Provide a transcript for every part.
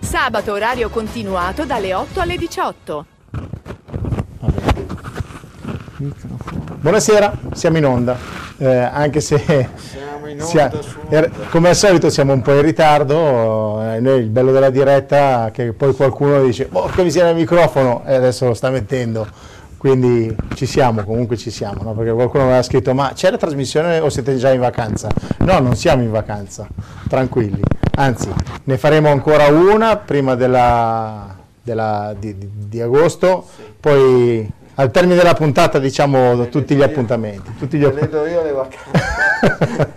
Sabato orario continuato dalle 8 alle 18. Buonasera, siamo in onda, eh, anche se Siamo in sia- er- come al solito siamo un po' in ritardo, eh, noi il bello della diretta è che poi qualcuno dice porca miseria il microfono e adesso lo sta mettendo, quindi ci siamo, comunque ci siamo, no? perché qualcuno aveva scritto ma c'è la trasmissione o siete già in vacanza? No, non siamo in vacanza, tranquilli, anzi ne faremo ancora una prima della, della- di, di- di agosto, poi al termine della puntata diciamo tutti gli appuntamenti. Tutti gli Le appuntamenti. do io le vacanze.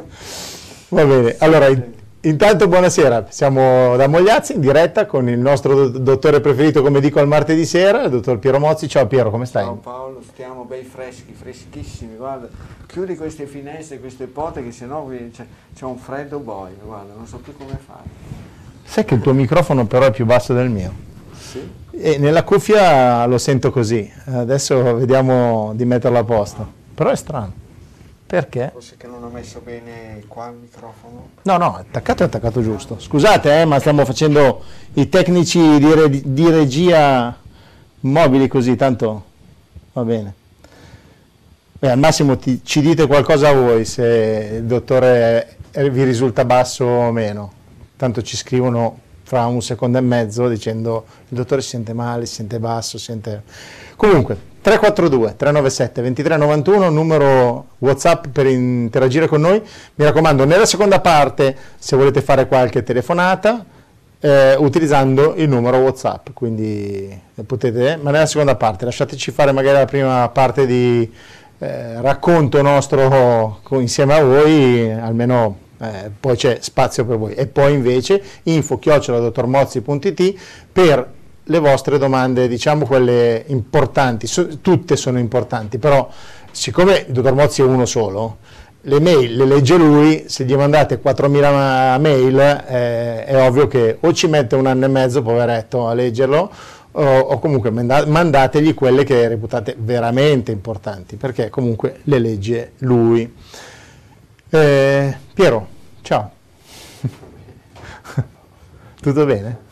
Va bene, allora intanto buonasera, siamo da Mogliazzi in diretta con il nostro do- dottore preferito, come dico al martedì sera, il dottor Piero Mozzi. Ciao Piero, come stai? Ciao Paolo, stiamo bei freschi, freschissimi, guarda. Chiudi queste finestre, queste porte che sennò c'è un freddo boio, guarda, non so più come fare. Sai che il tuo microfono però è più basso del mio Sì? e nella cuffia lo sento così, adesso vediamo di metterlo a posto, però è strano. Perché? Forse che non ho messo bene qua il microfono. No, no, attaccato è attaccato giusto. Scusate, eh, ma stiamo facendo i tecnici di, re- di regia mobili così, tanto va bene. Beh, al massimo ti- ci dite qualcosa voi se il dottore eh, vi risulta basso o meno. Tanto ci scrivono fra un secondo e mezzo dicendo il dottore si sente male, si sente basso, si sente... Comunque, 342 397 2391, numero WhatsApp per interagire con noi. Mi raccomando, nella seconda parte, se volete fare qualche telefonata, eh, utilizzando il numero WhatsApp, quindi eh, potete, ma nella seconda parte, lasciateci fare magari la prima parte di eh, racconto nostro insieme a voi, almeno eh, poi c'è spazio per voi. E poi invece info dottormozzi.it per le vostre domande, diciamo quelle importanti, so- tutte sono importanti, però siccome il dottor Mozzi è uno solo, le mail le legge lui, se gli mandate 4.000 ma- mail eh, è ovvio che o ci mette un anno e mezzo, poveretto, a leggerlo, o, o comunque manda- mandategli quelle che reputate veramente importanti, perché comunque le legge lui. Eh, Piero, ciao. Tutto bene?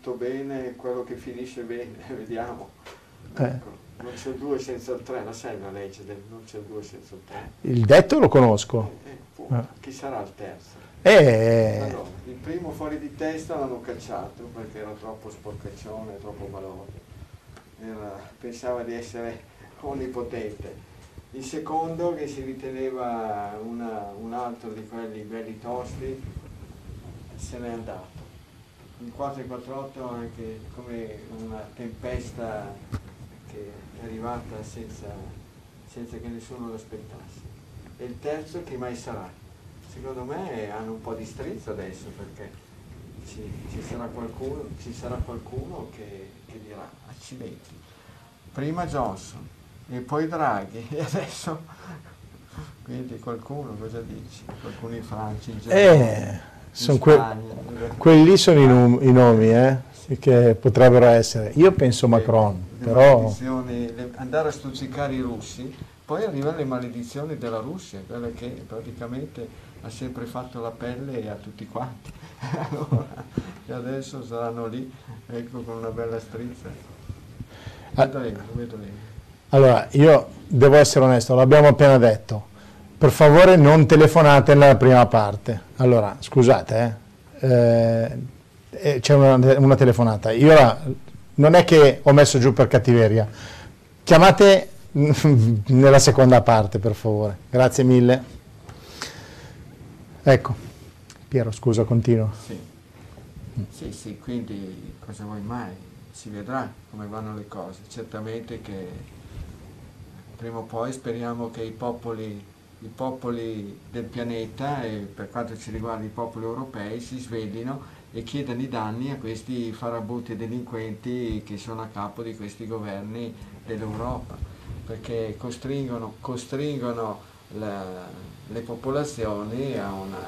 Tutto bene, quello che finisce bene, vediamo. Eh. Ecco, non c'è il 2 senza il 3, la sai la legge del non c'è il 2 senza il 3? Il detto lo conosco. Eh, fu- Ah. Chi sarà il terzo? Eh, Allora, il primo fuori di testa l'hanno cacciato perché era troppo sporcaccione, troppo. Era- pensava di essere onnipotente. Il secondo, che si riteneva una- un altro di quelli belli tosti, se n'è andato. Il 448 anche come una tempesta che è arrivata senza, senza che nessuno lo aspettasse. E il terzo che mai sarà? Secondo me hanno un po' di strizzo adesso perché ci, ci sarà qualcuno, ci sarà qualcuno che, che dirà accidenti. Prima Johnson e poi Draghi e adesso quindi qualcuno cosa dici? Qualcuno in Francia, in Germania, eh, in son que- quelli lì sono i, i nomi eh, che potrebbero essere. Io penso Macron, Le però le- andare a stuzzicare i russi, poi arrivano le maledizioni della Russia, quella che praticamente ha sempre fatto la pelle a tutti quanti. Allora, e adesso saranno lì, ecco, con una bella strizza. Ah. Vedremo, vedremo. allora io devo essere onesto, l'abbiamo appena detto. Per favore non telefonate nella prima parte. Allora, scusate, eh, eh, eh, c'è una, una telefonata. Io ora, non è che ho messo giù per cattiveria. Chiamate nella seconda parte, per favore. Grazie mille. Ecco, Piero, scusa, continuo. Sì. sì, sì, quindi cosa vuoi mai? Si vedrà come vanno le cose. Certamente che prima o poi speriamo che i popoli, i popoli del pianeta e per quanto ci riguarda i popoli europei si sveglino e chiedano i danni a questi farabutti delinquenti che sono a capo di questi governi dell'Europa, perché costringono, costringono la, le popolazioni a una,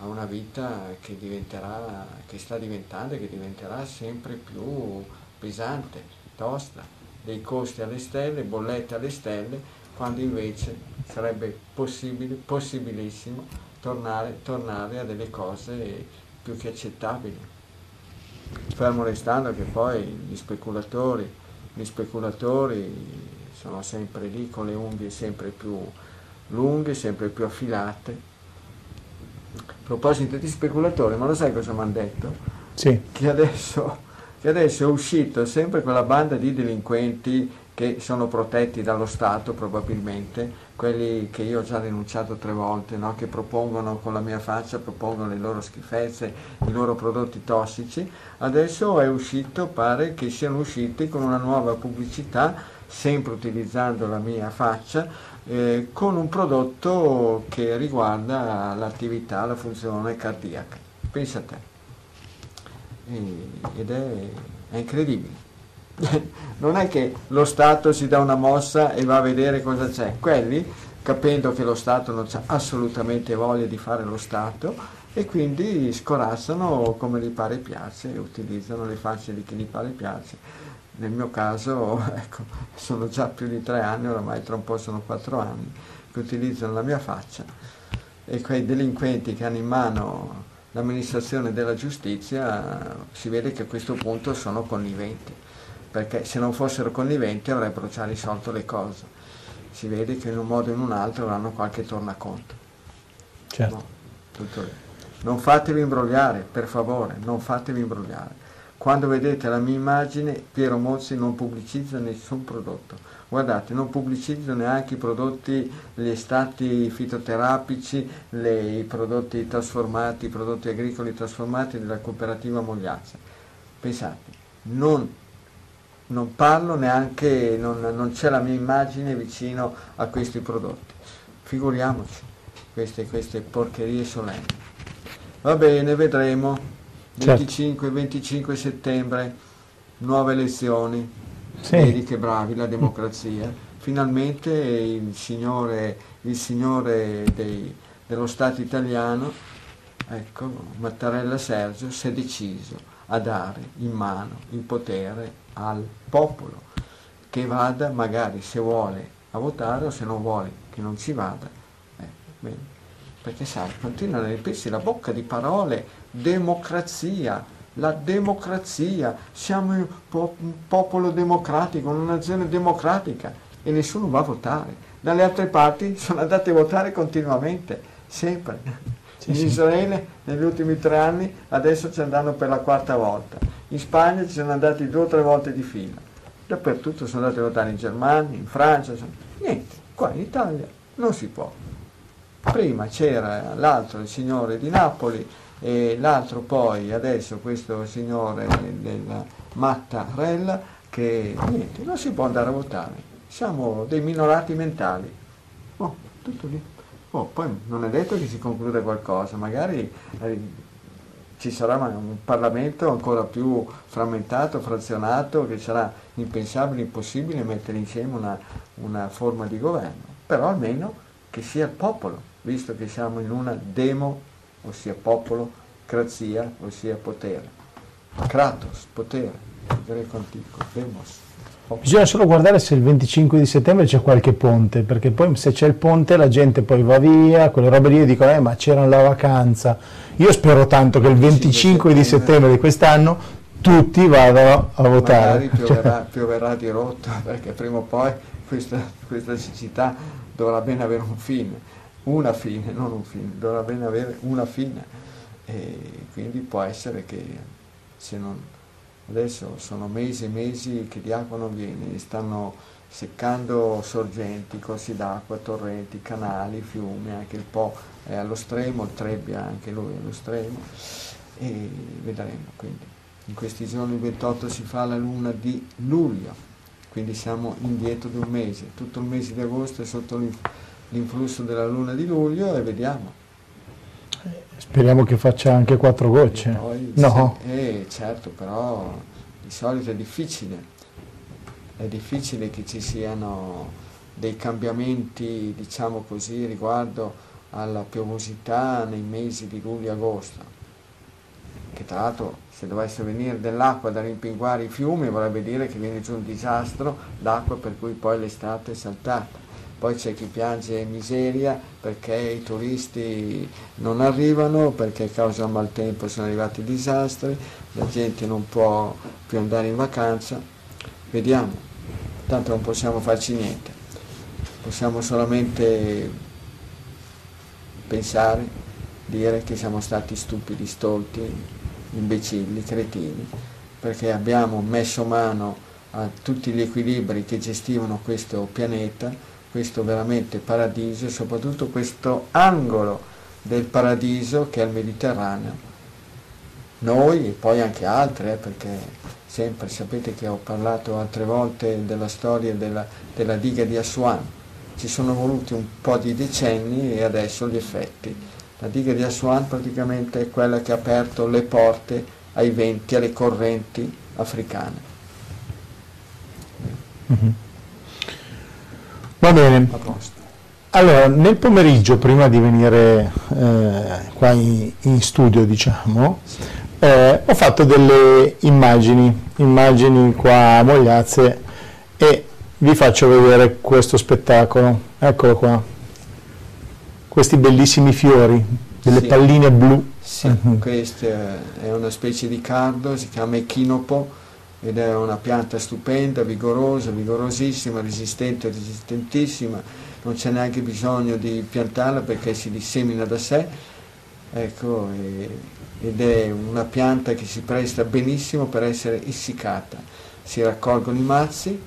a una vita che, che sta diventando e che diventerà sempre più pesante, tosta, dei costi alle stelle, bollette alle stelle, quando invece sarebbe possibile, possibilissimo tornare, tornare a delle cose più che accettabili. Fermo restando che poi gli speculatori, gli speculatori sono sempre lì con le unghie sempre più lunghe, sempre più affilate. A proposito di speculatori, ma lo sai cosa mi hanno detto? Sì. Che adesso, che adesso è uscito sempre quella banda di delinquenti che sono protetti dallo Stato probabilmente, quelli che io ho già denunciato tre volte, no? che propongono con la mia faccia, propongono le loro schifezze, i loro prodotti tossici, adesso è uscito, pare che siano usciti con una nuova pubblicità, sempre utilizzando la mia faccia, eh, con un prodotto che riguarda l'attività, la funzione cardiaca. Pensa a te. E, ed è, è incredibile. non è che lo Stato si dà una mossa e va a vedere cosa c'è. Quelli, capendo che lo Stato non ha assolutamente voglia di fare lo Stato, e quindi scorazzano come gli pare piace, utilizzano le facce di chi gli pare piace. Nel mio caso, ecco, sono già più di tre anni, oramai tra un po' sono quattro anni, che utilizzano la mia faccia e quei delinquenti che hanno in mano l'amministrazione della giustizia si vede che a questo punto sono conniventi perché se non fossero conniventi avrebbero già risolto le cose. Si vede che in un modo o in un altro avranno qualche tornaconto. Certo. No, tutto lì. Non fatevi imbrogliare, per favore, non fatevi imbrogliare. Quando vedete la mia immagine, Piero Mozzi non pubblicizza nessun prodotto. Guardate, non pubblicizzo neanche i prodotti, gli estati fitoterapici, le, i prodotti trasformati, i prodotti agricoli trasformati della cooperativa Mogliazza. Pensate, non non parlo neanche, non, non, c'è la mia immagine vicino a questi prodotti. Figuriamoci queste, queste porcherie solenni. Va bene, vedremo. 25-25 certo. settembre, nuove elezioni. Sì. Vedi che bravi la democrazia. Finalmente il signore, il signore dei, dello Stato italiano, ecco, Mattarella Sergio, si è deciso a dare in mano il potere al popolo che vada magari se vuole a votare o se non vuole che non ci vada. Eh, perché sai, continuano a riempirsi la bocca di parole, democrazia, la democrazia, siamo un, po- un popolo democratico, una nazione democratica e nessuno va a votare. Dalle altre parti sono andate a votare continuamente, sempre. In. Israele negli ultimi tre anni adesso ci andranno per la quarta volta in Spagna ci sono andati due o tre volte di fila, dappertutto sono andati a votare in Germania, in Francia, niente, qua in Italia non si può. Prima c'era l'altro, il signore di Napoli, e l'altro poi, adesso questo signore della Mattarella, che niente, non si può andare a votare, siamo dei minorati mentali. Oh, tutto lì. Oh, poi non è detto che si concluda qualcosa, magari eh, ci sarà un Parlamento ancora più frammentato, frazionato, che sarà impensabile, impossibile mettere insieme una, una forma di governo, però almeno che sia il popolo, visto che siamo in una demo, ossia popolo, crazia, ossia potere. Kratos, potere, greco antico, demos. Bisogna solo guardare se il 25 di settembre c'è qualche ponte, perché poi se c'è il ponte la gente poi va via, quelle robe lì dicono eh ma c'era la vacanza. Io spero tanto che il 25 di settembre di quest'anno tutti vadano a votare. Magari pioverà, cioè. pioverà di rotto, perché prima o poi questa, questa siccità dovrà bene avere un fine, una fine, non un fine, dovrà bene avere una fine. E quindi può essere che se non Adesso sono mesi e mesi che di acqua non viene, stanno seccando sorgenti, corsi d'acqua, torrenti, canali, fiumi, anche il Po è allo stremo, il Trebbia anche lui è allo stremo e vedremo. Quindi in questi giorni 28 si fa la luna di luglio, quindi siamo indietro di un mese, tutto il mese di agosto è sotto l'influsso della luna di luglio e vediamo. Speriamo che faccia anche quattro gocce. Poi, no. eh, certo, però di solito è difficile. È difficile che ci siano dei cambiamenti, diciamo così, riguardo alla piovosità nei mesi di luglio e agosto. Che tra l'altro se dovesse venire dell'acqua da rimpinguare i fiumi vorrebbe dire che viene giù un disastro d'acqua per cui poi l'estate è saltata. Poi c'è chi piange miseria perché i turisti non arrivano, perché causa maltempo sono arrivati disastri, la gente non può più andare in vacanza. Vediamo, tanto non possiamo farci niente, possiamo solamente pensare, dire che siamo stati stupidi, stolti, imbecilli, cretini, perché abbiamo messo mano a tutti gli equilibri che gestivano questo pianeta questo veramente paradiso e soprattutto questo angolo del paradiso che è il Mediterraneo. Noi e poi anche altre, eh, perché sempre sapete che ho parlato altre volte della storia della, della diga di Aswan, ci sono voluti un po' di decenni e adesso gli effetti. La diga di Aswan praticamente è quella che ha aperto le porte ai venti, alle correnti africane. Mm-hmm. Va bene. Allora, nel pomeriggio, prima di venire eh, qua in, in, studio, diciamo, eh, ho fatto delle immagini, immagini qua a Mogliazze e vi faccio vedere questo spettacolo. Eccolo qua. Questi bellissimi fiori, delle sì. palline blu. Sì, uh-huh. questa è una specie di cardo, si chiama echinopo ed è una pianta stupenda, vigorosa, vigorosissima, resistente, resistentissima, non c'è neanche bisogno di piantarla perché si dissemina da sé, ecco, e, ed è una pianta che si presta benissimo per essere essiccata. Si raccolgono i mazzi,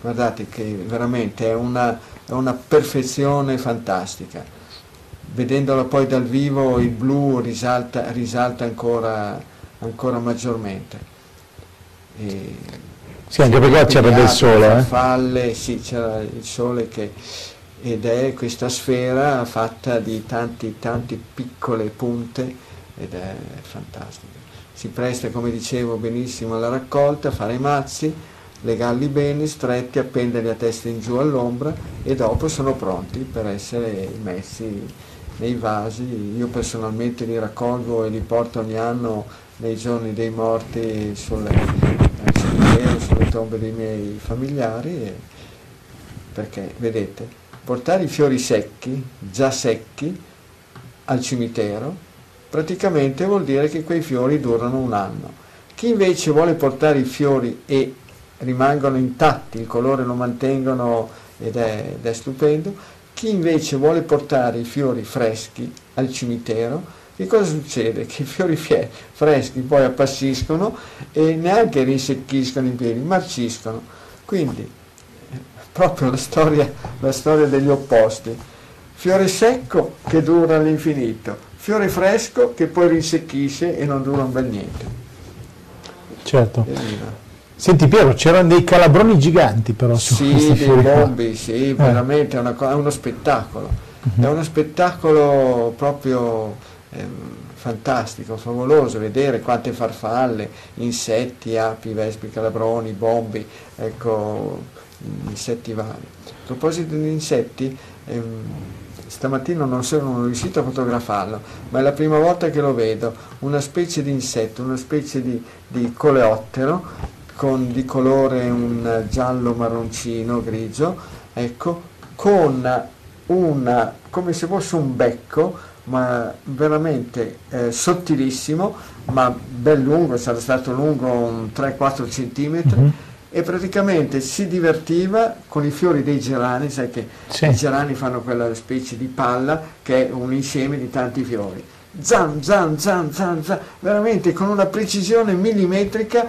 guardate che veramente è una, è una perfezione fantastica. Vedendola poi dal vivo il blu risalta, risalta ancora, ancora maggiormente. E sì, anche perché c'era del sole. Eh? Falle, sì, c'era il sole che, ed è questa sfera fatta di tanti, tante piccole punte ed è fantastica. Si presta, come dicevo benissimo, alla raccolta, fare i mazzi, legarli bene, stretti, appenderli a testa in giù all'ombra e dopo sono pronti per essere messi nei vasi. Io personalmente li raccolgo e li porto ogni anno nei giorni dei morti sulle cimitero, sulle tombe dei miei familiari, perché vedete, portare i fiori secchi, già secchi, al cimitero, praticamente vuol dire che quei fiori durano un anno. Chi invece vuole portare i fiori e rimangono intatti, il colore lo mantengono ed è, ed è stupendo, chi invece vuole portare i fiori freschi al cimitero, che cosa succede? Che i fiori freschi poi appassiscono e neanche risecchiscono i piedi, marciscono. Quindi, proprio la storia, la storia degli opposti. Fiore secco che dura all'infinito, fiore fresco che poi risecchisce e non dura un bel niente. Certo. Senti Piero, c'erano dei calabroni giganti però su Sì, dei bombi, sì, eh. veramente è, una, è uno spettacolo. Uh-huh. È uno spettacolo proprio eh, fantastico, favoloso vedere quante farfalle, insetti, api, vespi, calabroni, bombi, ecco, insetti vari. A proposito di insetti, ehm, stamattina non sono riuscito a fotografarlo, ma è la prima volta che lo vedo, una specie di insetto, una specie di, di coleottero con di colore un giallo marroncino, grigio, ecco, con una, come se fosse un becco, ma veramente eh, sottilissimo, ma ben lungo, sarà stato lungo 3-4 cm. Mm-hmm. E praticamente si divertiva con i fiori dei gerani, sai che sì. i gerani fanno quella specie di palla che è un insieme di tanti fiori. Zan, zan, zan, zan, zan, veramente con una precisione millimetrica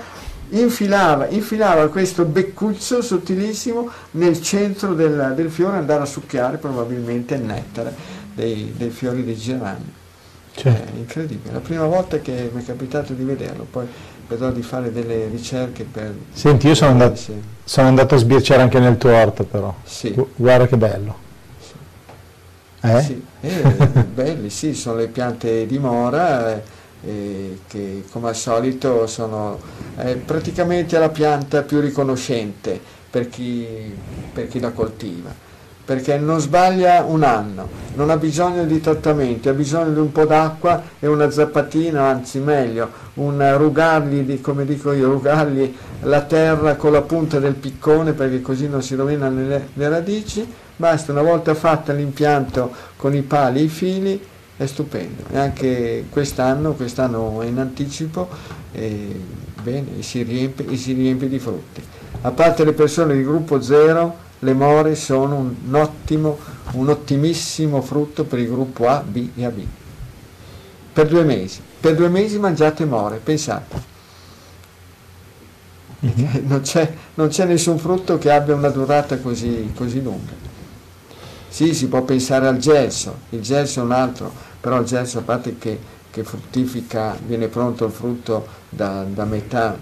infilava, infilava questo beccuccio sottilissimo nel centro del, del fiore andare a succhiare probabilmente il nettare dei, dei fiori dei gerani. Cioè. È incredibile, la prima volta che mi è capitato di vederlo, poi vedrò di fare delle ricerche per... Senti, io sono andato, sono andato, a sbirciare anche nel tuo orto però, sì. guarda che bello. Sì. Eh? Sì, eh, belli, sì, sono le piante di mora eh, eh, che come al solito sono eh, praticamente la pianta più riconoscente per chi, per chi la coltiva perché non sbaglia un anno, non ha bisogno di trattamenti, ha bisogno di un po' d'acqua e una zappatina, anzi meglio, un rugargli, di, come dico io, rugargli la terra con la punta del piccone perché così non si rovinano le, le radici, basta una volta fatta l'impianto con i pali e i fili, è stupendo. E anche quest'anno, quest'anno è in anticipo, e bene, si, riempie, si riempie di frutti. A parte le persone di gruppo zero, le more sono un ottimo, un ottimissimo frutto per il gruppo A, B e AB. Per due mesi. Per due mesi mangiate more, pensate. Mm-hmm. Non, c'è, non, c'è, nessun frutto che abbia una durata così, così, lunga. Sì, si può pensare al gelso, il gelso è un altro, però il gelso a parte che, che fruttifica, viene pronto il frutto da, da, metà,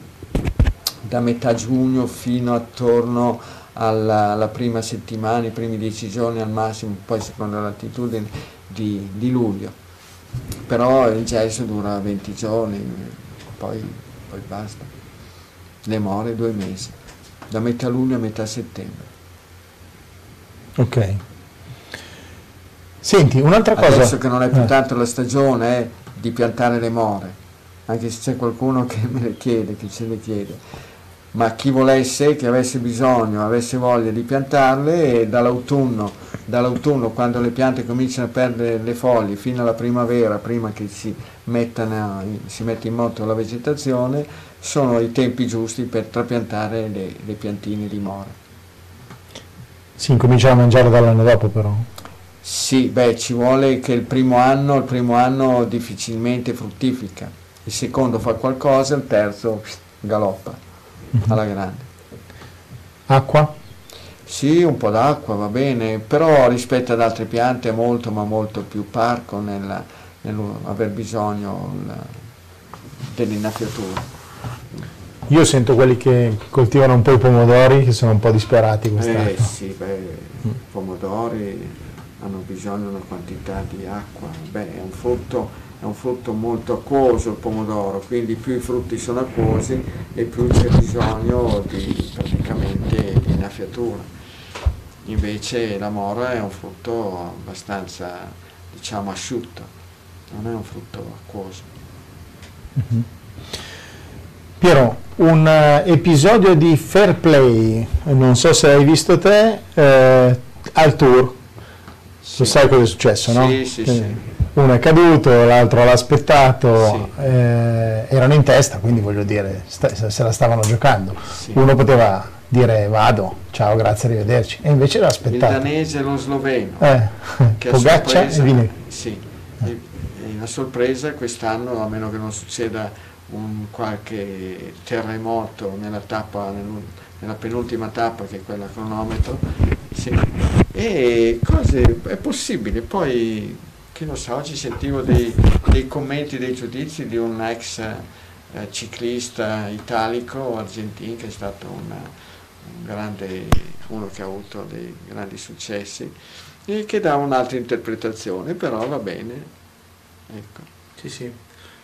da metà giugno fino attorno alla, alla, prima settimana, i primi dieci giorni al massimo, poi secondo l'attitudine di, di luglio. Però il gesso dura 20 giorni, poi, poi basta. Le more due mesi, da metà luglio a metà settembre. Ok. Senti, un'altra cosa... Adesso che non è più eh. tanto la stagione eh, di piantare le more, anche se c'è qualcuno che me le chiede, che ce le chiede ma chi volesse, che avesse bisogno, avesse voglia di piantarle, dall'autunno, dall'autunno quando le piante cominciano a perdere le foglie fino alla primavera, prima che si, mettano, si metta in moto la vegetazione, sono i tempi giusti per trapiantare le, le piantine di mora. Si incomincia a mangiare dall'anno dopo però? Sì, beh, ci vuole che il primo anno, il primo anno difficilmente fruttifica, il secondo fa qualcosa, il terzo galoppa mm-hmm. alla grande. Acqua? Sì, un po' d'acqua va bene, però rispetto ad altre piante è molto ma molto più parco nell'aver bisogno dell'innaffiatura. Io sento quelli che coltivano un po' i pomodori che sono un po' disperati quest'anno. Eh sì, beh, i pomodori hanno bisogno di una quantità di acqua, beh, è un frutto è un frutto molto acquoso il pomodoro, quindi più i frutti sono acquosi e più c'è bisogno di praticamente di innaffiatura. Invece la mora è un frutto abbastanza diciamo asciutto, non è un frutto acquoso. Mm-hmm. Piero, un uh, episodio di Fair Play, non so se hai visto te, eh, al tour. Sì. Lo sai cosa è successo, no? Sì, sì, sì uno è caduto, l'altro l'ha aspettato, sì. eh, erano in testa, quindi voglio dire, se la stavano giocando. Sì. Uno poteva dire vado, ciao, grazie, arrivederci, e invece l'ha aspettato. Il danese e lo sloveno. Eh, Pogaccia e Vini. Sì, eh. e sorpresa quest'anno, a meno che non succeda un qualche terremoto nella tappa, nella penultima tappa che è quella cronometro, sì. e cose, è possibile, poi che lo so, oggi sentivo dei, dei commenti, dei giudizi di un ex eh, ciclista italico argentino che è stato una, un grande, uno che ha avuto dei grandi successi e che dà un'altra interpretazione, però va bene. Ecco. Sì, sì.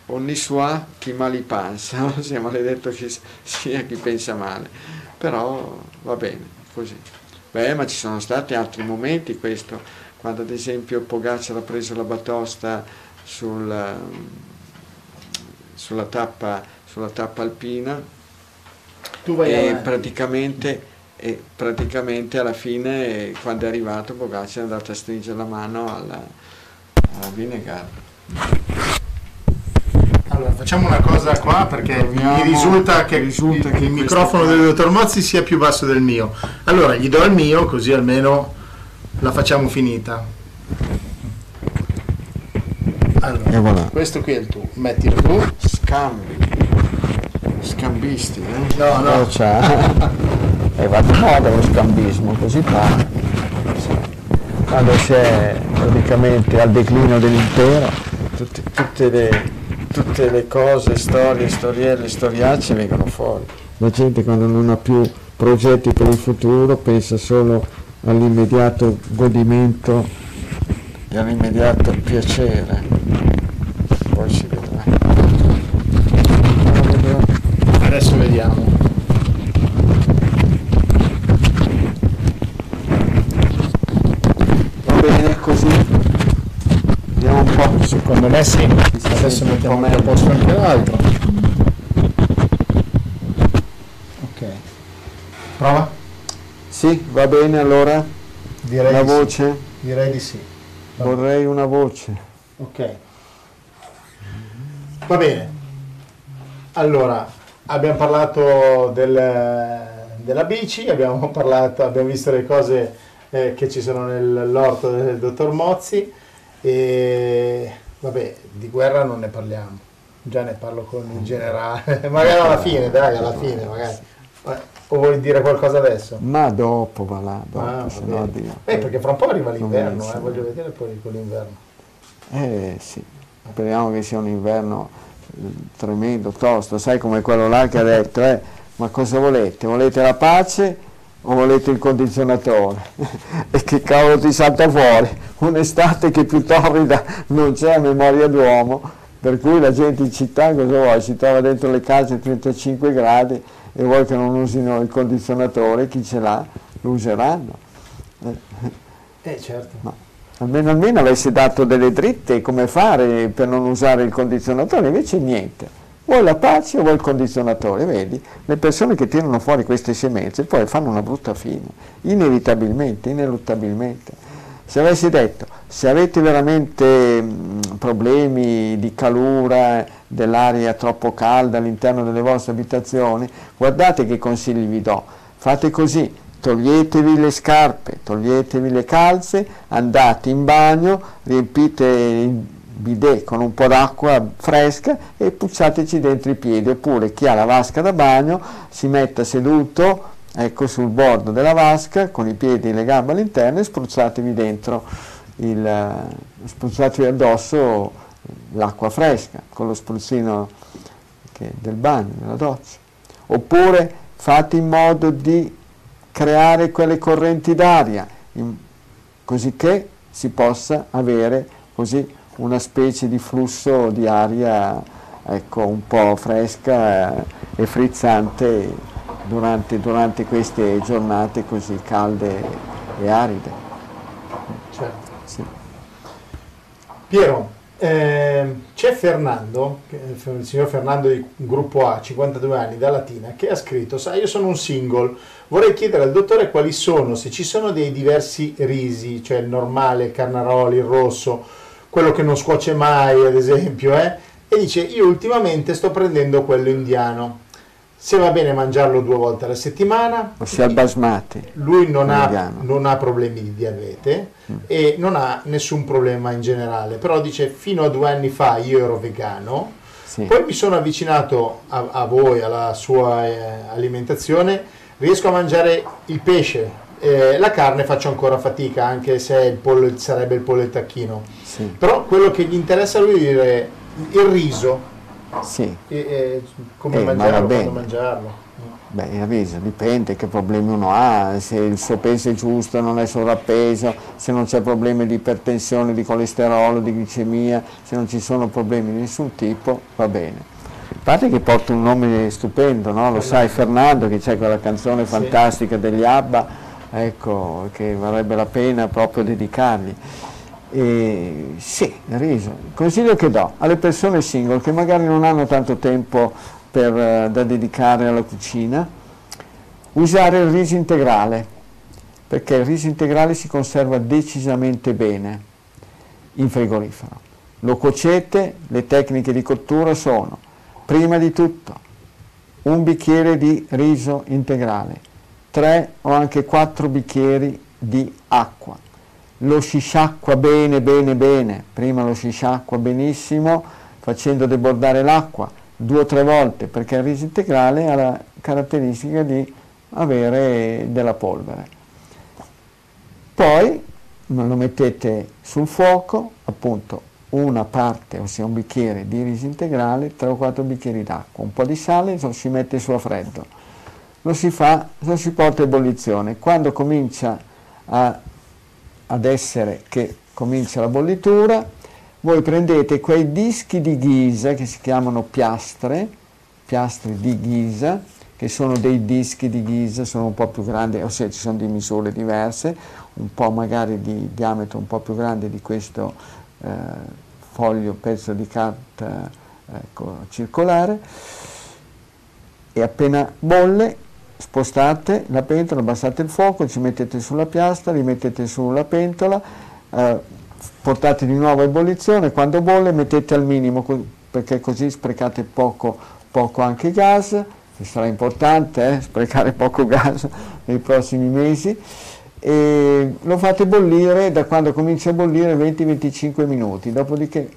Ogni sua chi mali pensa, sia maledetto che sia chi pensa male, però va bene, così. Beh, ma ci sono stati altri momenti questo quando ad esempio Pogacar ha preso la batosta sul, sulla, tappa, sulla, tappa, alpina e praticamente, e praticamente, alla fine quando è arrivato Pogacar è andato a stringere la mano alla, alla Vinegar. Allora, facciamo una cosa qua perché Proviamo, mi risulta che, risulta che il microfono del dottor Mozzi sia più basso del mio. Allora, gli do il mio così almeno la facciamo finita. Allora, voilà. questo qui è il tuo, mettilo tu. Scambi. Scambisti, eh? No, no. Oh, c'è. e va di moda lo scambismo, così fa. Quando c'è praticamente al declino dell'impero, tutte, tutte, le, tutte le cose, storie, storielle, storiacce vengono fuori. La gente quando non ha più progetti per il futuro pensa solo all'immediato godimento dell'immediato piacere, poi si vedrà. Adesso vediamo. Va bene così? Vediamo un me sì. Adesso mettiamo a posto anche l'altro. Ok. Prova? Sì, va bene allora? Direi La di sì. voce? Direi di sì. Vorrei una voce. Ok. Va bene. Allora, abbiamo parlato del- della bici, abbiamo parlato, abbiamo visto le cose eh, che ci sono nell'orto del dottor Mozzi e vabbè, di guerra non ne parliamo. Già ne parlo con il generale, magari alla fine, dai, alla fine, magari. O vuoi dire qualcosa adesso? Ma dopo va là, dopo, Ah, se no Dio. Eh, perché fra un po' arriva l'inverno, eh, voglio vedere poi con l'inverno. Eh sì, speriamo che sia un inverno eh, tremendo, tosto, sai come quello là che ha detto, eh, ma cosa volete? Volete la pace o volete il condizionatore? e che cavolo ti salta fuori? Un'estate che più torrida non c'è a memoria d'uomo, per cui la gente in città cosa vuole? Si trova dentro le case a 35 gradi e vuoi che non usino il condizionatore, chi ce l'ha lo useranno. Eh, certo. Ma almeno, almeno avessi dato delle dritte come fare per non usare il condizionatore, invece niente. Vuoi la pace o vuoi il condizionatore? Vedi, le persone che tirano fuori queste semenze poi fanno una brutta fine, inevitabilmente, ineluttabilmente. Se avessi detto, se avete veramente problemi di calura, dell'aria troppo calda all'interno delle vostre abitazioni, guardate che consigli vi do. Fate così, toglietevi le scarpe, toglietevi le calze, andate in bagno, riempite bidet con un po' d'acqua fresca e pucciateci dentro i piedi, oppure chi ha la vasca da bagno si metta seduto ecco sul bordo della vasca con i piedi e le gambe all'interno e spruzzatevi dentro il, eh, spruzzatevi addosso l'acqua fresca con lo spruzzino che- del bagno, della doccia. Oppure fate in modo di creare quelle correnti d'aria, in- così che si possa avere così una specie di flusso di aria ecco, un po' fresca eh, e frizzante durante, durante queste giornate così calde e aride. certo. Sì. Piero, ehm, c'è Fernando, il signor Fernando di gruppo A, 52 anni, da Latina, che ha scritto, sai, io sono un single, vorrei chiedere al dottore quali sono, se ci sono dei diversi risi, cioè il normale, il carnaroli, il rosso, quello che non scuoce mai, ad esempio, eh? e dice, io ultimamente sto prendendo quello indiano, se va bene mangiarlo due volte alla settimana, Ossia il basmati. lui non ha, non ha problemi di diabete e non ha nessun problema in generale, però dice fino a due anni fa io ero vegano, Sì. poi mi sono avvicinato a, a voi, alla sua eh, alimentazione, riesco a mangiare il pesce, eh, la carne faccio ancora fatica anche se il pollo- sarebbe il pollo e il tacchino, Sì. però quello che gli interessa a lui è dire il riso, sì. e- e come Eh, ma mangiarlo, quando mangiarlo. Beh, il riso dipende che problemi uno ha, se il suo peso è giusto, non è sovrappeso, se non c'è problemi di ipertensione, di colesterolo, di glicemia, se non ci sono problemi di nessun tipo, va bene. A parte che porta un nome stupendo, no? lo sai Fernando, che c'è quella canzone fantastica degli ABBA, ecco, che varrebbe la pena proprio dedicargli. E, sì, riso. Il consiglio che do alle persone single che magari non hanno tanto tempo per, eh, da dedicare alla cucina, usare il riso integrale, perché il riso integrale si conserva decisamente bene in frigorifero. Lo cuocete, le tecniche di cottura sono, prima di tutto, un bicchiere di riso integrale, tre o anche quattro bicchieri di acqua. Lo sciacqua bene, bene, bene. Prima lo sciacqua benissimo facendo debordare l'acqua due o tre volte perché il riso integrale ha la caratteristica di avere della polvere. Poi lo mettete sul fuoco, appunto una parte, ossia un bicchiere di riso integrale, tre o quattro bicchieri d'acqua, un po' di sale, lo si mette su a freddo. Lo si fa, lo si porta a ebollizione. Quando comincia a- ad essere che comincia la bollitura, voi prendete quei dischi di ghisa che si chiamano piastre, piastre di ghisa, che sono dei dischi di ghisa, sono un po' più grandi, ossia ci sono di misure diverse, un po' magari di diametro un po' più grande di questo eh, foglio, pezzo di carta ecco, circolare, e appena bolle spostate la pentola, abbassate il fuoco, ci mettete sulla piastra, rimettete sulla pentola, eh, portate di nuovo a ebollizione, quando bolle mettete al minimo perché così sprecate poco, poco anche gas, che sarà importante eh, sprecare poco gas nei prossimi mesi, e lo fate bollire da quando comincia a bollire 20-25 minuti, dopodiché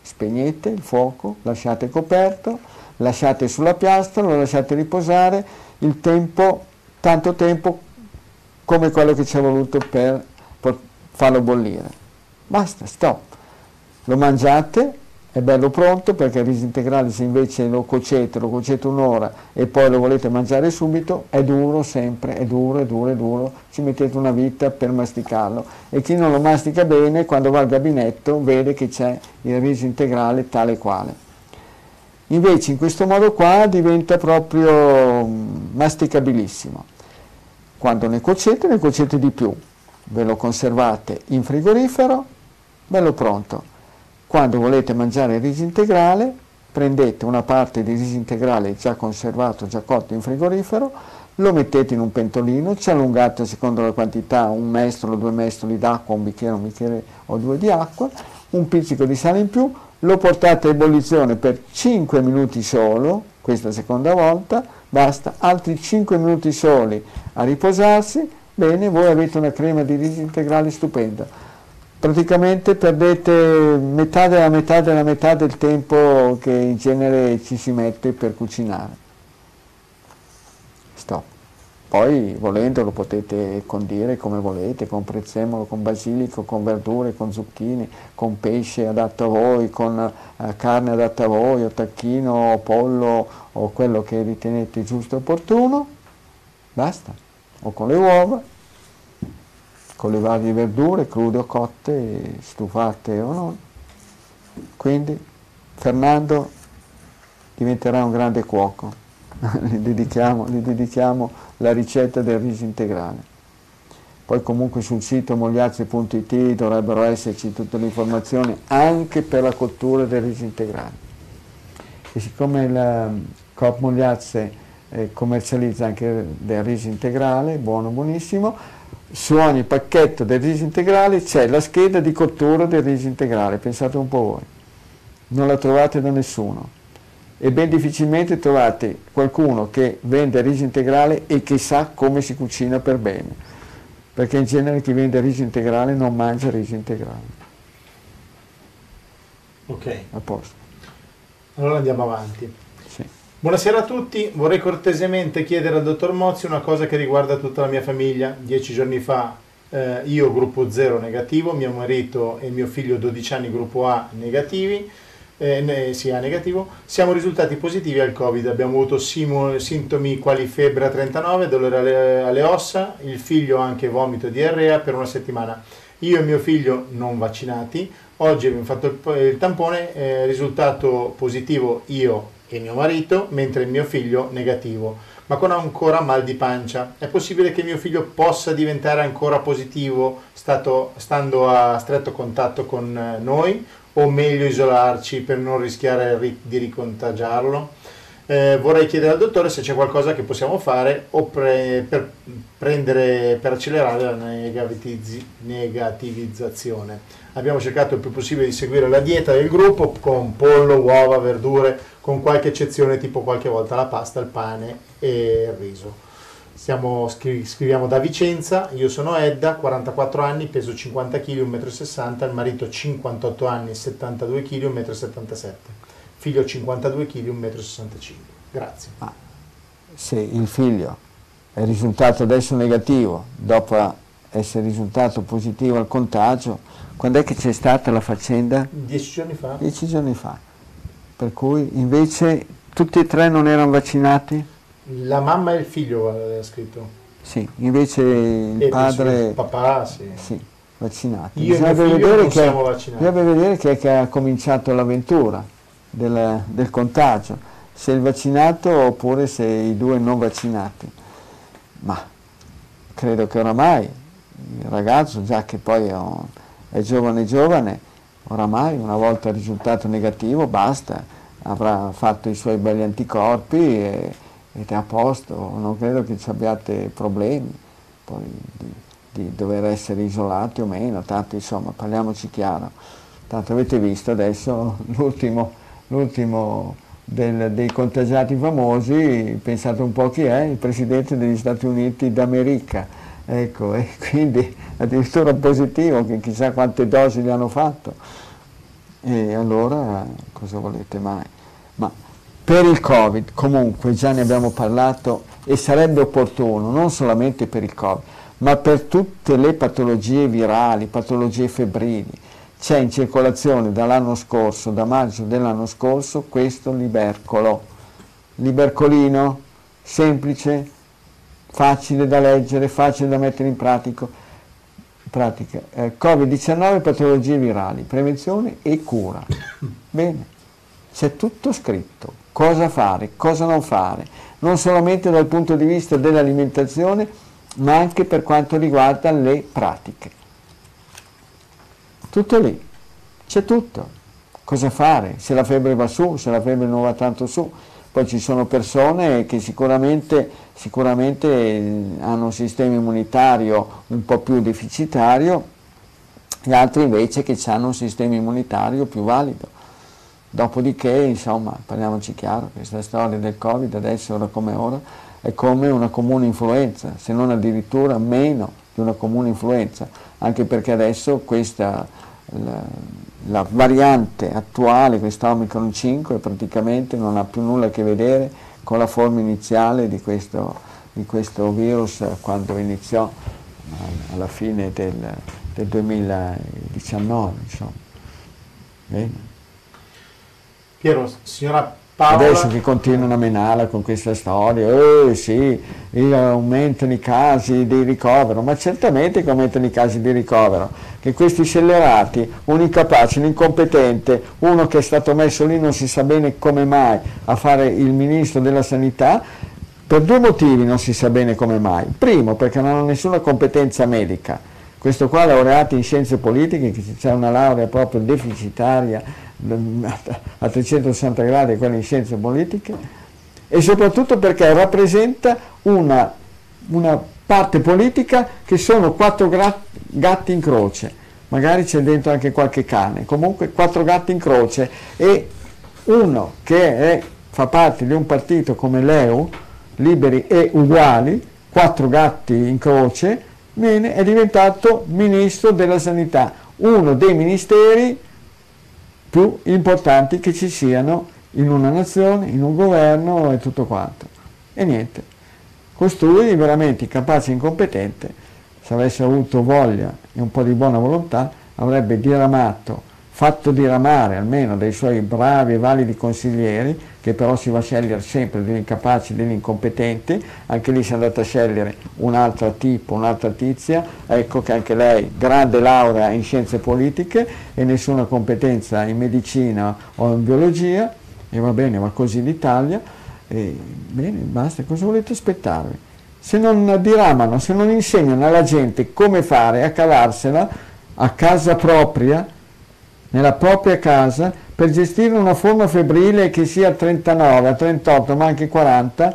spegnete il fuoco, lasciate coperto, lasciate sulla piastra, lo lasciate riposare il tempo, tanto tempo come quello che ci è voluto per, farlo bollire. Basta, stop. Lo mangiate è bello pronto perché il riso integrale se invece lo cuocete, lo cuocete un'ora e poi lo volete mangiare subito, è duro sempre, è duro, è duro, è duro, ci mettete una vita per masticarlo e chi non lo mastica bene quando va al gabinetto vede che c'è il riso integrale tale quale. Invece in questo modo qua diventa proprio mm, masticabilissimo. Quando ne cuocete, ne cuocete di più, ve lo conservate in frigorifero, bello pronto quando volete mangiare il riso integrale, prendete una parte di riso integrale già conservato, già cotto in frigorifero, lo mettete in un pentolino, ci allungate secondo la quantità un mestolo, due mestoli d'acqua, un bicchiere, un bicchiere o due di acqua, un pizzico di sale in più, lo portate a ebollizione per 5 minuti solo, questa seconda volta, basta, altri 5 minuti soli a riposarsi, bene, voi avete una crema di riso integrale stupenda praticamente perdete metà della metà della metà del tempo che in genere ci si mette per cucinare. Poi volendo lo potete condire come volete, con prezzemolo, con basilico, con verdure, con zucchine, con pesce adatto a voi, con eh, carne adatta a voi, o tacchino, o pollo, o quello che ritenete giusto e opportuno. Basta. O con le uova con le varie verdure, crude o cotte, stufate o non. Quindi Fernando diventerà un grande cuoco, gli, dedichiamo, gli dedichiamo la ricetta del riso integrale. Poi comunque sul sito mogliazze.it dovrebbero esserci tutte le informazioni anche per la cottura del riso integrale. E siccome il Coop Mogliazze eh, commercializza anche del riso integrale, buono, buonissimo, su ogni pacchetto del riso integrale c'è la scheda di cottura del riso integrale, pensate un po' voi, non la trovate da nessuno e ben difficilmente trovate qualcuno che vende riso integrale e che sa come si cucina per bene, perché in genere chi vende riso integrale non mangia riso integrale. Ok. A posto. Allora andiamo avanti. Buonasera a tutti, vorrei cortesemente chiedere al dottor Mozzi una cosa che riguarda tutta la mia famiglia. Dieci giorni fa eh, io gruppo 0 negativo, mio marito e mio figlio 12 anni gruppo A negativi, eh, ne, sì, A negativo, siamo risultati positivi al Covid, abbiamo avuto simo, sintomi quali febbre a 39, dolore alle, alle ossa, il figlio anche vomito e diarrea per una settimana. Io e mio figlio non vaccinati, oggi abbiamo fatto il, il tampone, eh, risultato positivo io e mio marito, mentre mio figlio negativo, ma con ancora mal di pancia. È possibile che mio figlio possa diventare ancora positivo stato, stando a stretto contatto con eh, noi o meglio isolarci per non rischiare di ricontagiarlo? Eh, vorrei chiedere al dottore se c'è qualcosa che possiamo fare pre, per, prendere, per accelerare la negativizzazione. Abbiamo cercato il più possibile di seguire la dieta del gruppo con pollo, uova, verdure, con qualche eccezione tipo qualche volta la pasta, il pane e il riso. Stiamo, scriviamo da Vicenza, io sono Edda, 44 anni, peso 50 kg, 1,60 m, il marito 58 anni, 72 kg, 1,77 m figlio 52 kg, 1,65 m. Grazie. Ah, se il figlio è risultato adesso negativo, dopo essere risultato positivo al contagio, quando è che c'è stata la faccenda? Dieci giorni fa. Dieci giorni fa. Per cui invece tutti e tre non erano vaccinati? La mamma e il figlio aveva scritto. Sì, invece il e padre... Il papà, sì. sì. vaccinati. Io bisogna vedere, che, siamo vaccinati. bisogna vedere che, che ha cominciato l'avventura del, del contagio, se il vaccinato oppure se i due non vaccinati. Ma credo che oramai il ragazzo, già che poi è, giovane giovane, oramai una volta risultato negativo basta, avrà fatto i suoi belli anticorpi e, è a posto, non credo che ci abbiate problemi poi di, di dover essere isolati o meno, tanto insomma parliamoci chiaro, tanto avete visto adesso l'ultimo, l'ultimo del, dei contagiati famosi, pensate un po' chi è, il Presidente degli Stati Uniti d'America, ecco, e quindi addirittura positivo, che chissà quante dosi gli hanno fatto. E allora cosa volete mai? Ma per il Covid, comunque, già ne abbiamo parlato e sarebbe opportuno, non solamente per il Covid, ma per tutte le patologie virali, patologie febbrili. C'è in circolazione dall'anno scorso, da maggio dell'anno scorso, questo libercolo. Libercolino, semplice, facile da leggere, facile da mettere in pratica. pratica. Eh, Covid-19, patologie virali, prevenzione e cura. Bene, c'è tutto scritto cosa fare, cosa non fare, non solamente dal punto di vista dell'alimentazione, ma anche per quanto riguarda le pratiche. Tutto lì, c'è tutto. Cosa fare? Se la febbre va su, se la febbre non va tanto su. Poi ci sono persone che sicuramente, sicuramente hanno un sistema immunitario un po' più deficitario e altri invece che hanno un sistema immunitario più valido. Dopodiché, insomma, parliamoci chiaro, questa storia del Covid adesso, ora come ora, è come una comune influenza, se non addirittura meno di una comune influenza, anche perché adesso questa, la, la variante attuale, questa Omicron 5, praticamente non ha più nulla a che vedere con la forma iniziale di questo, di questo virus quando iniziò alla fine del, del 2019. Insomma. Bene. Piero, signora Paola... Adesso che continuano a menare con questa storia, eh sì, aumentano i casi di ricovero, ma certamente che aumentano i casi di ricovero, che questi scellerati, un incapace, un incompetente, uno che è stato messo lì non si sa bene come mai a fare il ministro della sanità, per due motivi non si sa bene come mai. Primo, perché non ha nessuna competenza medica. Questo qua laureato in scienze politiche, che c'è una laurea proprio deficitaria, a 360 gradi quella in scienze politiche e soprattutto perché rappresenta una, una parte politica che sono quattro gatti in croce, magari c'è dentro anche qualche cane, comunque quattro gatti in croce. E uno che è, fa parte di un partito come l'EU, liberi e uguali, quattro gatti in croce, bene, è diventato ministro della sanità, uno dei ministeri più importanti che ci siano in una nazione, in un governo e tutto quanto. E niente, costui veramente capace e incompetente, se avesse avuto voglia e un po' di buona volontà, avrebbe diramato fatto diramare almeno dai suoi bravi e validi consiglieri, che però si va a scegliere sempre degli incapaci, degli incompetenti, anche lì si è andata a scegliere un altro tipo, un'altra tizia, ecco che anche lei grande laurea in scienze politiche e nessuna competenza in medicina o in biologia, e va bene, ma così l'Italia, e bene, basta, cosa volete aspettarvi? Se non diramano, se non insegnano alla gente come fare a cavarsela a casa propria, nella propria casa per gestire una forma febbrile che sia a 39, a 38, ma anche 40,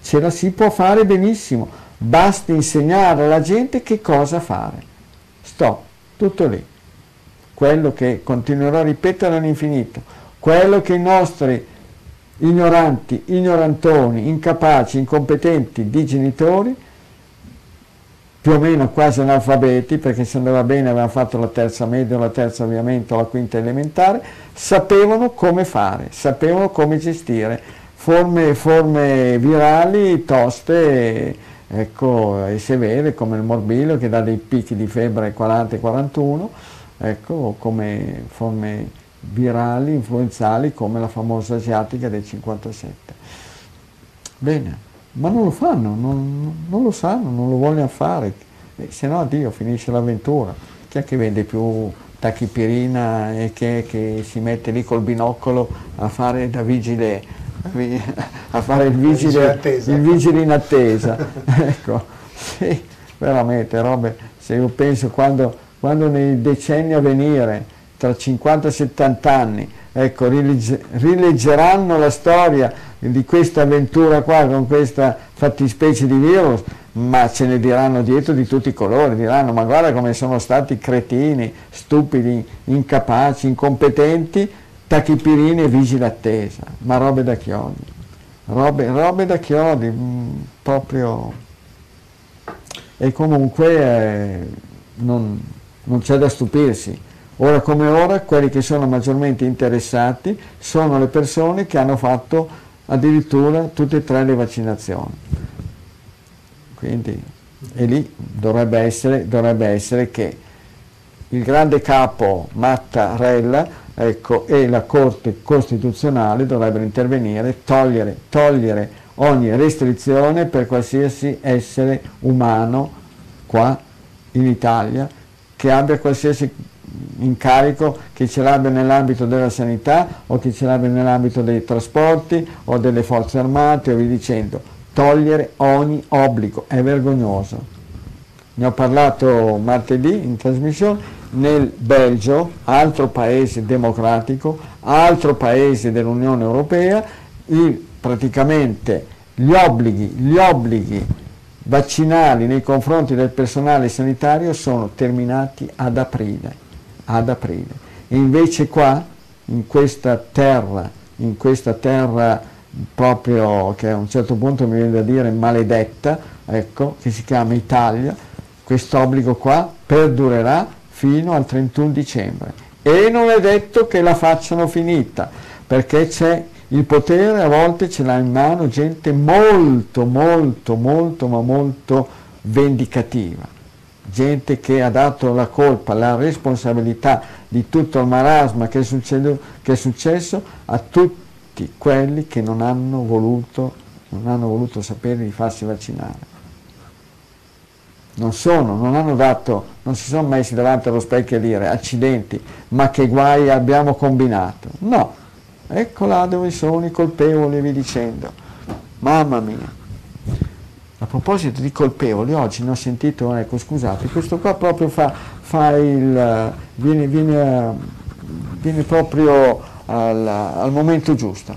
ce la si può fare benissimo. Basta insegnare alla gente che cosa fare. Stop, tutto lì. Quello che continuerò a ripetere all'infinito, quello che i nostri ignoranti, ignorantoni, incapaci, incompetenti di genitori più o meno quasi analfabeti, perché se andava bene avevano fatto la terza media, la terza ovviamente, o la quinta elementare, sapevano come fare, sapevano come gestire forme, forme virali toste ecco, e severe come il morbillo che dà dei picchi di febbre 40 e 41, ecco, come forme virali, influenzali come la famosa asiatica del 57. Bene ma non lo fanno, non, non, lo sanno, non lo vogliono fare. E se no, Dio, finisce l'avventura. Chi è che vende più tachipirina e chi è che si mette lì col binocolo a fare da vigile, a fare il vigile, il vigile in attesa? ecco, sì, veramente, robe, se io penso quando, quando nei decenni a venire, tra 50 e 70 anni, ecco, rileggeranno la storia di questa avventura qua con questa fattispecie di virus, ma ce ne diranno dietro di tutti i colori, diranno ma guarda come sono stati cretini, stupidi, incapaci, incompetenti, tachipirini e vigili attesa, ma robe da chiodi, robe, robe da chiodi, mh, mm, proprio... E comunque eh, non, non c'è da stupirsi, Ora come ora quelli che sono maggiormente interessati sono le persone che hanno fatto addirittura tutte e tre le vaccinazioni. Quindi, e lì dovrebbe essere, dovrebbe essere che il grande capo Mattarella ecco, e la Corte Costituzionale dovrebbero intervenire, togliere, togliere ogni restrizione per qualsiasi essere umano qua in Italia che abbia qualsiasi incarico che ce l'abbia nell'ambito della sanità o che ce l'abbia nell'ambito dei trasporti o delle forze armate o via dicendo. Togliere ogni obbligo, è vergognoso. Ne ho parlato martedì in trasmissione, nel Belgio, altro paese democratico, altro paese dell'Unione Europea, il, praticamente gli obblighi, gli obblighi vaccinali nei confronti del personale sanitario sono terminati ad aprile ad aprile. E invece qua, in questa terra, in questa terra proprio che a un certo punto mi viene da dire maledetta, ecco, che si chiama Italia, questo obbligo qua perdurerà fino al 31 dicembre. E non è detto che la facciano finita, perché c'è il potere, a volte ce l'ha in mano gente molto, molto, molto, ma molto vendicativa gente che ha dato la colpa, la responsabilità di tutto il marasma che è, succedo, che è successo a tutti quelli che non hanno, voluto, non hanno voluto sapere di farsi vaccinare. Non sono, non hanno dato, non si sono messi davanti allo specchio a dire accidenti, ma che guai abbiamo combinato. No, ecco là dove sono i colpevoli, vi dicendo. Mamma mia. A proposito di colpevoli, oggi ne ho sentito, ecco scusate, questo qua proprio fa, fa il, viene, viene, viene proprio al, al, momento giusto.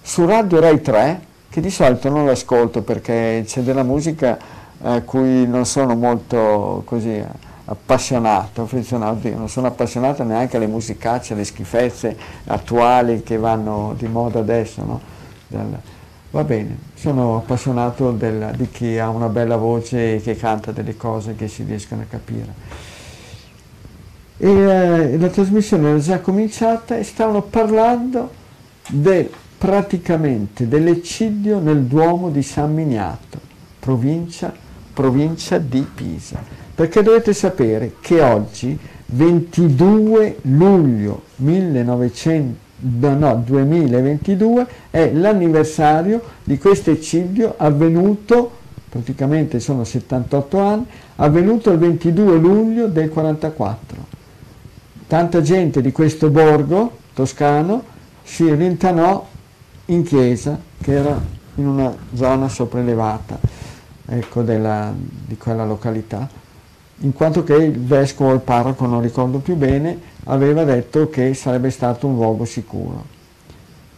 Su Radio Rai 3, che di solito non l'ascolto perché c'è della musica a cui non sono molto così appassionato, affezionato, non sono appassionato neanche alle musicacce, alle schifezze attuali che vanno di moda adesso, no? Del, Va bene, sono appassionato del, di chi ha una bella voce e che canta delle cose che si riescono a capire. E eh, la trasmissione era già cominciata e stavano parlando del, praticamente dell'eccidio nel Duomo di San Miniato, provincia, provincia di Pisa. Perché dovete sapere che oggi, 22 luglio 1900, no, 2022 è l'anniversario di questo eccidio avvenuto, praticamente sono 78 anni, avvenuto il 22 luglio del 44. Tanta gente di questo borgo toscano si rintanò in chiesa, che era in una zona sopraelevata ecco, della, di quella località, in quanto che il vescovo o il parroco, non ricordo più bene, aveva detto che sarebbe stato un luogo sicuro.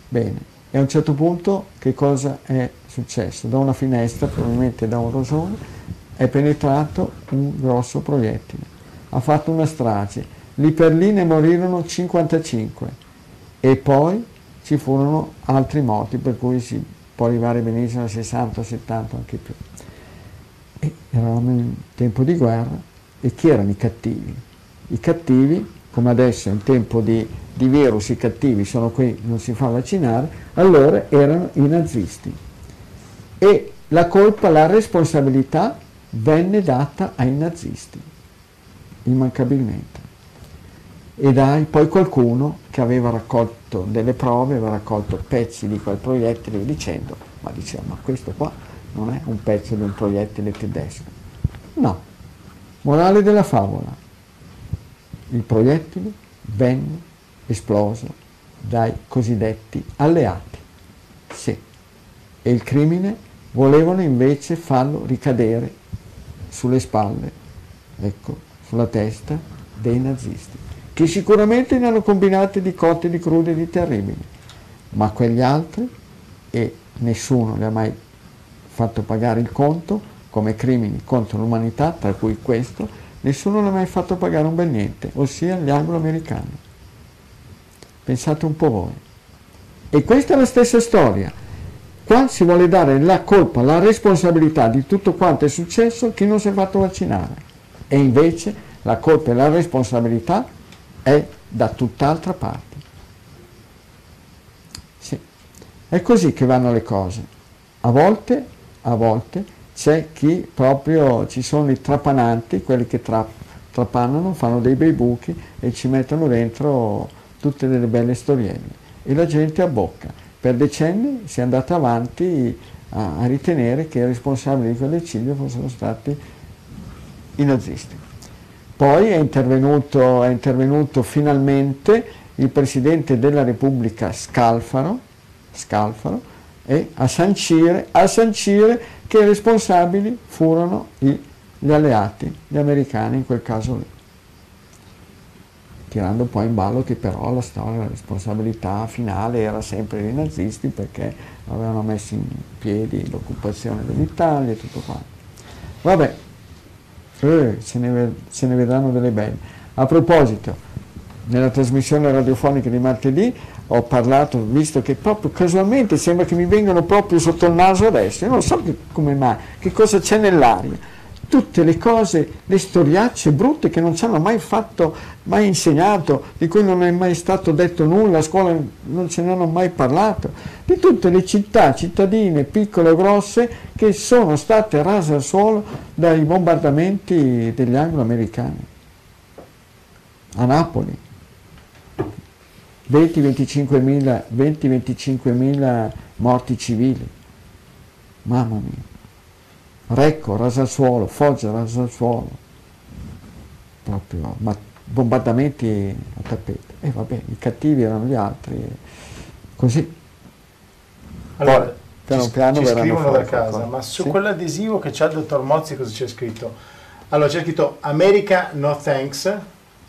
Bene, e a un certo punto che cosa è successo? Da una finestra, probabilmente da un rosone, è penetrato un grosso proiettile. Ha fatto una strage. Lì per lì ne morirono 55 e poi ci furono altri morti, per cui si può arrivare benissimo a 60, 70, anche più. E eravamo in tempo di guerra e chi erano i cattivi? I cattivi come adesso in tempo di, di virus i cattivi sono qui, non si fa vaccinare, allora erano i nazisti. E la colpa, la responsabilità venne data ai nazisti, immancabilmente. E dai poi qualcuno che aveva raccolto delle prove, aveva raccolto pezzi di quel proiettile dicendo, ma diceva, ma questo qua non è un pezzo di un proiettile tedesco. No, Morale della favola. Il proiettile venne esploso dai cosiddetti alleati. Sì. E il crimine volevano invece farlo ricadere sulle spalle, ecco, sulla testa dei nazisti, che sicuramente ne hanno combinate di cotte, di crude, di terribili, ma quegli altri, e nessuno li ha mai fatto pagare il conto, come crimini contro l'umanità, tra cui questo, nessuno ne ha mai fatto pagare un bel niente, ossia gli anglo-americani. Pensate un po' voi. E questa è la stessa storia. Qua si vuole dare la colpa, la responsabilità di tutto quanto è successo a chi non si è fatto vaccinare. E invece la colpa e la responsabilità è da tutt'altra parte. Sì. È così che vanno le cose. A volte, a volte c'è chi proprio, ci sono i trapananti, quelli che tra, trapannano, fanno dei bei buchi e ci mettono dentro tutte delle belle storielle. E la gente abbocca per decenni si è andato avanti a, a ritenere che i responsabili di quell'eccidio fossero stati i nazisti. Poi è intervenuto, è intervenuto finalmente il Presidente della Repubblica Scalfaro, Scalfaro e a sancire, a sancire che i responsabili furono gli alleati, gli americani in quel caso lì tirando poi in ballo che però la storia, la responsabilità finale era sempre dei nazisti perché avevano messo in piedi l'occupazione dell'Italia e tutto quanto. Vabbè, eh, se, ne, se ne vedranno delle belle. A proposito, nella trasmissione radiofonica di martedì ho parlato, visto che proprio casualmente sembra che mi vengano proprio sotto il naso adesso, io non so che, come mai, che cosa c'è nell'aria. Tutte le cose, le storiacce brutte che non ci hanno mai fatto, mai insegnato, di cui non è mai stato detto nulla, a scuola non ce ne hanno mai parlato, di tutte le città, cittadine, piccole o grosse, che sono state rase al suolo dai bombardamenti degli anglo-americani. A Napoli, 20-25 morti civili. Mamma mia. Recco, rasa al suolo, Foggia, rasa al suolo, proprio, ma bombardamenti a tappeto. E vabbè, i cattivi erano gli altri, così. Allora, Poi, piano ci, piano ci scrivono da casa, qualcosa. ma su sì? quell'adesivo che c'ha il dottor Mozzi cosa c'è scritto? Allora c'è scritto America no thanks,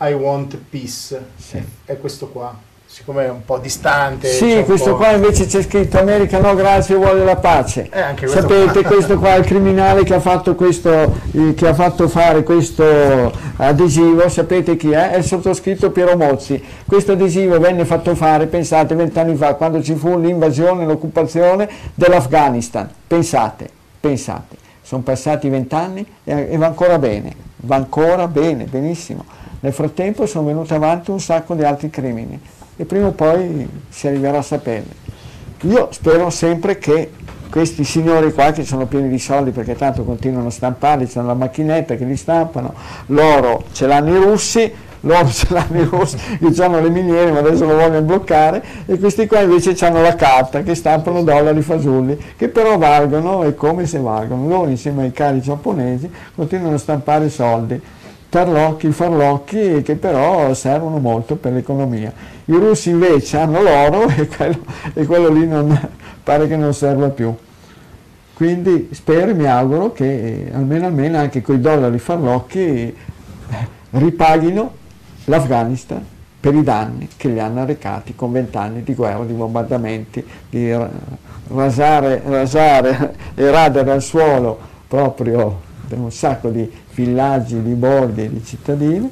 I want peace. Sì. È questo qua siccome è un po' distante. Sì, questo qua invece c'è scritto America no grazie, vuole la pace. Eh, Sapete, qua. questo qua è il criminale che ha fatto questo, eh, che ha fatto fare questo adesivo, sapete chi è? È il sottoscritto Piero Mozzi. Questo adesivo venne fatto fare, pensate, vent'anni fa, quando ci fu l'invasione, l'occupazione dell'Afghanistan. Pensate, pensate. Sono passati vent'anni e, e va ancora bene, va ancora bene, benissimo. Nel frattempo sono venute avanti un sacco di altri crimini e prima o poi si arriverà a saperle. Io spero sempre che questi signori qua che sono pieni di soldi perché tanto continuano a stamparli, c'è la macchinetta che li stampano, loro ce l'hanno i russi, loro ce l'hanno i russi che hanno le miniere ma adesso lo vogliono bloccare e questi qua invece hanno la carta che stampano dollari fasulli che però valgono e come se valgono. Loro insieme ai cari giapponesi continuano a stampare soldi tarlocchi, farlocchi che però servono molto per l'economia. I russi invece hanno l'oro e quello, e quello lì non, pare che non serva più. Quindi spero e mi auguro che almeno, almeno anche quei dollari farlocchi eh, ripaghino l'Afghanistan per i danni che gli hanno arrecati con vent'anni di guerra, di bombardamenti, di rasare, rasare e radere al suolo proprio un sacco di villaggi, di borghi, di cittadini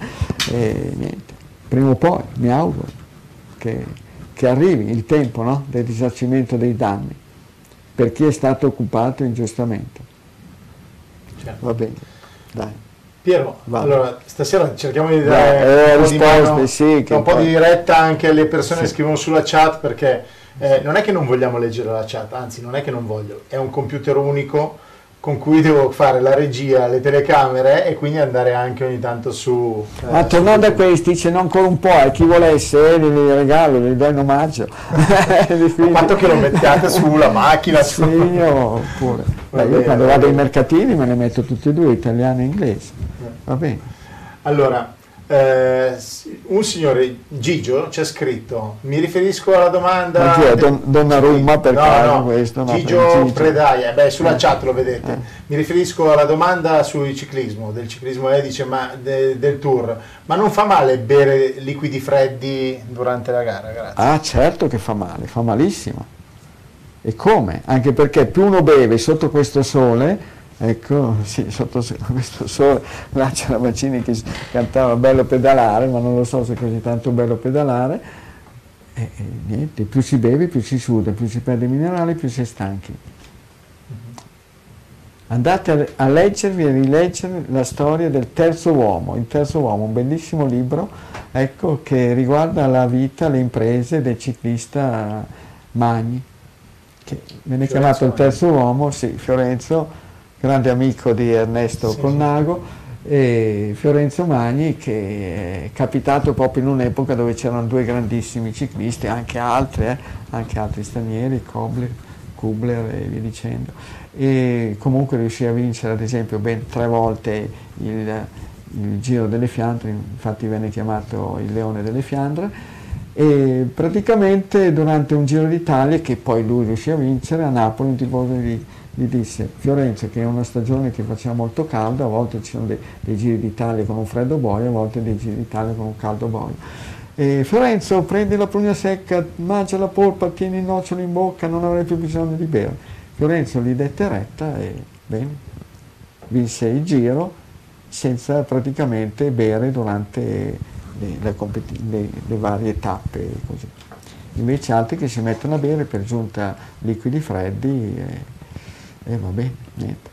e niente. Prima o poi mi auguro che, che arrivi il tempo no? del risarcimento dei danni per chi è stato occupato ingiustamente. Certo. Va bene, dai. Piero, Va. allora stasera cerchiamo di dare eh, un, po risposte, di mano, sì, un po' di diretta anche alle persone sì. che scrivono sulla chat perché eh, non è che non vogliamo leggere la chat, anzi non è che non voglio, è un computer unico con cui devo fare la regia, le telecamere e quindi andare anche ogni tanto su... Eh, Ma tornando a questi, ce n'è ancora un po', e chi volesse li, li regalo, li do in omaggio. Il fatto che lo mettiate sulla macchina. Sì, io pure. Beh, io quando vado ai mercatini me ne metto tutti e due, italiano e inglese. Va bene. Allora, eh, un signore Gigio ci ha scritto, mi riferisco alla domanda... Ma chi è? Don, Donnarumma per no, caso no, questo? No, Gigio Gigio. Predaia, beh sulla Eh. chat lo vedete. Eh. Mi riferisco alla domanda sul ciclismo, del ciclismo eh, dice, ma de- del tour. Ma non fa male bere liquidi freddi durante la gara? Grazie. Ah, certo che fa male, fa malissimo. E come? Anche perché più uno beve sotto questo sole, ecco, sì, sotto questo sole, là c'era Bacini che cantava bello pedalare, ma non lo so se è così tanto bello pedalare, e, e niente, più si beve, più si suda, più si perde minerali, più si è stanchi. Andate a, a leggervi e rileggere la storia del terzo uomo, il terzo uomo, un bellissimo libro ecco, che riguarda la vita, le imprese del ciclista Magni, che viene Fiorenzo chiamato il terzo uomo, sì, Fiorenzo, grande amico di Ernesto Sì, Colnago, e Fiorenzo Magni che è capitato proprio in un'epoca dove c'erano due grandissimi ciclisti, anche altri, eh, anche altri stranieri, Kobler, Kubler e via dicendo. E comunque riuscì a vincere ad esempio ben tre volte il, il Giro delle Fiandre, infatti venne chiamato il Leone delle Fiandre e praticamente durante un Giro d'Italia che poi lui riuscì a vincere a Napoli un tifoso gli, gli disse Fiorenzo che è una stagione che faceva molto caldo, a volte ci sono dei, dei Giri d'Italia con un freddo boio, a volte dei Giri d'Italia con un caldo boio. E Fiorenzo prendi la prugna secca, mangia la polpa, tieni il nocciolo in bocca, non avrai più bisogno di bere. Fiorenzo gli dette retta e bene, vinse il giro senza praticamente bere durante le, le le- le varie tappe. Così. Invece altri che si mettono a bere per giunta liquidi freddi e, e va bene, niente.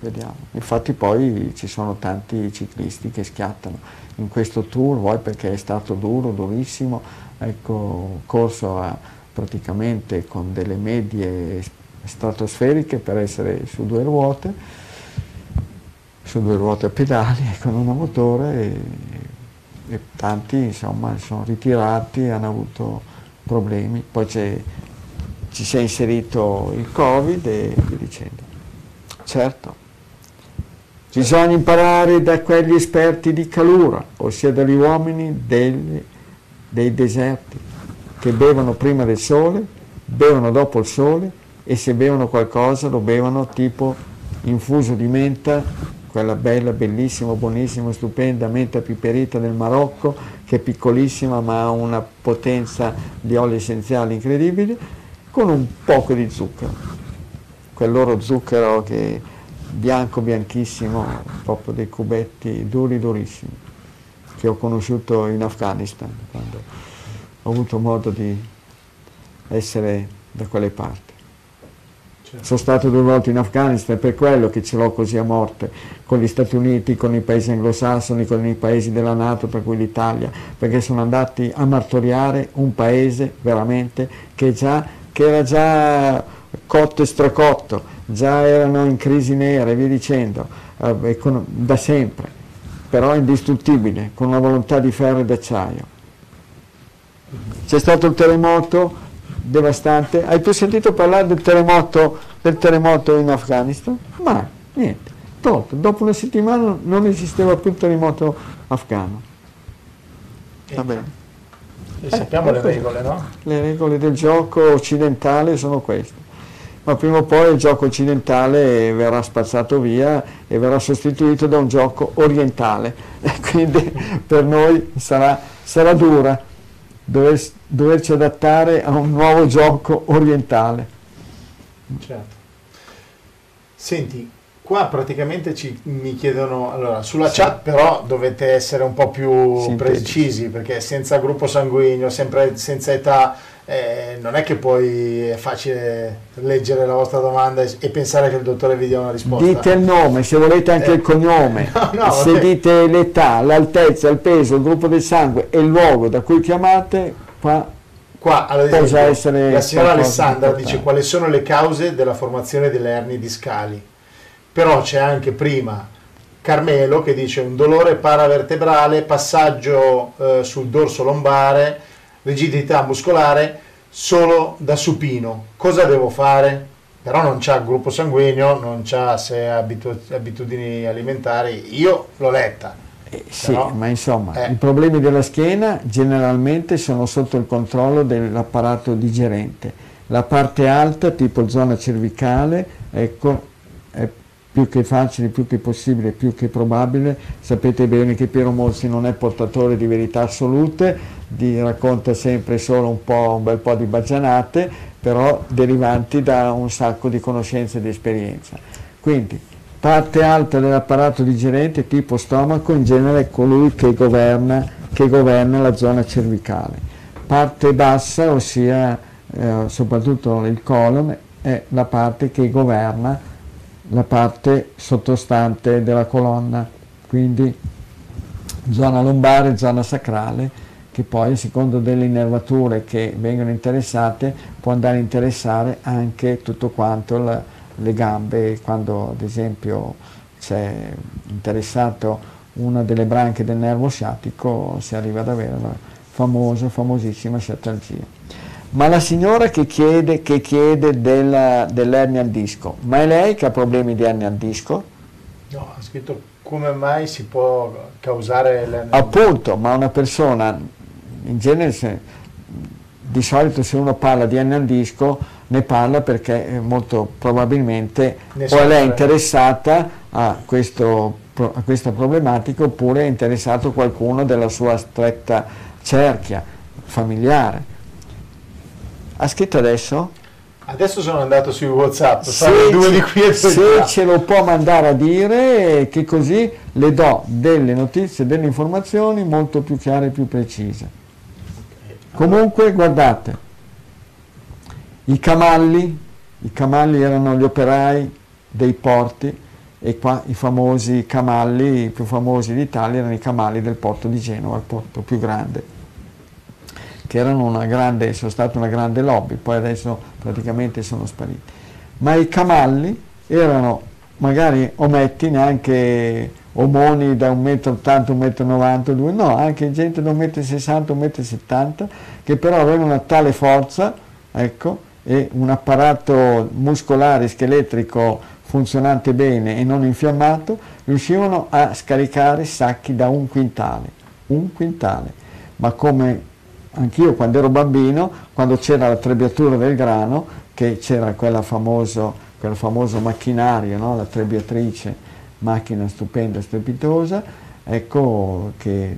Vediamo. Infatti poi ci sono tanti ciclisti che schiattano in questo tour, vuoi perché è stato duro, durissimo, ecco, corso a- praticamente con delle medie stratosferiche per essere su due ruote, su due ruote a pedali con una motore e, e tanti insomma sono ritirati, hanno avuto problemi, poi c'è- ci si è inserito il Covid e via dicendo. Certo, bisogna imparare da quegli esperti di calura, ossia dagli uomini degli- dei deserti, che bevono prima del sole, bevono dopo il sole e se bevono qualcosa lo bevono tipo infuso di menta, quella bella, bellissima, buonissima, stupenda menta piperita del Marocco, che è piccolissima ma ha una potenza di oli essenziali incredibile, con un poco di zucchero, quel loro zucchero che bianco bianchissimo, proprio dei cubetti duri durissimi, che ho conosciuto in Afghanistan quando ho avuto modo di essere da quelle parti. Certo. Sono stato due volte in Afghanistan, è per quello che ce l'ho così a morte, con gli Stati Uniti, con i paesi anglosassoni, con i paesi della Nato, per cui l'Italia, perché sono andati a martoriare un paese veramente che, già, che era già cotto e stracotto, già erano in crisi nera e via dicendo, eh, con- da sempre, però indistruttibile, con una volontà di ferro e d'acciaio. C'è stato il terremoto devastante. Hai più sentito parlare del terremoto, del terremoto in Afghanistan? Ma niente, tolto. Dopo una settimana non esisteva più il terremoto afghano. Va bene. E sappiamo le ecco. regole, no? Le regole del gioco occidentale sono queste. Ma prima o poi il gioco occidentale verrà spazzato via e verrà sostituito da un gioco orientale. E quindi per noi sarà, sarà dura dover- doverci adattare a un nuovo gioco orientale. Certo. Senti, qua praticamente ci- mi chiedono, allora sulla Sì. chat però dovete essere un po' più Sintetici. precisi perché senza gruppo sanguigno, sempre senza età, eh, non è che poi è facile leggere la vostra domanda e, e pensare che il dottore vi dia una risposta. Dite il nome, se volete anche Eh, il cognome, no, no, se vabbè. dite l'età, l'altezza, il peso, il gruppo del sangue e il luogo da cui chiamate, qua Qua, esempio, la signora Alessandra importante. dice quali sono le cause della formazione delle ernie discali. Però c'è anche prima Carmelo che dice un dolore paravertebrale, passaggio eh, sul dorso lombare, rigidità muscolare solo da supino. Cosa devo fare? però non c'ha gruppo sanguigno, non c'ha se abitu- abitudini alimentari. Io l'ho letta. Eh, sì, Però- ma insomma, eh. i problemi della schiena generalmente sono sotto il controllo dell'apparato digerente. La parte alta, tipo zona cervicale, ecco, è più che facile, più che possibile, più che probabile. Sapete bene che Piero Mozzi non è portatore di verità assolute, di- racconta sempre solo un, po', un bel po' di baggianate, però derivanti da un sacco di conoscenze e di esperienza. Quindi, parte alta dell'apparato digerente, tipo stomaco, in genere è colui che governa, che governa la zona cervicale. Parte bassa, ossia eh, soprattutto il colon, è la parte che governa la parte sottostante della colonna, quindi zona lombare, zona sacrale, che poi a secondo delle innervature che vengono interessate può andare a interessare anche tutto quanto la- le gambe, quando ad esempio c'è interessato una delle branche del nervo sciatico si arriva ad avere la famosa, famosissima sciatalgia. Ma la signora che chiede, che chiede della- dell'ernia al disco, ma è lei che ha problemi di ernia al disco? No, ha scritto come mai si può causare l'ernia Appunto, ma una persona, in genere se- di solito se uno parla di ernia al disco ne parla perché eh, molto probabilmente Ne o lei è interessata a, questo a questa problematica oppure è interessato qualcuno della sua stretta cerchia familiare. Ha scritto adesso? Adesso sono andato su WhatsApp, Se ce- di qui e due se ce lo può mandare a dire che così le do delle notizie, delle informazioni molto più chiare e più precise. Comunque guardate, i camalli, i camalli erano gli operai dei porti e qua i famosi camalli, i più famosi d'Italia erano i camalli del porto di Genova, il porto più grande che erano una grande, sono state una grande lobby, poi adesso praticamente sono spariti. Ma i camalli erano magari ometti neanche omoni da 1,80 m, 1,90 m, 2 no, anche gente da 1,60 m, 1,70 m, che però avevano una tale forza, ecco, e un apparato muscolare, scheletrico funzionante bene e non infiammato, riuscivano a scaricare sacchi da un quintale, un quintale. Ma come anch'io quando ero bambino, quando c'era la trebbiatura del grano, che c'era famoso, quel famoso macchinario, no? la trebbiatrice, macchina stupenda, strepitosa, ecco che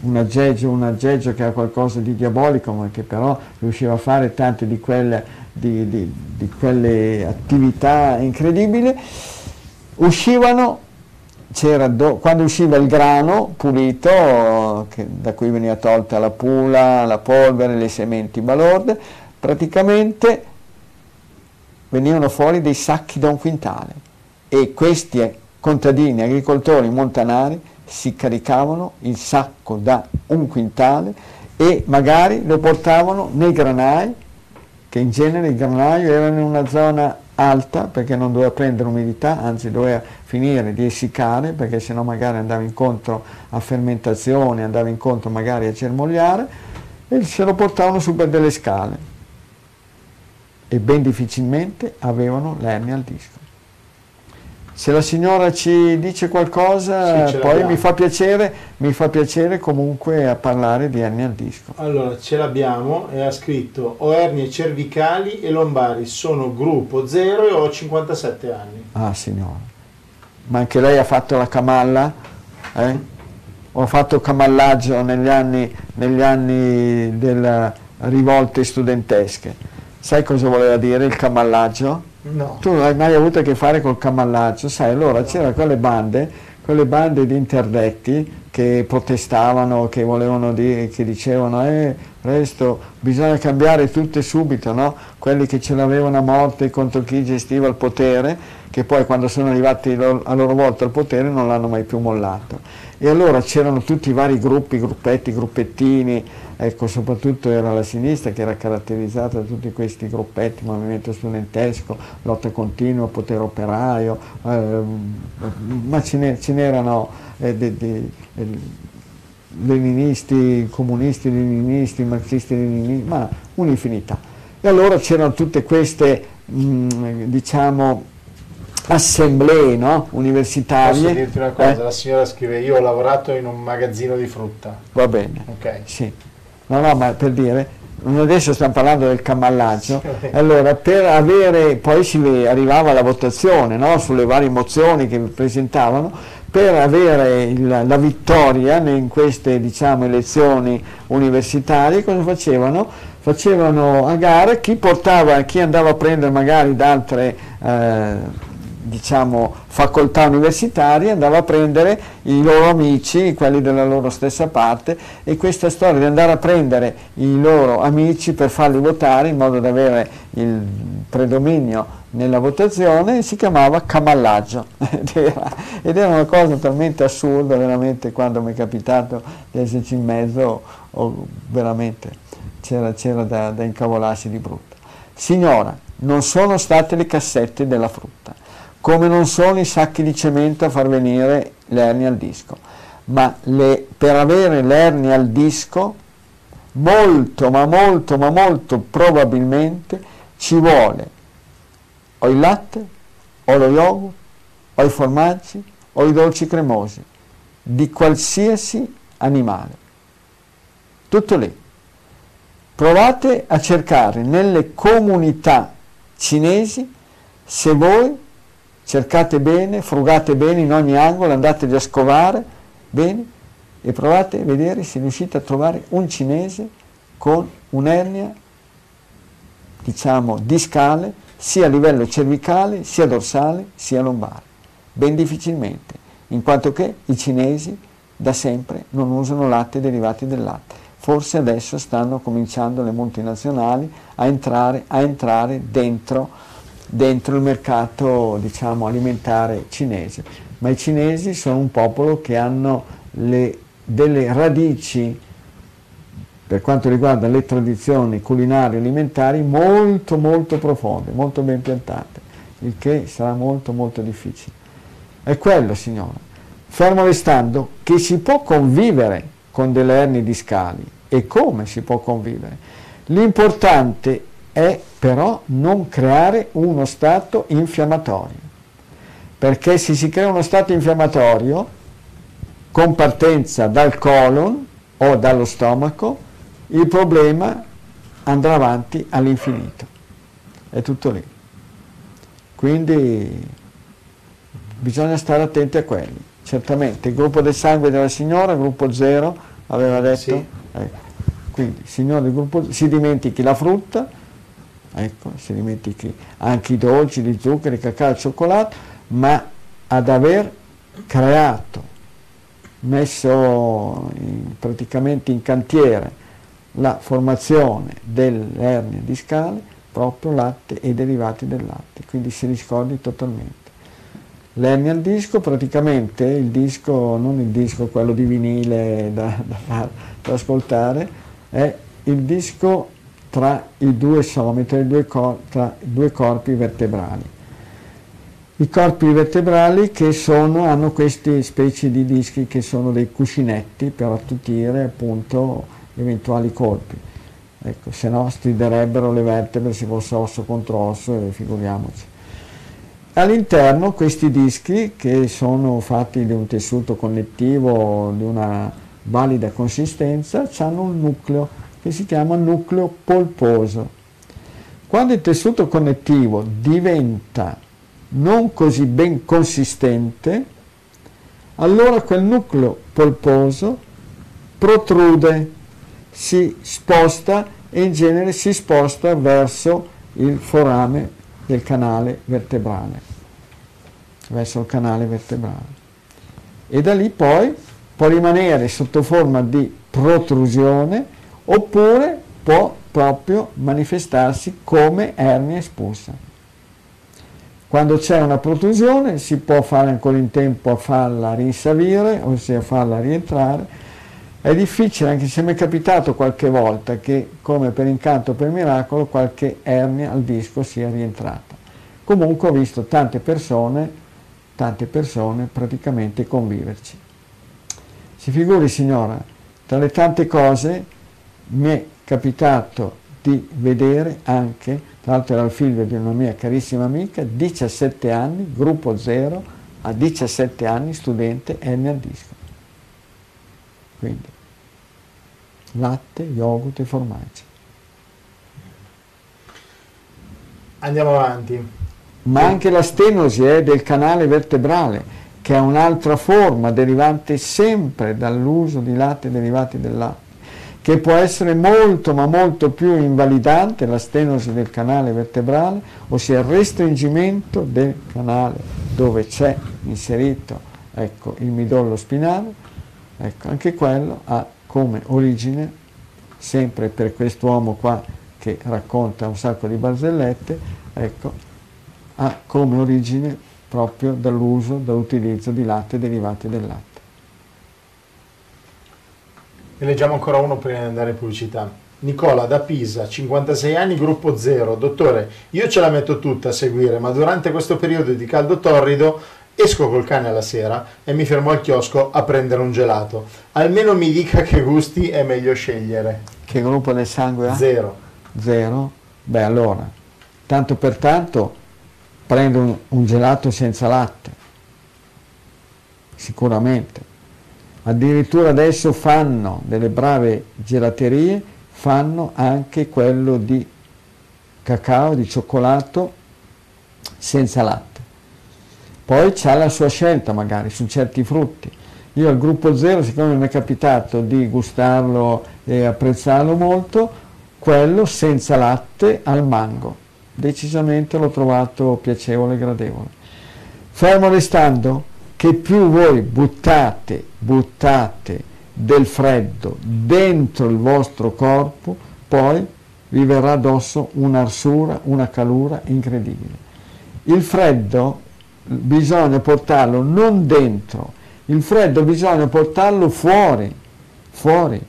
un aggeggio, un aggeggio che ha qualcosa di diabolico, ma che però riusciva a fare tante di quelle, di, di- di quelle attività incredibili, uscivano do- quando usciva il grano pulito, che- da cui veniva tolta la pula, la polvere, le sementi balorde, praticamente venivano fuori dei sacchi da un quintale. E questi contadini, agricoltori montanari si caricavano il sacco da un quintale e magari lo portavano nei granai, che in genere il granaio era in una zona alta perché non doveva prendere umidità, anzi doveva finire di essiccare perché sennò magari andava incontro a fermentazione, andava incontro magari a germogliare e se lo portavano su per delle scale e ben difficilmente avevano l'ernia al disco. Se la signora ci dice qualcosa, Sì, poi mi fa piacere, mi fa piacere comunque a parlare di ernia al disco. Allora, ce l'abbiamo e ha scritto ho ernie cervicali e lombari, sono gruppo 0 e ho 57 anni. Ah signora, ma anche lei ha fatto la camalla? Eh? O ha fatto camallaggio negli anni, negli anni delle rivolte studentesche? Sai cosa voleva dire il camallaggio? No. Tu non hai mai avuto a che fare col camallaggio, sai, allora c'erano quelle bande, quelle bande di interdetti che protestavano, che volevano dire, che dicevano, eh, presto, bisogna cambiare tutte subito, no? Quelli che ce l'avevano a morte contro chi gestiva il potere, che poi quando sono arrivati a loro volta al potere non l'hanno mai più mollato. E allora c'erano tutti i vari gruppi, gruppetti, gruppettini, ecco, soprattutto era la sinistra che era caratterizzata da tutti questi gruppetti, movimento studentesco, lotta continua, potere operaio, ehm, ma ce, ne- ce n'erano eh, de- de- eh, leninisti, comunisti, leninisti, marxisti, leninisti, ma un'infinità. E allora c'erano tutte queste mh, diciamo, assemblee no? universitarie. Posso dirti una cosa, Eh, la signora scrive io ho lavorato in un magazzino di frutta. va bene, Ok. sì. No, no, ma per dire, adesso stiamo parlando del camallaggio, allora per avere, poi si arrivava alla votazione no? sulle varie mozioni che presentavano, per avere il- la vittoria in queste diciamo, elezioni universitarie cosa facevano? Facevano a gara chi portava, chi andava a prendere magari da altre eh, diciamo, facoltà universitarie, andava a prendere i loro amici, quelli della loro stessa parte, e questa storia di andare a prendere i loro amici per farli votare in modo da avere il predominio nella votazione si chiamava camallaggio ed era, ed era una cosa talmente assurda veramente quando mi è capitato di esserci in mezzo oh, veramente c'era, da, da incavolarsi di brutto. Signora non sono state le cassette della frutta come non sono i sacchi di cemento a far venire l'ernia al disco ma le- per avere l'ernia al disco molto ma molto ma molto probabilmente ci vuole o il latte, o lo yogurt, o i formaggi, o i dolci cremosi, di qualsiasi animale. Tutto lì. Provate a cercare nelle comunità cinesi se voi cercate bene, frugate bene in ogni angolo, andate a scovare bene e provate a vedere se riuscite a trovare un cinese con un'ernia, diciamo, discale, sia a livello cervicale, sia dorsale, sia lombare. Ben difficilmente, in quanto che i cinesi da sempre non usano latte derivati del latte. Forse adesso stanno cominciando le multinazionali a entrare, a entrare dentro, dentro il mercato diciamo, alimentare cinese. Ma i cinesi sono un popolo che hanno le- delle radici per quanto riguarda le tradizioni culinarie alimentari molto molto profonde, molto ben piantate, il che sarà molto molto difficile. È quello, signora. Fermo restando che si può convivere con delle ernie discali e come si può convivere. L'importante è però non creare uno stato infiammatorio, perché se si crea uno stato infiammatorio con partenza dal colon o dallo stomaco, il problema andrà avanti all'infinito. È tutto lì. Quindi bisogna stare attenti a quelli. Certamente il gruppo del sangue della signora, gruppo 0, aveva detto. Sì. Ecco. Quindi, signore del gruppo si dimentichi la frutta, ecco, si dimentichi anche i dolci, gli zuccheri, il cacao, il cioccolato, ma ad aver creato, messo in- praticamente in cantiere la formazione dell'ernia discale, proprio latte e derivati del latte, quindi si riscordi totalmente. L'ernia al disco, praticamente il disco, non il disco quello di vinile da, da da ascoltare, è il disco tra i due somi, tra i due, cor- tra i due corpi vertebrali. I corpi vertebrali che sono, hanno queste specie di dischi che sono dei cuscinetti per attutire appunto eventuali colpi. Ecco, se no striderebbero le vertebre se fosse osso contro osso e figuriamoci. All'interno questi dischi che sono fatti di un tessuto connettivo di una valida consistenza hanno un nucleo che si chiama nucleo polposo. Quando il tessuto connettivo diventa non così ben consistente, allora quel nucleo polposo protrude, si sposta e in genere si sposta verso il forame del canale vertebrale, verso il canale vertebrale. E da lì poi può rimanere sotto forma di protrusione oppure può proprio manifestarsi come ernia espulsa. Quando c'è una protrusione si può fare ancora in tempo a farla rinsavire, ossia farla rientrare. È difficile, anche se mi è capitato qualche volta che, come per incanto o per miracolo, qualche ernia al disco sia rientrata. Comunque ho visto tante persone, tante persone praticamente conviverci. Si figuri signora, tra le tante cose mi è capitato di vedere anche, tra l'altro era il figlio di una mia carissima amica, 17 anni, gruppo 0, a 17 anni studente è nel disco. Quindi latte, yogurt e formaggi. Andiamo avanti. Ma anche la stenosi è del canale vertebrale, che è un'altra forma derivante sempre dall'uso di latte derivati dal latte, che può essere molto ma molto più invalidante la stenosi del canale vertebrale, ossia il restringimento del canale dove c'è inserito ecco, il midollo spinale, ecco, anche quello ha come origine, sempre per quest'uomo qua che racconta un sacco di barzellette, ecco, ha come origine proprio dall'uso, dall'utilizzo di latte derivati dal latte. Ne leggiamo ancora uno prima di andare in pubblicità. Nicola da Pisa, 56 anni, gruppo 0. Dottore, io ce la metto tutta a seguire, ma durante questo periodo di caldo torrido esco col cane alla sera e mi fermo al chiosco a prendere un gelato. Almeno mi dica che gusti è meglio scegliere. Che gruppo del sangue ha? Zero. Zero? Beh allora, tanto per tanto prendo un, un gelato senza latte, sicuramente. Addirittura adesso fanno delle brave gelaterie, fanno anche quello di cacao, di cioccolato senza latte. Poi c'ha la sua scelta magari su certi frutti. Io al gruppo zero, siccome mi è capitato di gustarlo e apprezzarlo molto, quello senza latte al mango. Decisamente l'ho trovato piacevole e gradevole. Fermo restando che più voi buttate, buttate del freddo dentro il vostro corpo, poi vi verrà addosso un'arsura, una calura incredibile. Il freddo bisogna portarlo non dentro, il freddo bisogna portarlo fuori, fuori,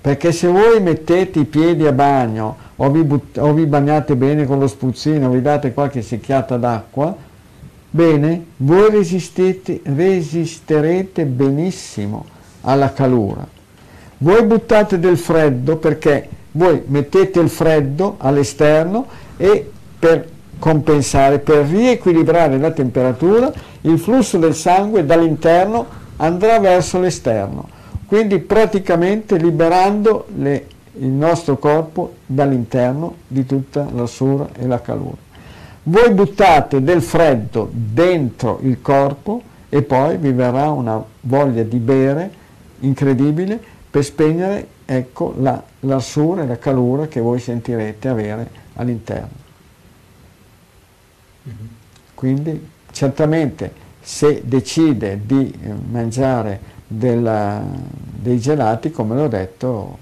perché se voi mettete i piedi a bagno o vi, but- o vi bagnate bene con lo spruzzino, vi date qualche secchiata d'acqua, bene, voi resisterete benissimo alla calura. Voi buttate del freddo perché voi mettete il freddo all'esterno e per compensare, per riequilibrare la temperatura, il flusso del sangue dall'interno andrà verso l'esterno, quindi praticamente liberando le, il nostro corpo dall'interno di tutta l'arsura e la calura. Voi buttate del freddo dentro il corpo e poi vi verrà una voglia di bere incredibile per spegnere ecco, la, l'arsura e la calura che voi sentirete avere all'interno. Quindi certamente se decide di eh, mangiare della, dei gelati, come l'ho detto,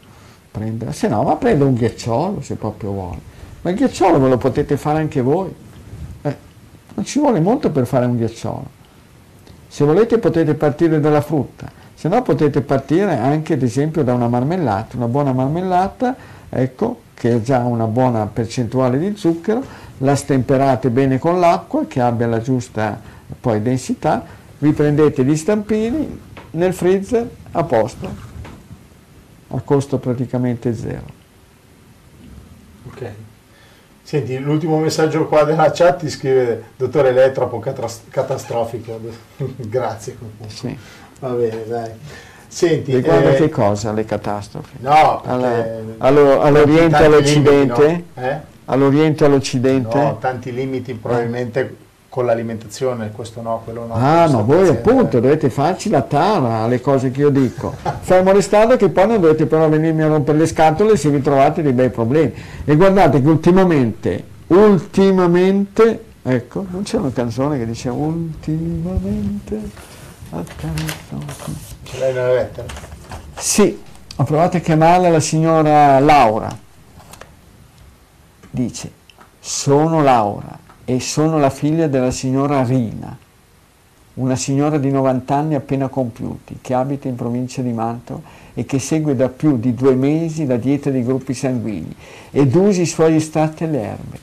prenda, se no, ma prenda un ghiacciolo se proprio vuole. Ma il ghiacciolo ve lo potete fare anche voi. Non ci vuole molto per fare un ghiacciolo. Se volete potete partire dalla frutta, se no potete partire anche ad esempio da una marmellata, una buona marmellata, ecco, che ha già una buona percentuale di zucchero, la stemperate bene con l'acqua che abbia la giusta poi densità, vi prendete gli stampini nel freezer a posto, a costo praticamente zero. Ok. Senti, l'ultimo messaggio qua della chat ti scrive, dottore, lei è troppo catastrofico. Grazie. Sì. Va bene, dai. Senti, Riguarda eh, che cosa le catastrofi? No, Alla- allo- all'Oriente e all'Occidente? limiti, no? Eh? All'Oriente e all'Occidente? No, tanti limiti probabilmente con l'alimentazione, questo no, quello no. Ah no, voi paziente- appunto dovete farci la tara alle cose che io dico. Fermo restando che poi non dovete però venirmi a rompere le scatole se vi trovate dei bei problemi. E guardate che ultimamente, ultimamente, ecco, non c'è una canzone che dice ultimamente accarezzo. Ce l'hai nella lettera? Sì, ho provato a chiamarla la signora Laura. Dice, sono Laura e sono la figlia della signora Rina, una signora di 90 anni appena compiuti, che abita in provincia di Mantova e che segue da più di due mesi la dieta dei gruppi sanguigni ed usa i suoi estratti alle erbe.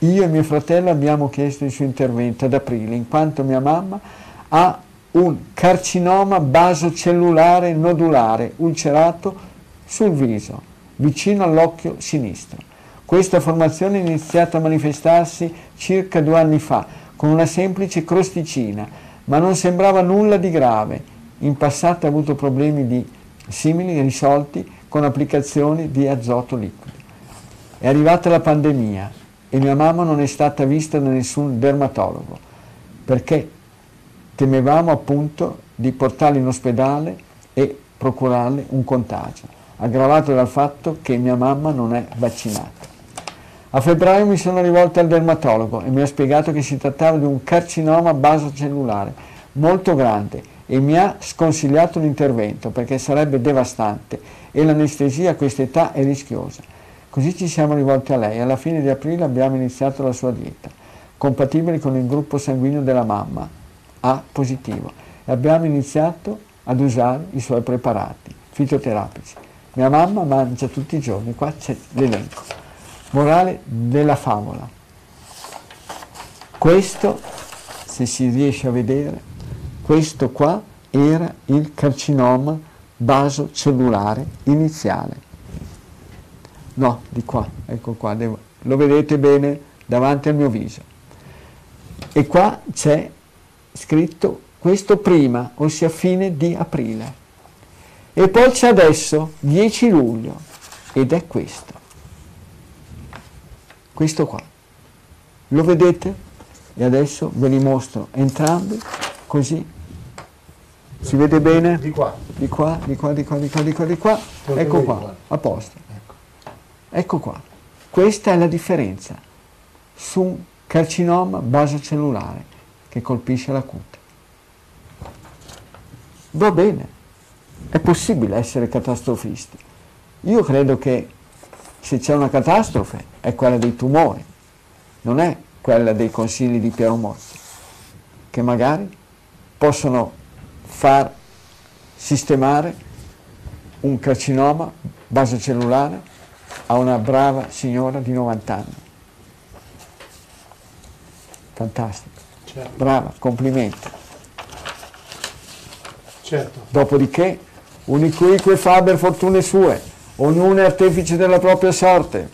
Io e mio fratello abbiamo chiesto il suo intervento ad aprile, in quanto mia mamma ha un carcinoma basocellulare nodulare ulcerato sul viso, vicino all'occhio sinistro. Questa formazione è iniziata a manifestarsi circa due anni fa, con una semplice crosticina, ma non sembrava nulla di grave. In passato ha avuto problemi di simili risolti con applicazioni di azoto liquido. È arrivata la pandemia e mia mamma non è stata vista da nessun dermatologo perché temevamo appunto di portarla in ospedale e procurarle un contagio, aggravato dal fatto che mia mamma non è vaccinata. A febbraio mi sono rivolta al dermatologo e mi ha spiegato che si trattava di un carcinoma basocellulare molto grande e mi ha sconsigliato l'intervento perché sarebbe devastante e l'anestesia a questa età è rischiosa. Così ci siamo rivolti a lei e alla fine di aprile abbiamo iniziato la sua dieta, compatibile con il gruppo sanguigno della mamma, A positivo, e abbiamo iniziato ad usare i suoi preparati fitoterapici. Mia mamma mangia tutti i giorni, qua c'è l'elenco. Morale della favola. Questo, se si riesce a vedere, questo qua era il carcinoma basocellulare iniziale. No, di qua, ecco qua, devo, lo vedete bene davanti al mio viso. E qua c'è scritto questo prima, ossia fine di aprile. E poi c'è adesso, 10 luglio, ed è questo. Questo qua. Lo vedete? E adesso ve li mostro entrambi, così si vede bene? Di qua. Di qua, di qua, di qua, di qua, di qua, di qua. Ecco qua, a posto. Ecco. ecco qua. Questa è la differenza su un carcinoma basocellulare che colpisce la cute. Va bene, è possibile essere catastrofisti. Io credo che se c'è una catastrofe è quella dei tumori, non è quella dei consigli di Piero Mozzi, che magari possono far sistemare un carcinoma basocellulare a una brava signora di 90 anni. Fantastico. Certo. Brava, complimenti. Certo. Dopodiché, unique faber fortune sue, ognuno è artefice della propria sorte.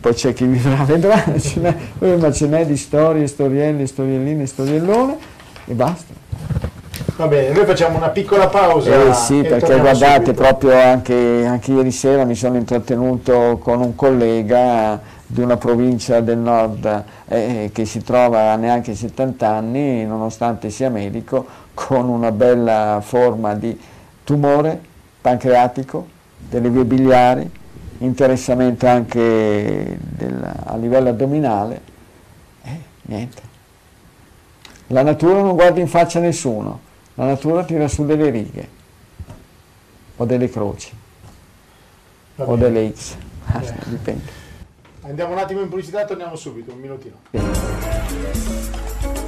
Poi c'è chi vivrà, vedrà, ce ma ce n'è di storie, storielle, storielline, storiellone e basta. Va bene, noi facciamo una piccola pausa. Eh sì, perché guardate, subito. proprio anche, anche, ieri sera mi sono intrattenuto con un collega di una provincia del nord eh, che si trova a neanche 70 anni, nonostante sia medico, con una bella forma di tumore pancreatico, delle vie biliari, interessamento anche del, a livello addominale. Eh, niente. La natura non guarda in faccia nessuno la natura tira su delle righe o delle croci o delle X, ah, dipende. Andiamo un attimo in pubblicità, torniamo subito, un minutino. Bene.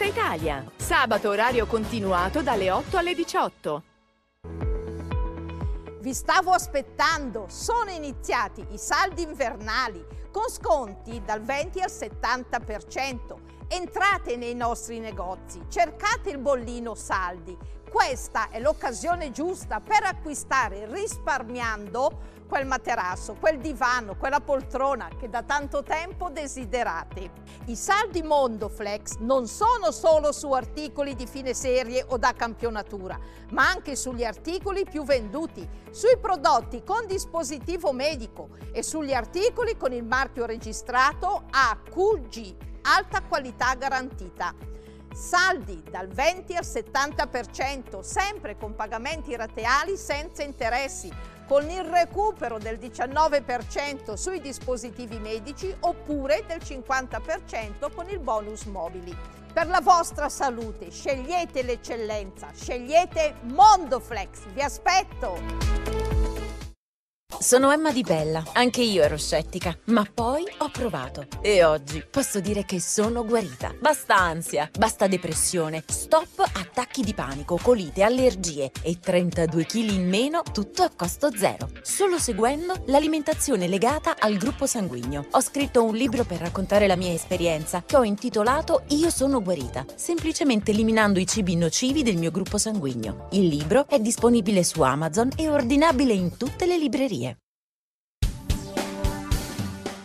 tutta Italia. Sabato orario continuato dalle 8 alle 18. Vi stavo aspettando, sono iniziati i saldi invernali con sconti dal 20 al 70%. Entrate nei nostri negozi, cercate il bollino saldi. Questa è l'occasione giusta per acquistare risparmiando quel materasso, quel divano, quella poltrona che da tanto tempo desiderate. I saldi Mondoflex non sono solo su articoli di fine serie o da campionatura, ma anche sugli articoli più venduti, sui prodotti con dispositivo medico e sugli articoli con il marchio registrato AQG, alta qualità garantita. Saldi dal 20 al 70%, sempre con pagamenti rateali senza interessi, con il recupero del 19% sui dispositivi medici oppure del 50% con il bonus mobili. Per la vostra salute scegliete l'eccellenza, scegliete Mondoflex, vi aspetto! Sono Emma Di Bella, anche io ero scettica, ma poi ho provato e oggi posso dire che sono guarita. Basta ansia, basta depressione, stop attacchi di panico, colite, allergie e 32 kg in meno, tutto a costo zero. Solo seguendo l'alimentazione legata al gruppo sanguigno. Ho scritto un libro per raccontare la mia esperienza che ho intitolato Io sono guarita, semplicemente eliminando i cibi nocivi del mio gruppo sanguigno. Il libro è disponibile su Amazon e ordinabile in tutte le librerie.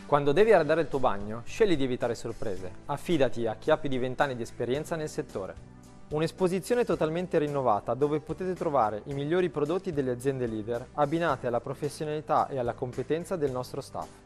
Quando devi arredare il tuo bagno, scegli di evitare sorprese. Affidati a chi ha più di 20 anni di esperienza nel settore. Un'esposizione totalmente rinnovata dove potete trovare i migliori prodotti delle aziende leader abbinate alla professionalità e alla competenza del nostro staff.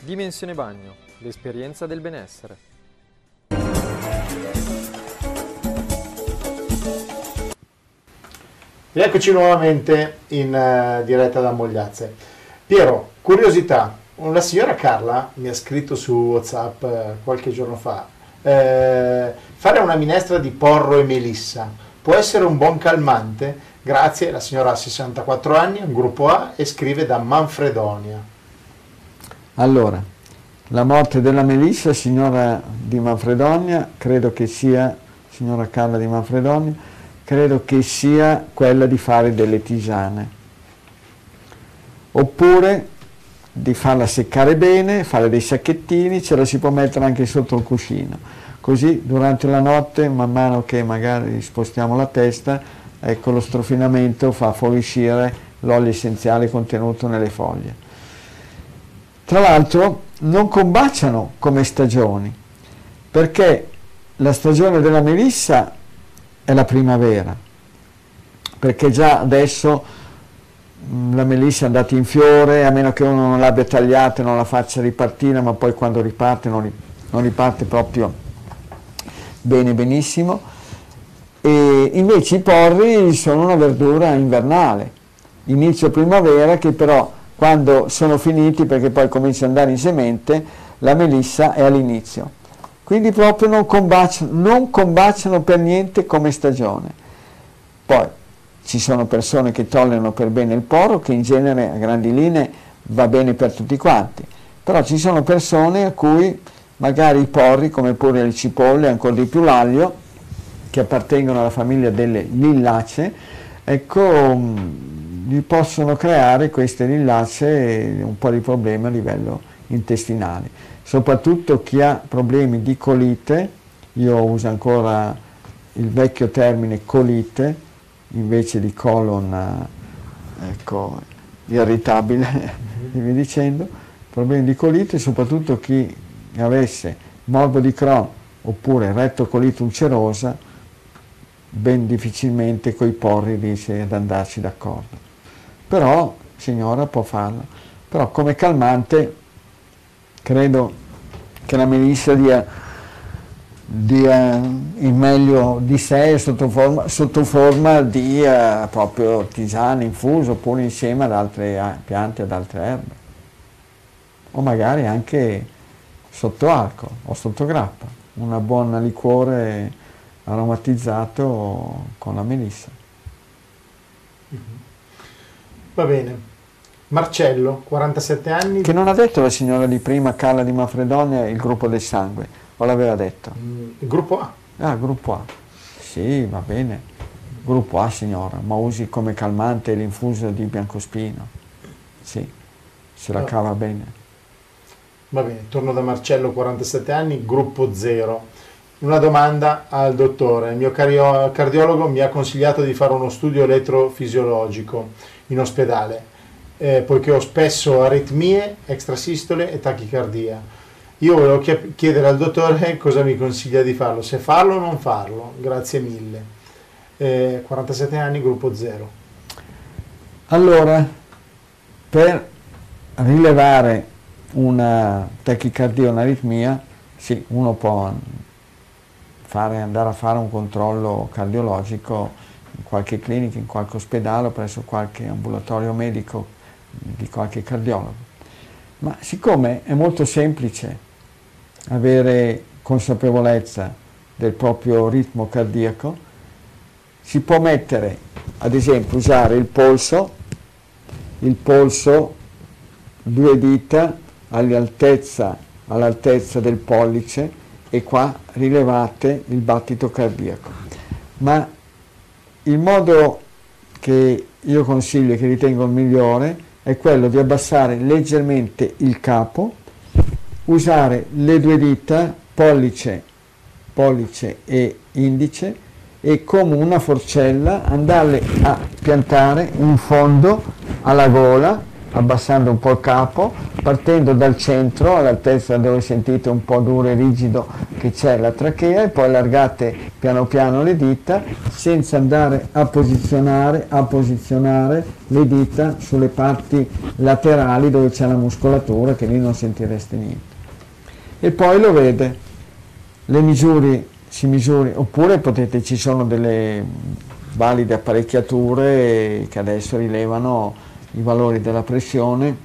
Dimensione Bagno, l'esperienza del benessere. Eccoci nuovamente in uh, diretta da Mogliazze. Piero, curiosità, una signora Carla mi ha scritto su WhatsApp uh, qualche giorno fa, eh, fare una minestra di porro e melissa può essere un buon calmante? Grazie, la signora ha 64 anni, un gruppo A e scrive da Manfredonia. Allora, la morte della Melissa, signora di Manfredonia, credo che sia, signora Carla di Manfredonia, credo che sia quella di fare delle tisane. Oppure di farla seccare bene, fare dei sacchettini, ce la si può mettere anche sotto il cuscino. Così durante la notte, man mano che magari spostiamo la testa, ecco lo strofinamento fa fuoriuscire l'olio essenziale contenuto nelle foglie. Tra l'altro non combaciano come stagioni, perché la stagione della melissa è la primavera, perché già adesso mm, la melissa è andata in fiore, a meno che uno non l'abbia tagliata e non la faccia ripartire, ma poi quando riparte non, riparte proprio bene benissimo. E invece i porri sono una verdura invernale, inizio primavera che però quando sono finiti, perché poi comincia ad andare in semente, la melissa è all'inizio. Quindi proprio non combaciano, non combaciano per niente come stagione. Poi ci sono persone che tollerano per bene il poro, che in genere a grandi linee va bene per tutti quanti, però ci sono persone a cui magari i porri, come pure le cipolle, ancora di più l'aglio, che appartengono alla famiglia delle lillacee, ecco, gli possono creare queste rilacce un po' di problemi a livello intestinale. Soprattutto chi ha problemi di colite, io uso ancora il vecchio termine colite invece di colon ecco, irritabile, vi dicendo, problemi di colite, soprattutto chi avesse morbo di Crohn oppure rettocolite ulcerosa, ben difficilmente coi porri riesce ad andarci d'accordo però signora può farlo. Però come calmante credo che la melissa dia, dia il meglio di sé sotto forma, sotto forma di uh, proprio tisana infuso oppure insieme ad altre uh, piante, ad altre erbe. O magari anche sotto alcol o sotto grappa, una buona liquore aromatizzato con la melissa. Mm-hmm. Va bene. Marcello, 47 anni. Che non ha detto la signora di prima, Carla di Manfredonia, il gruppo del sangue, o l'aveva detto? Mm, il gruppo A. Ah, gruppo A. Sì, va bene. Gruppo A, signora, ma usi come calmante l'infuso di biancospino. Sì, se la cava bene. Va bene, torno da Marcello, 47 anni, gruppo 0. Una domanda al dottore. Il mio cardiologo mi ha consigliato di fare uno studio elettrofisiologico in ospedale, eh, poiché ho spesso aritmie, extrasistole e tachicardia. Io volevo chiedere al dottore cosa mi consiglia di farlo, se farlo o non farlo. Grazie mille. Eh, 47 anni, gruppo 0. Allora, per rilevare una tachicardia o un'aritmia, sì, uno può fare, andare a fare un controllo cardiologico qualche clinica, in qualche ospedale presso qualche ambulatorio medico di qualche cardiologo. Ma siccome è molto semplice avere consapevolezza del proprio ritmo cardiaco, si può mettere, ad esempio, usare il polso, il polso, due dita all'altezza, all'altezza del pollice e qua rilevate il battito cardiaco. Ma il modo che io consiglio e che ritengo il migliore è quello di abbassare leggermente il capo, usare le due dita, pollice, pollice e indice, e come una forcella andarle a piantare in fondo alla gola abbassando un po' il capo, partendo dal centro all'altezza dove sentite un po' duro e rigido che c'è la trachea e poi allargate piano piano le dita senza andare a posizionare, a posizionare le dita sulle parti laterali dove c'è la muscolatura che lì non sentireste niente. E poi lo vede, le misuri si misuri, oppure potete, ci sono delle valide apparecchiature che adesso rilevano i valori della pressione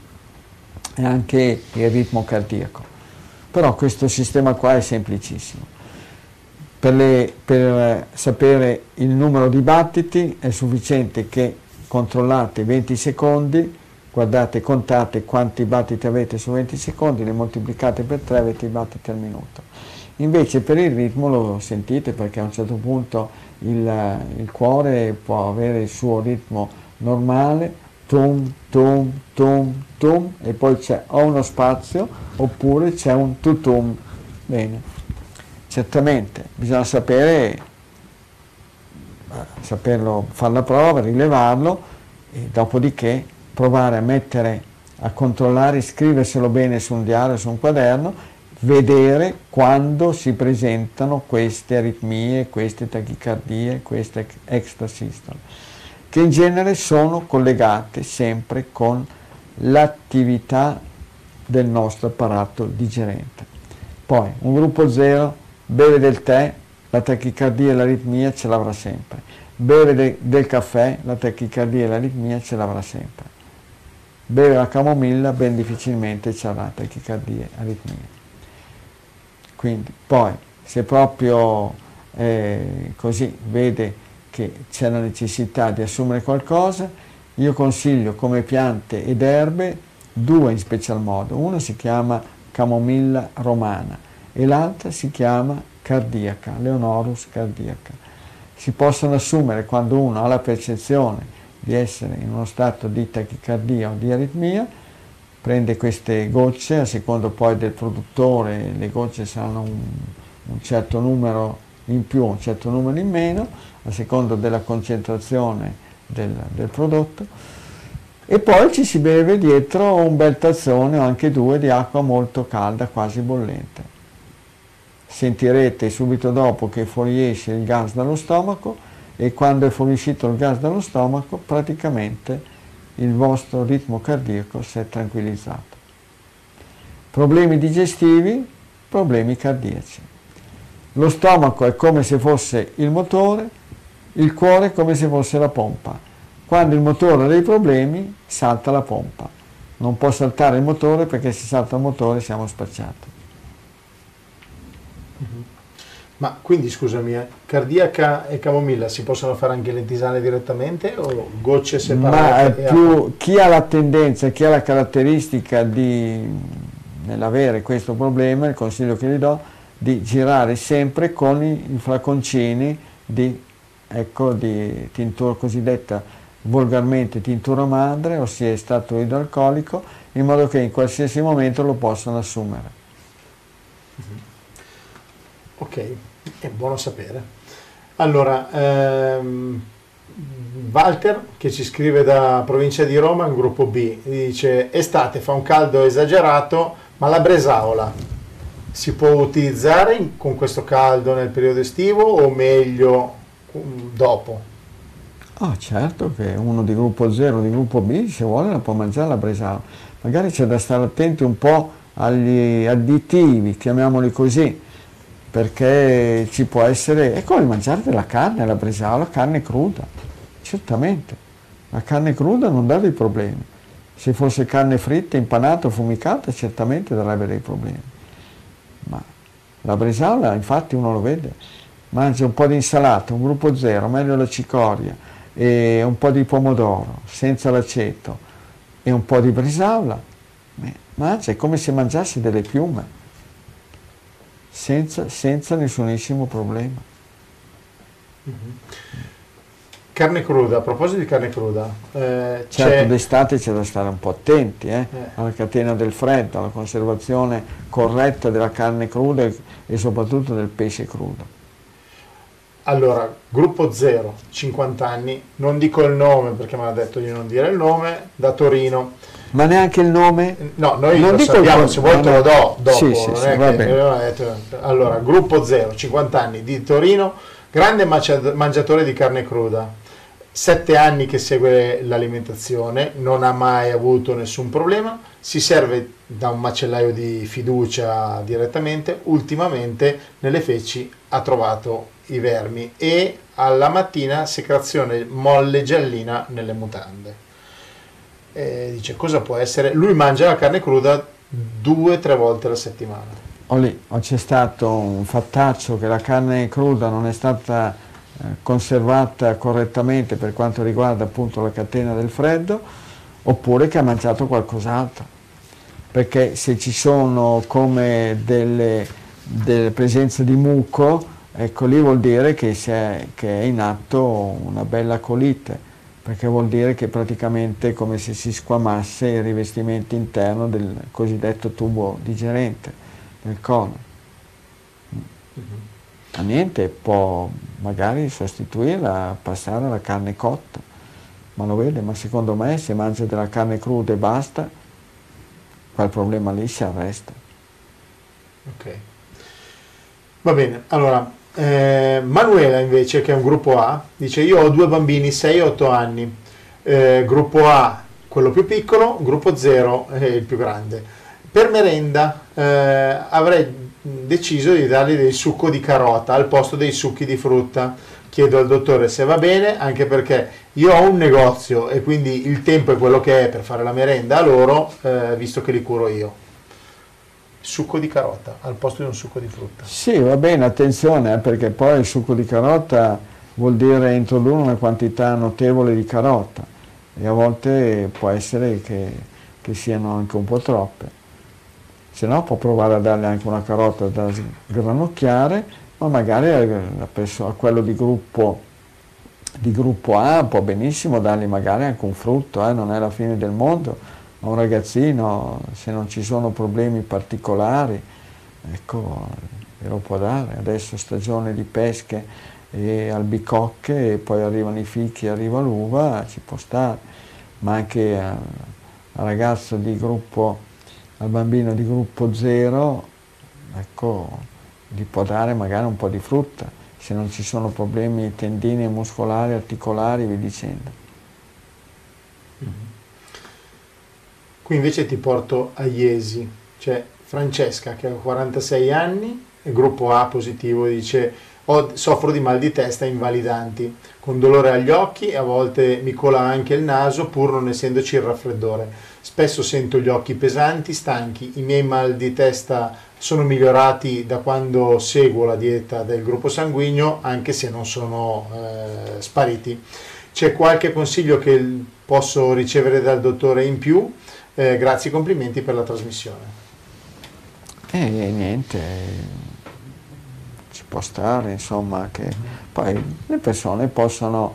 e anche il ritmo cardiaco. Però questo sistema qua è semplicissimo. Per, le, per sapere il numero di battiti è sufficiente che controllate 20 secondi, guardate, contate quanti battiti avete su 20 secondi, li moltiplicate per 3 avete i battiti al minuto. Invece per il ritmo lo sentite perché a un certo punto il, il cuore può avere il suo ritmo normale, tum, tum, tum, tum e poi c'è o uno spazio oppure c'è un tutum. Bene, certamente bisogna sapere, eh, saperlo, fare la prova, rilevarlo e dopodiché provare a mettere, a controllare, scriverselo bene su un diario, su un quaderno, vedere quando si presentano queste aritmie, queste tachicardie, queste extrasistole che in genere sono collegate sempre con l'attività del nostro apparato digerente. Poi un gruppo 0 beve del tè, la tachicardia e l'aritmia ce l'avrà sempre. Beve de, del caffè, la tachicardia e l'aritmia ce l'avrà sempre. Beve la camomilla, ben difficilmente ce l'avrà tachicardia e aritmia. Quindi poi se proprio eh, così vede che c'è la necessità di assumere qualcosa, io consiglio come piante ed erbe due in special modo. Una si chiama camomilla romana e l'altra si chiama cardiaca, Leonorus cardiaca. Si possono assumere quando uno ha la percezione di essere in uno stato di tachicardia o di aritmia, prende queste gocce, a secondo poi del produttore le gocce saranno un, un certo numero in più, un certo numero in meno, a seconda della concentrazione del, del prodotto e poi ci si beve dietro un bel tazzone o anche due di acqua molto calda, quasi bollente. Sentirete subito dopo che fuoriesce il gas dallo stomaco e quando è fuoriuscito il gas dallo stomaco praticamente il vostro ritmo cardiaco si è tranquillizzato. Problemi digestivi, problemi cardiaci. Lo stomaco è come se fosse il motore, il cuore come se fosse la pompa. Quando il motore ha dei problemi, salta la pompa. Non può saltare il motore perché se salta il motore siamo spacciati. Mhm. Ma quindi scusami, eh, cardiaca e camomilla si possono fare anche le tisane direttamente o gocce separate? Ma più, chi ha la tendenza, chi ha la caratteristica di nell'avere questo problema, il consiglio che gli do, di girare sempre con i, i flaconcini di ecco, di tintura cosiddetta volgarmente tintura madre, ossia stato idroalcolico, in modo che in qualsiasi momento lo possano assumere. Ok, è buono sapere. Allora, ehm, Walter, che ci scrive da provincia di Roma, in gruppo B, dice estate fa un caldo esagerato, ma la bresaola si può utilizzare con questo caldo nel periodo estivo o meglio dopo? Ah, certo che uno di gruppo 0, di gruppo B, se vuole la può mangiare la bresaola. Magari c'è da stare attenti un po' agli additivi, chiamiamoli così, perché ci può essere, è come mangiare della carne, la bresaola, carne cruda, certamente. La carne cruda non dà dei problemi. Se fosse carne fritta, impanata fumicata, certamente darebbe dei problemi. Ma la bresaola, infatti uno lo vede, mangia un po' di insalata, un gruppo zero, meglio la cicoria, e un po' di pomodoro, senza l'aceto, e un po' di bresaola, mangia, è come se mangiassi delle piume, senza, senza nessunissimo problema. Mm-hmm. Carne cruda, a proposito di carne cruda, eh, certo d'estate c'è da stare un po' attenti eh, eh. alla catena del freddo, alla conservazione corretta della carne cruda e soprattutto del pesce crudo. Allora, gruppo 0, 50 anni, non dico il nome perché mi ha detto di non dire il nome, da Torino. Ma neanche il nome? No, noi non lo sappiamo, se vuoi te lo do dopo. Sì, sì, sì, che, allora, gruppo 0, 50 anni, di Torino, grande mangiatore di carne cruda sette anni che segue l'alimentazione, non ha mai avuto nessun problema, si serve da un macellaio di fiducia direttamente, ultimamente nelle feci ha trovato i vermi e alla mattina secrezione molle giallina nelle mutande. E dice cosa può essere? Lui mangia la carne cruda due o tre volte alla settimana. O lì, o c'è stato un fattaccio che la carne cruda non è stata eh, conservata correttamente per quanto riguarda appunto la catena del freddo, oppure che ha mangiato qualcos'altro. Perché se ci sono come delle, delle presenze di muco, ecco lì vuol dire che, è, che è in atto una bella colite, perché vuol dire che praticamente è come se si squamasse il rivestimento interno del cosiddetto tubo digerente del colon. Mm-hmm a niente, può magari sostituirla, passare alla carne cotta, ma lo vede, ma secondo me se mangia della carne cruda e basta, quel problema lì si arresta. Ok. Va bene, allora, eh, Manuela invece, che è un gruppo A, dice io ho due bambini, 6 e 8 anni, eh, gruppo A quello più piccolo, gruppo 0 è il più grande. Per merenda eh, avrei deciso di dargli del succo di carota al posto dei succhi di frutta. Chiedo al dottore se va bene, anche perché io ho un negozio e quindi il tempo è quello che è per fare la merenda a loro, eh, visto che li curo io. Succo di carota al posto di un succo di frutta. Sì, va bene, attenzione, eh, perché poi il succo di carota vuol dire introdurre una quantità notevole di carota e a volte può essere che, che siano anche un po' troppe se no può provare a dargli anche una carota da sgranocchiare, ma magari a, quello di gruppo, di gruppo, A può benissimo dargli magari anche un frutto, eh, non è la fine del mondo, a un ragazzino se non ci sono problemi particolari, ecco, lo può dare. Adesso stagione di pesche e albicocche e poi arrivano i fichi, arriva l'uva, ci può stare, ma anche al ragazzo di gruppo al bambino di gruppo 0, ecco, gli può dare magari un po' di frutta, se non ci sono problemi tendini muscolari, articolari, vi dicendo. Qui invece ti porto a Iesi, c'è Francesca che ha 46 anni, gruppo A positivo, dice soffro di mal di testa invalidanti, con dolore agli occhi e a volte mi cola anche il naso pur non essendoci il raffreddore. Spesso sento gli occhi pesanti, stanchi, i miei mal di testa sono migliorati da quando seguo la dieta del gruppo sanguigno, anche se non sono eh, spariti. C'è qualche consiglio che posso ricevere dal dottore in più? Eh, grazie complimenti per la trasmissione. E eh, niente, ci può stare, insomma, che poi le persone possono,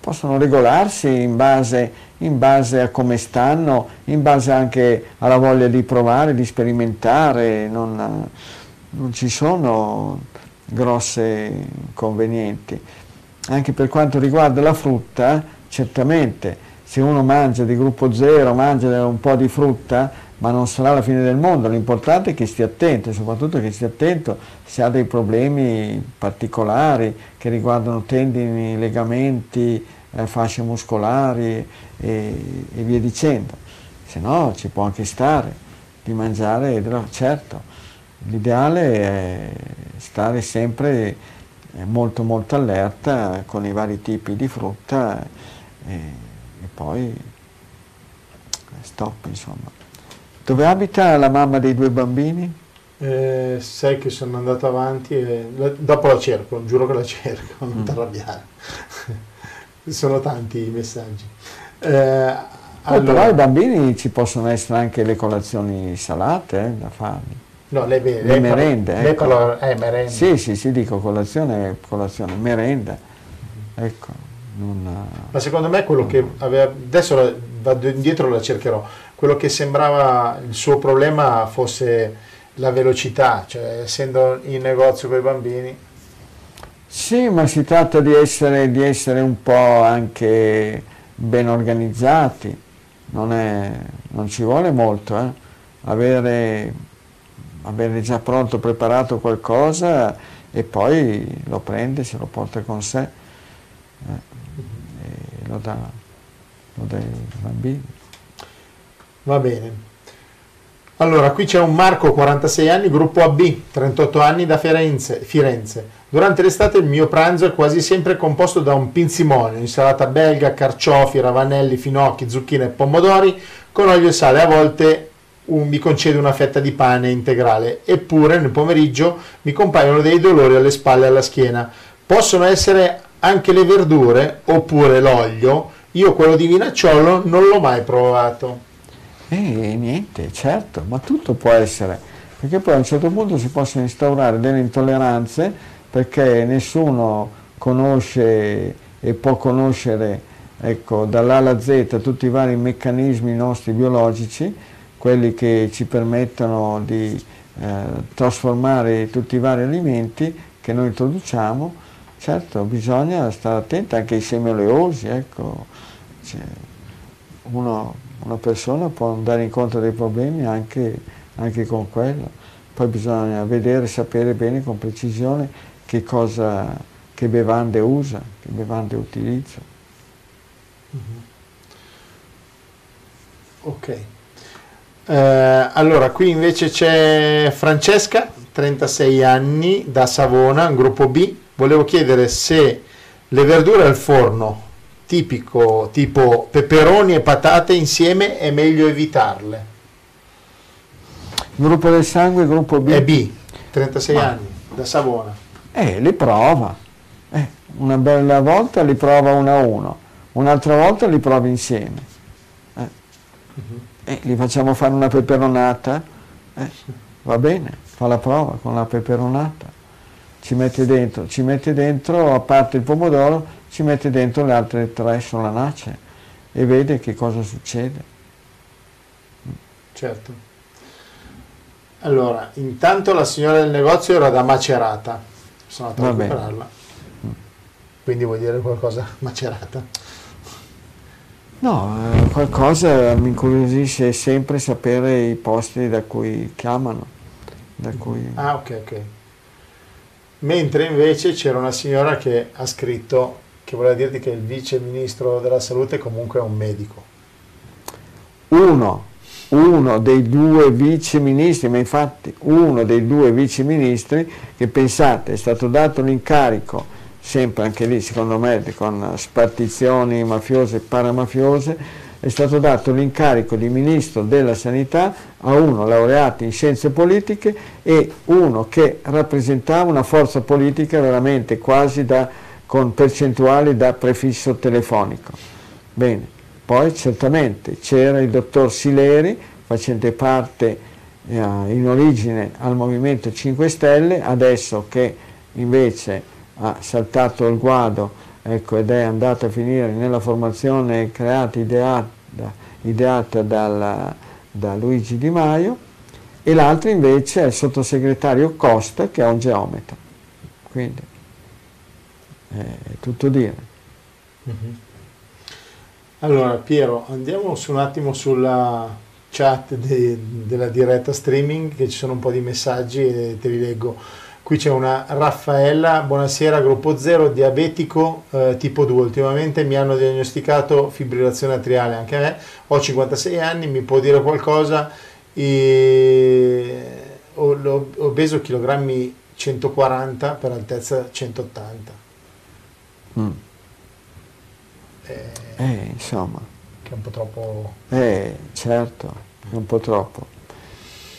possono regolarsi in base in base a come stanno, in base anche alla voglia di provare, di sperimentare, non, non ci sono grosse inconvenienti. Anche per quanto riguarda la frutta, certamente se uno mangia di gruppo zero, mangia un po' di frutta, ma non sarà la fine del mondo, l'importante è che stia attento e soprattutto che stia attento se ha dei problemi particolari che riguardano tendini, legamenti, eh, fasce muscolari e, e, via dicendo, se no ci può anche stare di mangiare, certo, l'ideale è stare sempre eh, molto molto allerta con i vari tipi di frutta e, e poi stop insomma. Dove abita la mamma dei due bambini? Eh, sai che sono andato avanti e la, dopo la cerco, giuro che la cerco, non mm. ti arrabbiare. sono tanti i messaggi. Eh, allora, però ai bambini ci possono essere anche le colazioni salate eh, da farli. No, le, le, le merende. Parla, ecco. parla, eh, merende. Sì, sì, sì, dico colazione, colazione, merenda. Ecco. Non... Ma secondo me quello che aveva, adesso vado indietro la cercherò, quello che sembrava il suo problema fosse la velocità, cioè essendo in negozio con i bambini. Sì, ma si tratta di essere, di essere un po' anche ben organizzati, non, è, non ci vuole molto, eh? avere, avere già pronto, preparato qualcosa e poi lo prende, se lo porta con sé eh, lo dà, lo dà ai bambini. Va bene. Allora, qui c'è un Marco, 46 anni, gruppo AB, 38 anni da Firenze. Firenze. Durante l'estate il mio pranzo è quasi sempre composto da un pinzimonio, insalata belga, carciofi, ravanelli, finocchi, zucchine e pomodori, con olio e sale. A volte un, mi concede una fetta di pane integrale. Eppure nel pomeriggio mi compaiono dei dolori alle spalle e alla schiena. Possono essere anche le verdure oppure l'olio. Io quello di vinacciolo non l'ho mai provato. E eh, niente, certo, ma tutto può essere, perché poi a un certo punto si possono instaurare delle intolleranze perché nessuno conosce e può conoscere ecco, dall'A alla Z tutti i vari meccanismi nostri biologici, quelli che ci permettono di eh, trasformare tutti i vari alimenti che noi introduciamo, certo bisogna stare attenti anche ai semi oleosi, ecco. Cioè, uno una persona può andare incontro a dei problemi anche, anche con quello. Poi bisogna vedere, sapere bene con precisione che cosa, che bevande usa, che bevande utilizza. Mm-hmm. Ok. Eh, allora, qui invece c'è Francesca, 36 anni, da Savona, gruppo B. Volevo chiedere se le verdure al forno tipico tipo peperoni e patate insieme è meglio evitarle. Gruppo del sangue, gruppo B. È B, 36 Ma. anni, da Savona. Eh, li prova. Eh, una bella volta li prova uno a uno, un'altra volta li prova insieme. Eh. Uh-huh. Eh, li facciamo fare una peperonata, eh, va bene, fa la prova con la peperonata. Ci mette dentro, ci mette dentro, a parte il pomodoro, ci mette dentro le altre tre solanacee e vede che cosa succede. Certo. Allora, intanto la signora del negozio era da Macerata, sono andato a recuperarla. Quindi vuol dire qualcosa macerata? No, eh, qualcosa mi incuriosisce sempre sapere i posti da cui chiamano. Da cui... Ah, ok, ok. Mentre invece c'era una signora che ha scritto che voleva dirti che il vice ministro della salute comunque è un medico. Uno, uno dei due vice ministri, ma infatti uno dei due vice ministri che pensate è stato dato l'incarico, sempre anche lì secondo me con spartizioni mafiose e paramafiose, è stato dato l'incarico di ministro della sanità a uno laureato in scienze politiche e uno che rappresentava una forza politica veramente quasi da con percentuali da prefisso telefonico. Bene, poi certamente c'era il dottor Sileri, facente parte eh, in origine al Movimento 5 Stelle, adesso che invece ha saltato il guado ecco, ed è andato a finire nella formazione creata, ideata, ideata dalla, da Luigi Di Maio, e l'altro invece è il sottosegretario Costa che è un geometra. Quindi, è tutto dire. Mm-hmm. Allora Piero, andiamo su un attimo sulla chat de- della diretta streaming che ci sono un po' di messaggi e te li leggo. Qui c'è una Raffaella, buonasera, gruppo 0, diabetico eh, tipo 2. Ultimamente mi hanno diagnosticato fibrillazione atriale, anche a me, ho 56 anni, mi può dire qualcosa? E... Ho, ho, ho peso chilogrammi 140 per altezza 180. Mm. Eh, Eh, insomma, che è un po' troppo... eh, certo, è un po' troppo.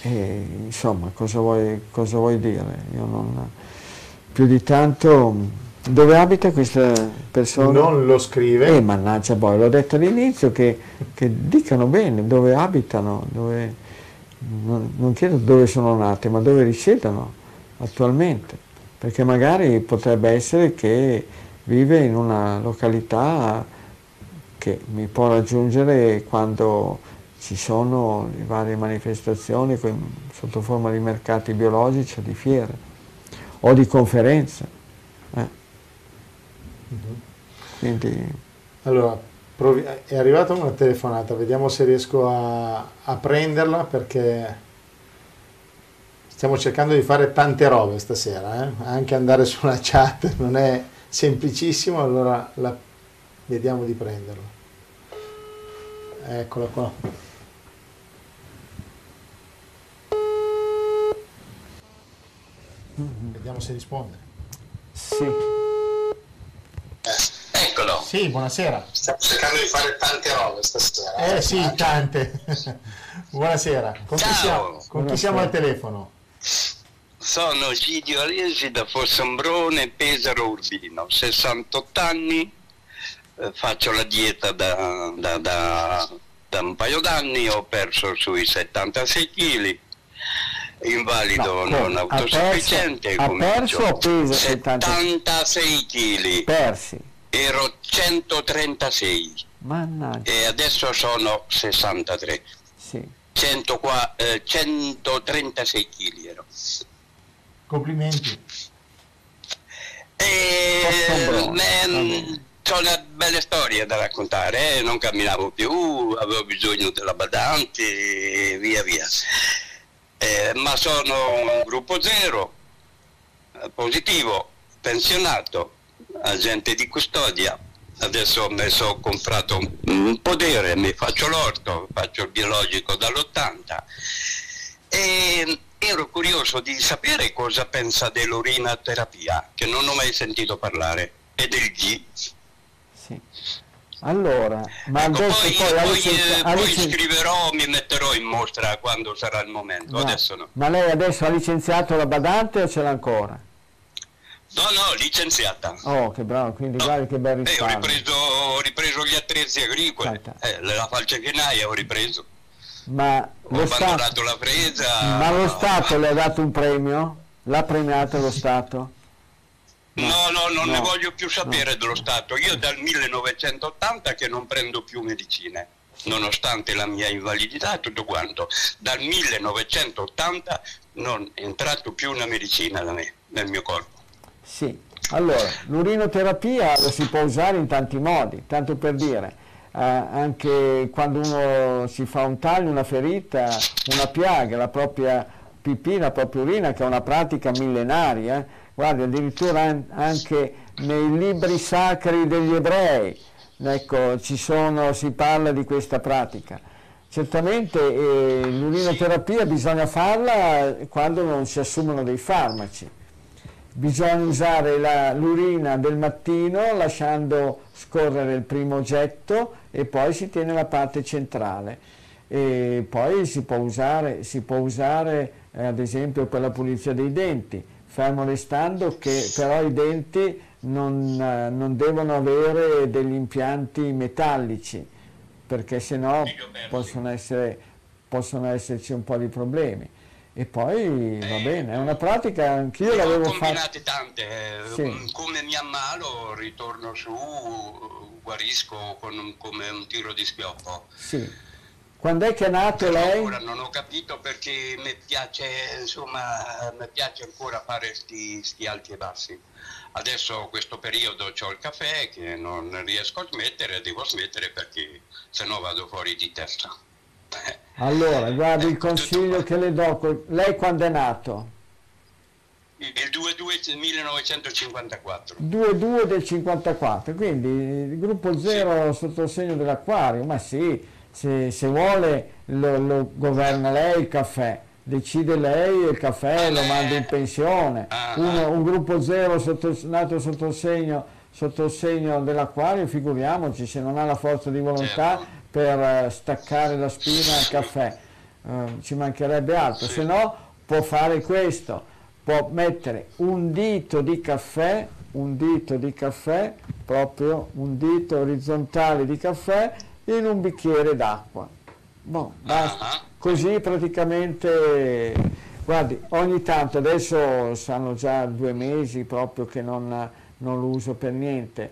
Eh, insomma, cosa vuoi, cosa vuoi dire? Io non... Più di tanto... Dove abita questa persona? Non lo scrive. Eh, mannaggia poi, l'ho detto all'inizio che, che dicano bene dove abitano, dove, non, non chiedo dove sono nate, ma dove risiedono attualmente, perché magari potrebbe essere che vive in una località che mi può raggiungere quando ci sono le varie manifestazioni sotto forma di mercati biologici o di fiere o di conferenze. eh. Quindi Allora, provi- è arrivata una telefonata, vediamo se riesco a, a prenderla perché stiamo cercando di fare tante robe stasera, eh? anche andare sulla chat non è semplicissimo, allora la- vediamo di prenderla. Eccola qua. Vediamo se risponde. sì. Eccolo. Sì, buonasera. Stiamo cercando di fare tante robe stasera. Eh sì, tante. Buonasera. Con chi Ciao. siamo, con chi siamo al telefono? Sono Gidio Aresi da Fossombrone, Pesaro Urbino, 68 anni, eh, faccio la dieta da, da- da- da un paio d'anni, ho perso sui 76 kg, invalido No, non? Ha autosufficiente, perso- ha perso o pesa 76 kg, Persi. ero 136 Mannaggia, e adesso sono 63, sì. 100 qua- eh, 136 kg ero. Complimenti. E, va bene. c'ho una bella storia da raccontare, eh, non camminavo più, avevo bisogno della badante e via via. Eh, ma sono un gruppo zero, eh, positivo, pensionato, agente di custodia. Adesso mi sono comprato un podere, mi faccio l'orto, faccio il biologico dall'80 e ero curioso di sapere cosa pensa dell'urinaterapia, che non ho mai sentito parlare, e del G. sì. Allora, ma Ecco, adesso poi, poi, poi, licenzia- eh, poi licen- scriverò, mi metterò in mostra quando sarà il momento, no. adesso no. Ma lei adesso ha licenziato la badante o ce l'ha ancora? No, no, licenziata. Oh, che bravo, quindi No. guarda che bel Eh, ho, risparmio. ripreso, ho ripreso gli attrezzi agricoli, eh, la falceghinaia ho ripreso, Ma ho lo Stato, la fresa. ma lo no, Stato le ha dato un premio? L'ha premiato lo Stato? No, no, non ne no, voglio più sapere no. dello Stato. Io dal 1980 che non prendo più medicine, nonostante la mia invalidità e tutto quanto. Dal 1980 non è entrato più una medicina da me, nel mio corpo. Sì, allora l'urinoterapia la si può usare in tanti modi, tanto per dire, eh, anche quando uno si fa un taglio, una ferita, una piaga, la propria pipì, la propria urina, che è una pratica millenaria, eh. Guardi addirittura an- anche nei libri sacri degli ebrei, ecco, sono, si parla di questa pratica. Certamente eh, l'urinoterapia bisogna farla quando non si assumono dei farmaci. Bisogna usare l'urina del mattino lasciando scorrere il primo getto e poi si tiene la parte centrale. E poi si può usare, si può usare eh, ad esempio per la pulizia dei denti, fermo restando che però i denti non, eh, non devono avere degli impianti metallici perché sennò possono, essere, possono esserci un po' di problemi. E poi va bene, è una pratica, anch'io Ne ho l'avevo fatta. combinate tante, eh, Sì. come mi ammalo ritorno su, guarisco con un- come un tiro di schioppo. Sì. Quando è che è nato lei? ancora non ho capito perché mi piace, insomma, mi piace ancora fare sti, sti alti e bassi. Adesso questo periodo ho il caffè che non riesco a smettere, devo smettere perché sennò vado fuori di testa. Allora, guardi il consiglio che le do, lei quando è nato? Il 2-2 del 1954. 2-2 del 54, quindi il gruppo 0 sì. sotto il segno dell'acquario, ma sì, se, se vuole lo, lo, governa lei il caffè, decide lei il caffè lo manda in pensione, ah, ah. Uno, un gruppo 0 sotto, nato sotto il segno sotto il segno dell'acquario, figuriamoci se non ha la forza di volontà certo. per eh, staccare la spina al caffè, uh, ci mancherebbe altro, se no può fare questo, può mettere un dito di caffè, un dito di caffè, proprio un dito orizzontale di caffè in un bicchiere d'acqua. Boh, basta. Ah, Così praticamente, guardi, ogni tanto, adesso sanno già due mesi proprio che non non lo uso per niente.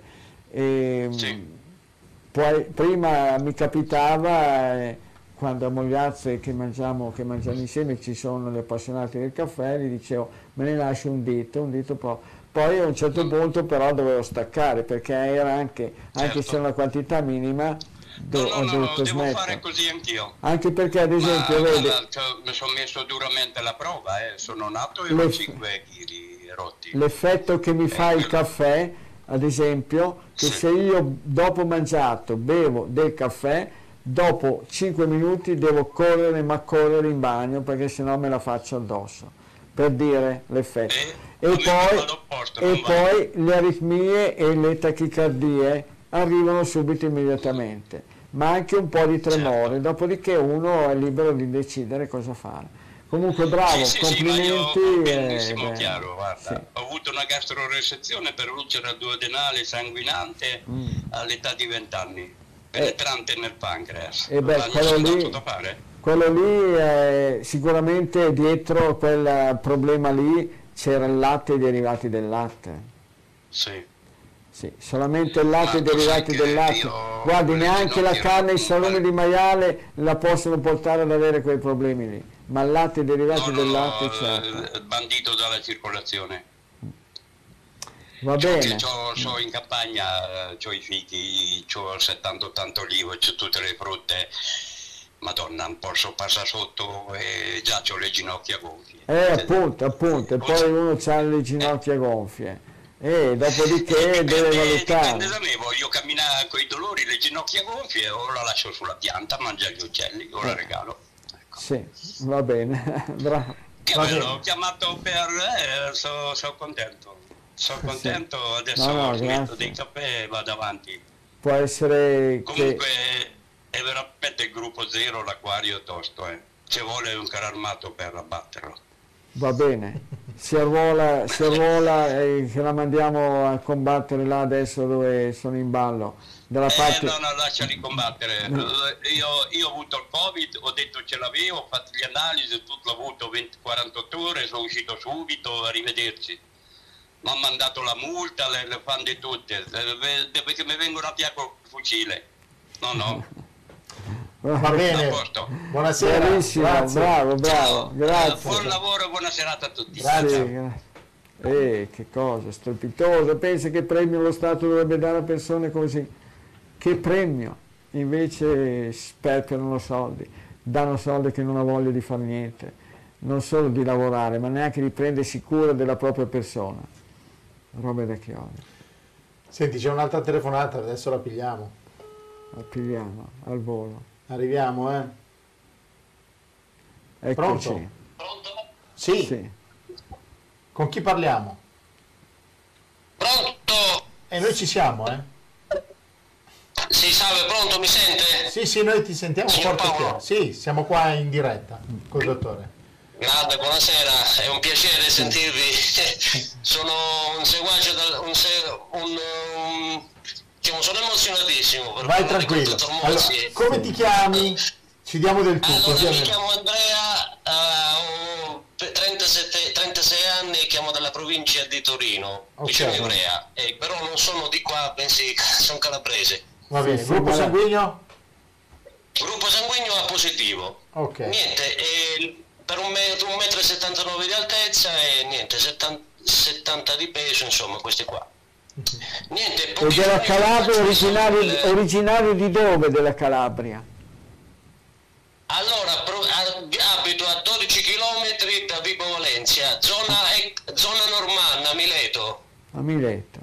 E, sì. poi, prima mi capitava, eh, quando a Mogliazze che mangiamo, che mangiamo insieme ci sono gli appassionati del caffè, gli dicevo me ne lascio un dito, un dito po'. Poi a un certo mm. punto però dovevo staccare perché era anche, anche certo. se una quantità minima, Do, no, no, ho no, dovuto no, devo fare così anch'io. Anche perché ad esempio, Ma, vede, mi sono messo duramente alla prova, eh. sono nato e ho 5 kg rotti. L'effetto che mi fa il eh, caffè, ad esempio, che sì. se io dopo mangiato bevo del caffè, dopo 5 minuti devo correre, ma correre in bagno perché sennò me la faccio addosso. Per dire l'effetto. Eh, e, poi, posto, e poi le aritmie e le tachicardie arrivano subito immediatamente, ma anche un po' di tremore, certo. dopodiché uno è libero di decidere cosa fare. Comunque bravo, sì, sì, complimenti. Sì, benissimo, chiaro, guarda. Ho avuto una gastroresezione per ulcera duodenale sanguinante mm. all'età di 20 anni, penetrante eh. nel pancreas. E beh, quello lì, quello lì è sicuramente dietro quel problema lì c'era il latte e i derivati del latte. Sì. Sì, solamente il latte e i derivati del latte. Guardi, neanche la carne e i salumi di maiale la possono portare ad avere quei problemi lì ma il latte derivati no, del latte no, certo. bandito dalla circolazione. Va bene. Ho in campagna, ho i fichi, ho 70-80 olivo, ho tutte le frutte. Madonna, non posso passare sotto e già ho le ginocchia gonfie. Eh, appunto, appunto, e poi uno ha le ginocchia gonfie. E dopodiché eh, deve valutare. Dipende da me, voglio camminare con i dolori, le ginocchia gonfie, o la lascio sulla pianta, mangia gli uccelli, o la eh. regalo. Sì, va bene, bravo. Che va l'ho chiamato per... Eh, sono so contento. Sono contento, sì. adesso no, no, smetto dei caffè e vado avanti. Può essere Comunque che... è veramente il gruppo zero, l'acquario tosto, eh. Ci vuole un carro armato per abbatterlo. Va bene, si arruola, si arruola e la mandiamo a combattere là adesso dove sono in ballo dalla eh, parte... No, no, lasciali combattere. No. Io, io, ho avuto il Covid, ho detto ce l'avevo, ho fatto le analisi, tutto l'ho avuto 20, 48 ore, sono uscito subito, arrivederci. Mi hanno mandato la multa, le, le fanno di tutte, perché mi vengono a via col fucile. No, no. Va bene, buonasera. Bravissimo, bravo, bravo, grazie. buon lavoro, buona serata a tutti. Grazie. Sì, eh, che cosa, strepitosa, pensa che premio lo Stato dovrebbe dare a persone così, che premio, invece sperperano soldi, danno soldi che non ha voglia di fare niente, non solo di lavorare, ma neanche di prendersi cura della propria persona, robe da chiodi. Senti, c'è un'altra telefonata, adesso la pigliamo. La pigliamo, al volo. Arriviamo, eh? Eccoci. Pronto? Pronto? Sì. sì. Con chi parliamo? Pronto? E noi ci siamo, eh? Sì, salve, pronto, mi sente? Sì, sì, noi ti sentiamo Signor forte. Sì, siamo qua in diretta col dottore. Grande, buonasera, è un piacere sentirvi. sono un seguace, un, un, diciamo, sono emozionatissimo. Vai tranquillo. Allora, come ti chiami? Ci diamo del tutto. Allora, mi chiamo Andrea, uh, 37, 36 anni e chiamo dalla provincia di Torino, okay. vicino Ivrea, eh, però non sono di qua, bensì sono calabrese. Va bene, gruppo sanguigno? Gruppo sanguigno A positivo. Ok. Niente, eh, per un metro, 1,79 m di altezza e niente, 70, 70 di peso, insomma, questi qua. Niente, e della Calabria originario, il... originario di dove della Calabria? Allora, abito a 12 km da Vibo Valencia, zona, zona normanna, Mileto. A Mileto.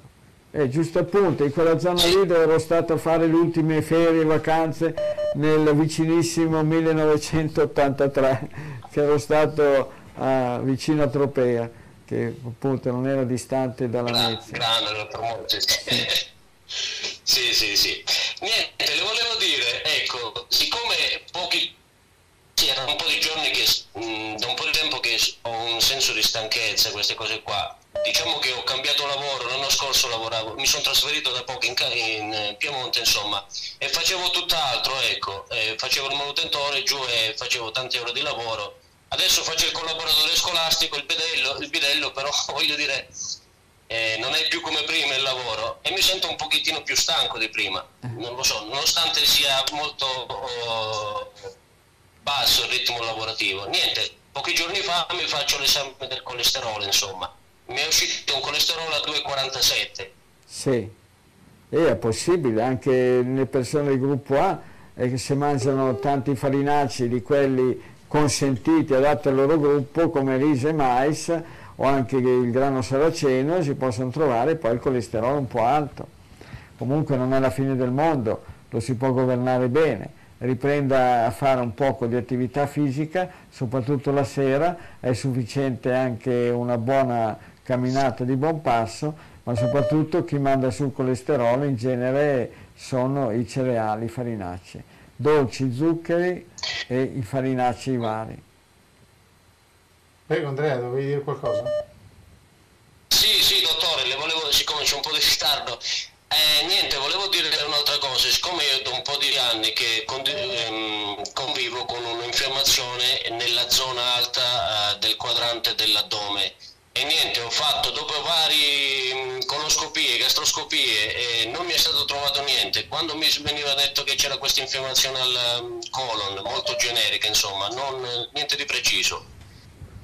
Eh, giusto appunto, in quella zona sì. lì dove ero stato a fare le ultime ferie, e vacanze nel vicinissimo 1983, che ero stato uh, vicino a Tropea che appunto non era distante dalla Gra- Mezia. grande dottor Monti. sì, sì, sì. Niente, le volevo dire, ecco, siccome pochi sì, erano un po' di giorni che mh, da un po' di tempo che ho un senso di stanchezza, queste cose qua. Diciamo che ho cambiato lavoro, l'anno scorso lavoravo, mi sono trasferito da poco in, in, eh, Piemonte, insomma, e facevo tutt'altro, ecco, eh, facevo il manutentore giù e facevo tante ore di lavoro. Adesso faccio il collaboratore scolastico, il bidello, il bidello però voglio dire, eh, non è più come prima il lavoro e mi sento un pochettino più stanco di prima, non lo so, nonostante sia molto oh, basso il ritmo lavorativo. Niente, pochi giorni fa mi faccio l'esame del colesterolo, insomma. Mi è uscito un colesterolo a 2,47. Sì, e è possibile, anche le persone del gruppo A eh, che se mangiano tanti farinacei di quelli consentiti adatti al loro gruppo come riso e mais o anche il grano saraceno si possono trovare poi il colesterolo un po' alto. Comunque non è la fine del mondo, lo si può governare bene. Riprenda a fare un poco di attività fisica, soprattutto la sera, è sufficiente anche una buona camminata di buon passo, ma soprattutto chi manda sul colesterolo in genere sono i cereali, i farinacei, dolci, zuccheri e i farinacei vari. Prego Andrea, dovevi dire qualcosa? Sì, sì, dottore, le volevo, siccome c'è un po' di ritardo, eh, niente, volevo dire un'altra cosa, siccome io da un po' di anni che ehm, convivo con un'infiammazione nella zona alta eh, del quadrante dell'addome e niente, ho fatto dopo vari mh, coloscopie, gastroscopie e non mi è stato trovato niente. Quando mi veniva detto che c'era questa infiammazione al um, colon, molto generica, insomma, non, niente di preciso.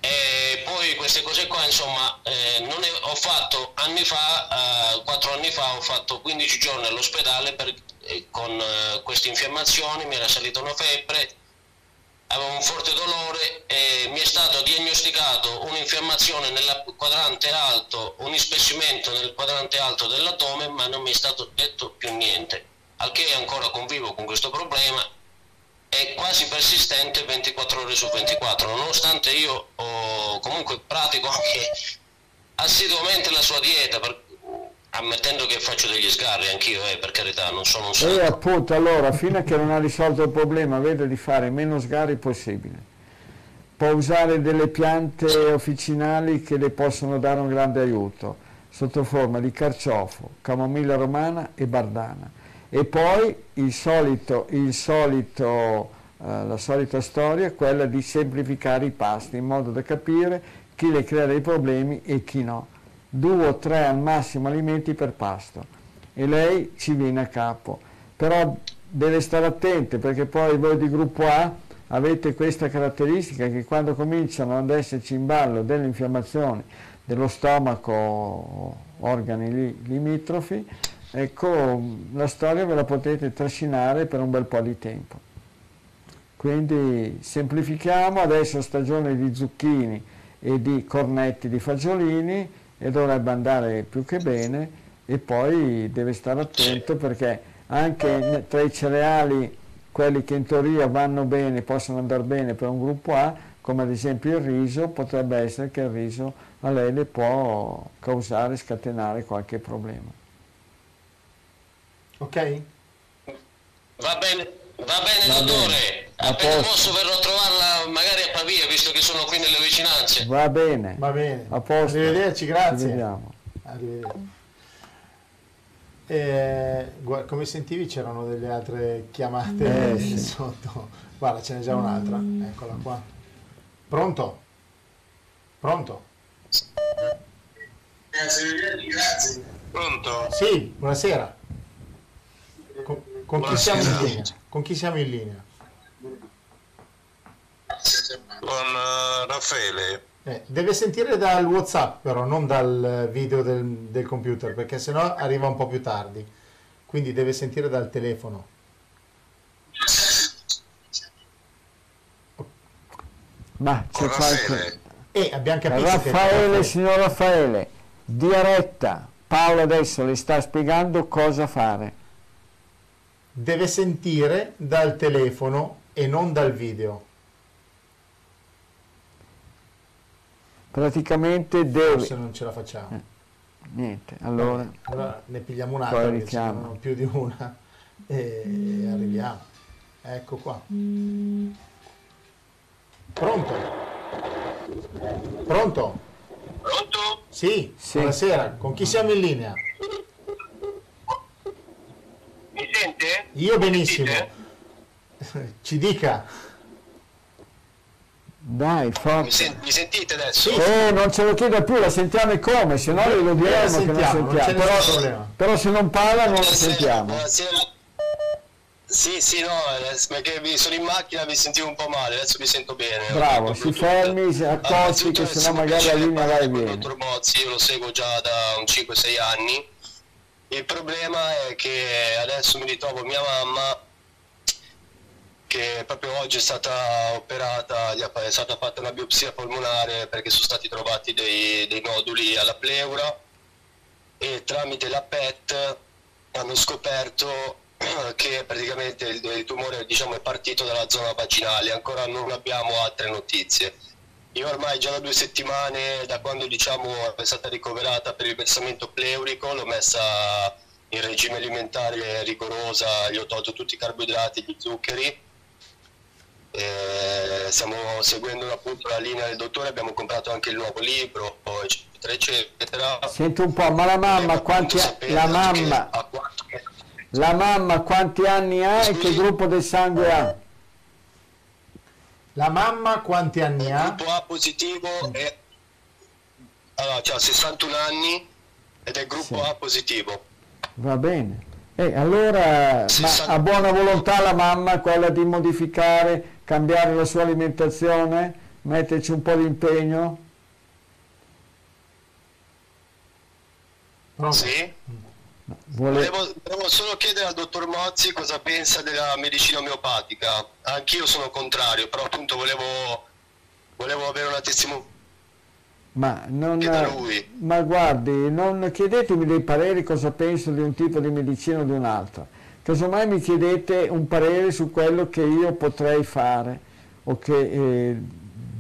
E poi queste cose qua, insomma, eh, è- ho fatto anni fa, eh, anni fa, ho fatto 15 giorni all'ospedale per- eh, con eh, queste infiammazioni, mi era salita una febbre, avevo un forte dolore e mi è stato diagnosticato un'infiammazione nel quadrante alto, un ispessimento nel quadrante alto dell'addome, ma non mi è stato detto più niente. Al che ancora convivo con questo problema è quasi persistente 24 ore su 24, nonostante io ho- comunque pratico anche assiduamente la sua dieta, per- ammettendo che faccio degli sgarri anch'io, eh, per carità, non sono un E santo. appunto allora, fino a che non ha risolto il problema, vede di fare meno sgari possibile. Può usare delle piante officinali che le possono dare un grande aiuto, sotto forma di carciofo, camomilla romana e bardana. E poi il solito, il solito, eh, la solita storia è quella di semplificare i pasti in modo da capire chi le crea dei problemi e chi no. Due o tre al massimo alimenti per pasto e lei ci viene a capo. Però deve stare attente perché poi voi di gruppo A avete questa caratteristica che quando cominciano ad esserci in ballo delle infiammazioni dello stomaco organi li- limitrofi, ecco la storia ve la potete trascinare per un bel po' di tempo. Quindi semplifichiamo, adesso stagione di zucchini e di cornetti di fagiolini e dovrebbe andare più che bene e poi deve stare attento perché anche tra i cereali quelli che in teoria vanno bene, possono andare bene per un gruppo A, come ad esempio il riso, potrebbe essere che il riso a lei le può causare, scatenare qualche problema. Ok? Va bene, va bene Va dottore, bene, a appena posto. posso verrò a trovarla magari a Pavia, visto che sono qui nelle vicinanze. Va bene, Va bene. a posto. Arrivederci, grazie. Ci vediamo. Arrivederci. Eh, come sentivi c'erano delle altre chiamate Eh, sì. sotto. Guarda, ce n'è già un'altra. Eccola qua. Pronto? Pronto? Pronto? Sì, buonasera. Con, chi siamo in linea? Con chi siamo in linea? Con eh, Raffaele. Eh, deve sentire dal WhatsApp però, non dal video del, del computer, perché sennò arriva un po' più tardi. Quindi deve sentire dal telefono. Ma c'è qualche... E abbiamo capito che... Raffaele, signor Raffaele, dia retta. Paolo adesso le sta spiegando cosa fare. Deve sentire dal telefono e non dal video. Praticamente deve... Forse non ce la facciamo. Eh, niente, allora... Allora ne pigliamo un'altra, richiamo. n'erano più di una e arriviamo. Ecco qua. Pronto? Pronto? Pronto? Sì, Sì. buonasera. Con chi siamo in linea? Mi sente? Io Mi benissimo. sentite? Ci dica. Dai, Mi, forza. sen- mi sentite adesso? Sì. Eh, non ce lo chiedo più, la sentiamo e come, se no glielo diremo che sentiamo, non non sentiamo. nessun Però, però se non parla non lo Buonasera, sentiamo. buonasera. Sì, sì, no, perché vi- sono in macchina mi sentivo un po' male, adesso mi sento bene. Bravo, si fermi, si accosti Innanzitutto che sennò un magari la linea va e parlare con il dottor Mozzi, io lo seguo già da un 5-6 anni. Il problema è che adesso mi ritrovo mia mamma che proprio oggi è stata operata, è stata fatta una biopsia polmonare perché sono stati trovati dei, dei noduli alla pleura e tramite la PET hanno scoperto che praticamente il, il tumore diciamo, è partito dalla zona vaginale, ancora non abbiamo altre notizie. Io ormai già da due settimane, da quando diciamo, è stata ricoverata per il versamento pleurico, l'ho messa in regime alimentare rigorosa, gli ho tolto tutti i carboidrati, gli zuccheri. E stiamo seguendo appunto la linea del dottore, abbiamo comprato anche il nuovo libro, eccetera, eccetera. Senti un po', ma la mamma quanti, la che mamma, a quanto- la mamma quanti anni ha e che gruppo del sangue ha? La mamma quanti anni Il ha? gruppo A positivo è allora, ha 61 anni ed è gruppo Sì. A positivo. Va bene. E allora, ha buona volontà la mamma quella di modificare, cambiare la sua alimentazione, metterci un po' di impegno? Sì? Vuole... Volevo, volevo solo chiedere al dottor Mozzi cosa pensa della medicina omeopatica. Anch'io sono contrario, però appunto volevo, volevo avere una testimonianza. Ma, ma guardi, non chiedetemi dei pareri cosa penso di un tipo di medicina o di un altro. Casomai mi chiedete un parere su quello che io potrei fare o che eh,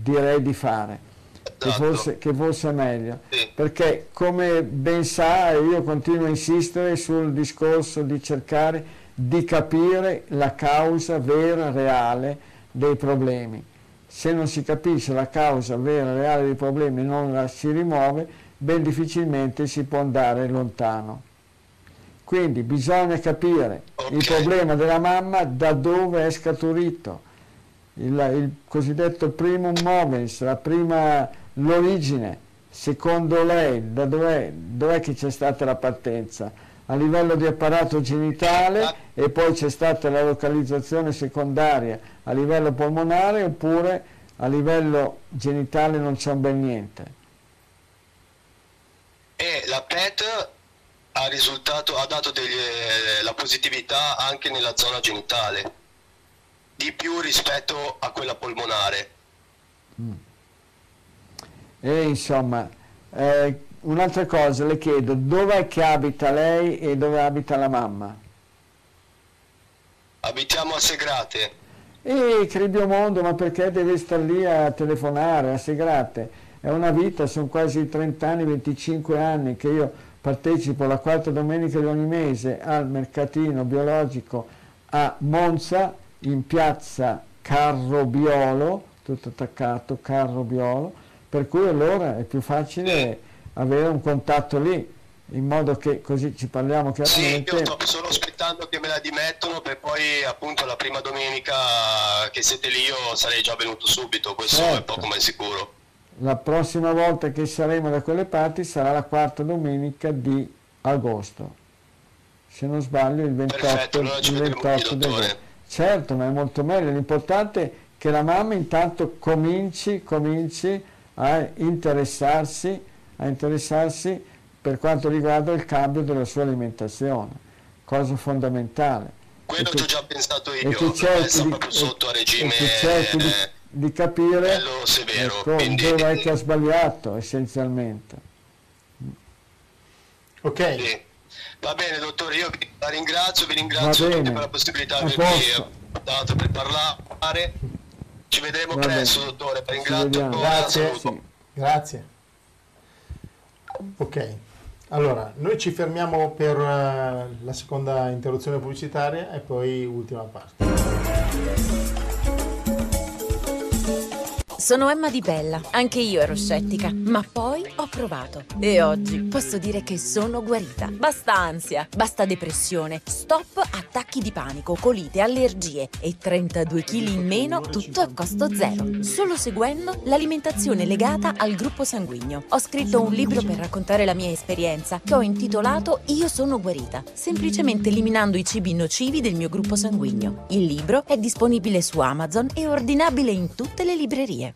direi di fare, che Esatto. forse, che forse è meglio. Sì. Perché come ben sa io continuo a insistere sul discorso di cercare di capire la causa vera, reale dei problemi. Se non si capisce la causa vera, reale dei problemi e non la si rimuove, ben difficilmente si può andare lontano. Quindi bisogna capire il Ok. problema della mamma da dove è scaturito, il, il cosiddetto primum movens, la prima, l'origine, secondo lei, da dov'è, dov'è che c'è stata la partenza? A livello di apparato genitale e poi c'è stata la localizzazione secondaria a livello polmonare oppure a livello genitale non c'è bel niente? E la PET ha, risultato, ha dato degli- la positività anche nella zona genitale, di più rispetto a quella polmonare. E insomma, eh, un'altra cosa le chiedo, dov'è che abita lei e dove abita la mamma? Abitiamo a Segrate. E Cribiomondo, ma perché deve stare lì a telefonare, a Segrate? È una vita, sono quasi 30 anni, 25 anni che io partecipo la quarta domenica di ogni mese al mercatino biologico a Monza, in piazza Carrobiolo, tutto attaccato, Carrobiolo, per cui allora è più facile avere un contatto lì, in modo che così ci parliamo Sì, chiaramente. io sto solo aspettando che me la dimettono per poi appunto la prima domenica che siete lì io sarei già venuto subito, questo è Certo. poco ma è sicuro. La prossima volta che saremo da quelle parti sarà la quarta domenica di agosto. Se non sbaglio il 28, Perfetto, allora il vedremo qui, 28 di dottore. agosto. Certo, ma è molto meglio. L'importante è che la mamma intanto cominci, cominci a interessarsi, a interessarsi per quanto riguarda il cambio della sua alimentazione, cosa fondamentale. Quello E che- ho già pensato e io, che per cerchi di, sotto a e- e regime che cerchi di, eh, di capire severo, ecco, quindi dove è che ha sbagliato essenzialmente. Ok. Sì. Va bene dottore, io vi la ringrazio, vi ringrazio per la possibilità che posto. mi ha dato per parlare. Ci vedremo Va presto bene. dottore, ringrazio Grazie. Grazie. Ok, allora noi ci fermiamo per eh, la seconda interruzione pubblicitaria e poi ultima parte. Sono Emma Di Bella, anche io ero scettica, ma poi ho provato e oggi posso dire che sono guarita. Basta ansia, basta depressione, stop attacchi di panico, colite, allergie e 32 kg in meno, tutto a costo zero, solo seguendo l'alimentazione legata al gruppo sanguigno. Ho scritto un libro per raccontare la mia esperienza che ho intitolato Io sono guarita, semplicemente eliminando i cibi nocivi del mio gruppo sanguigno. Il libro è disponibile su Amazon e ordinabile in tutte le librerie.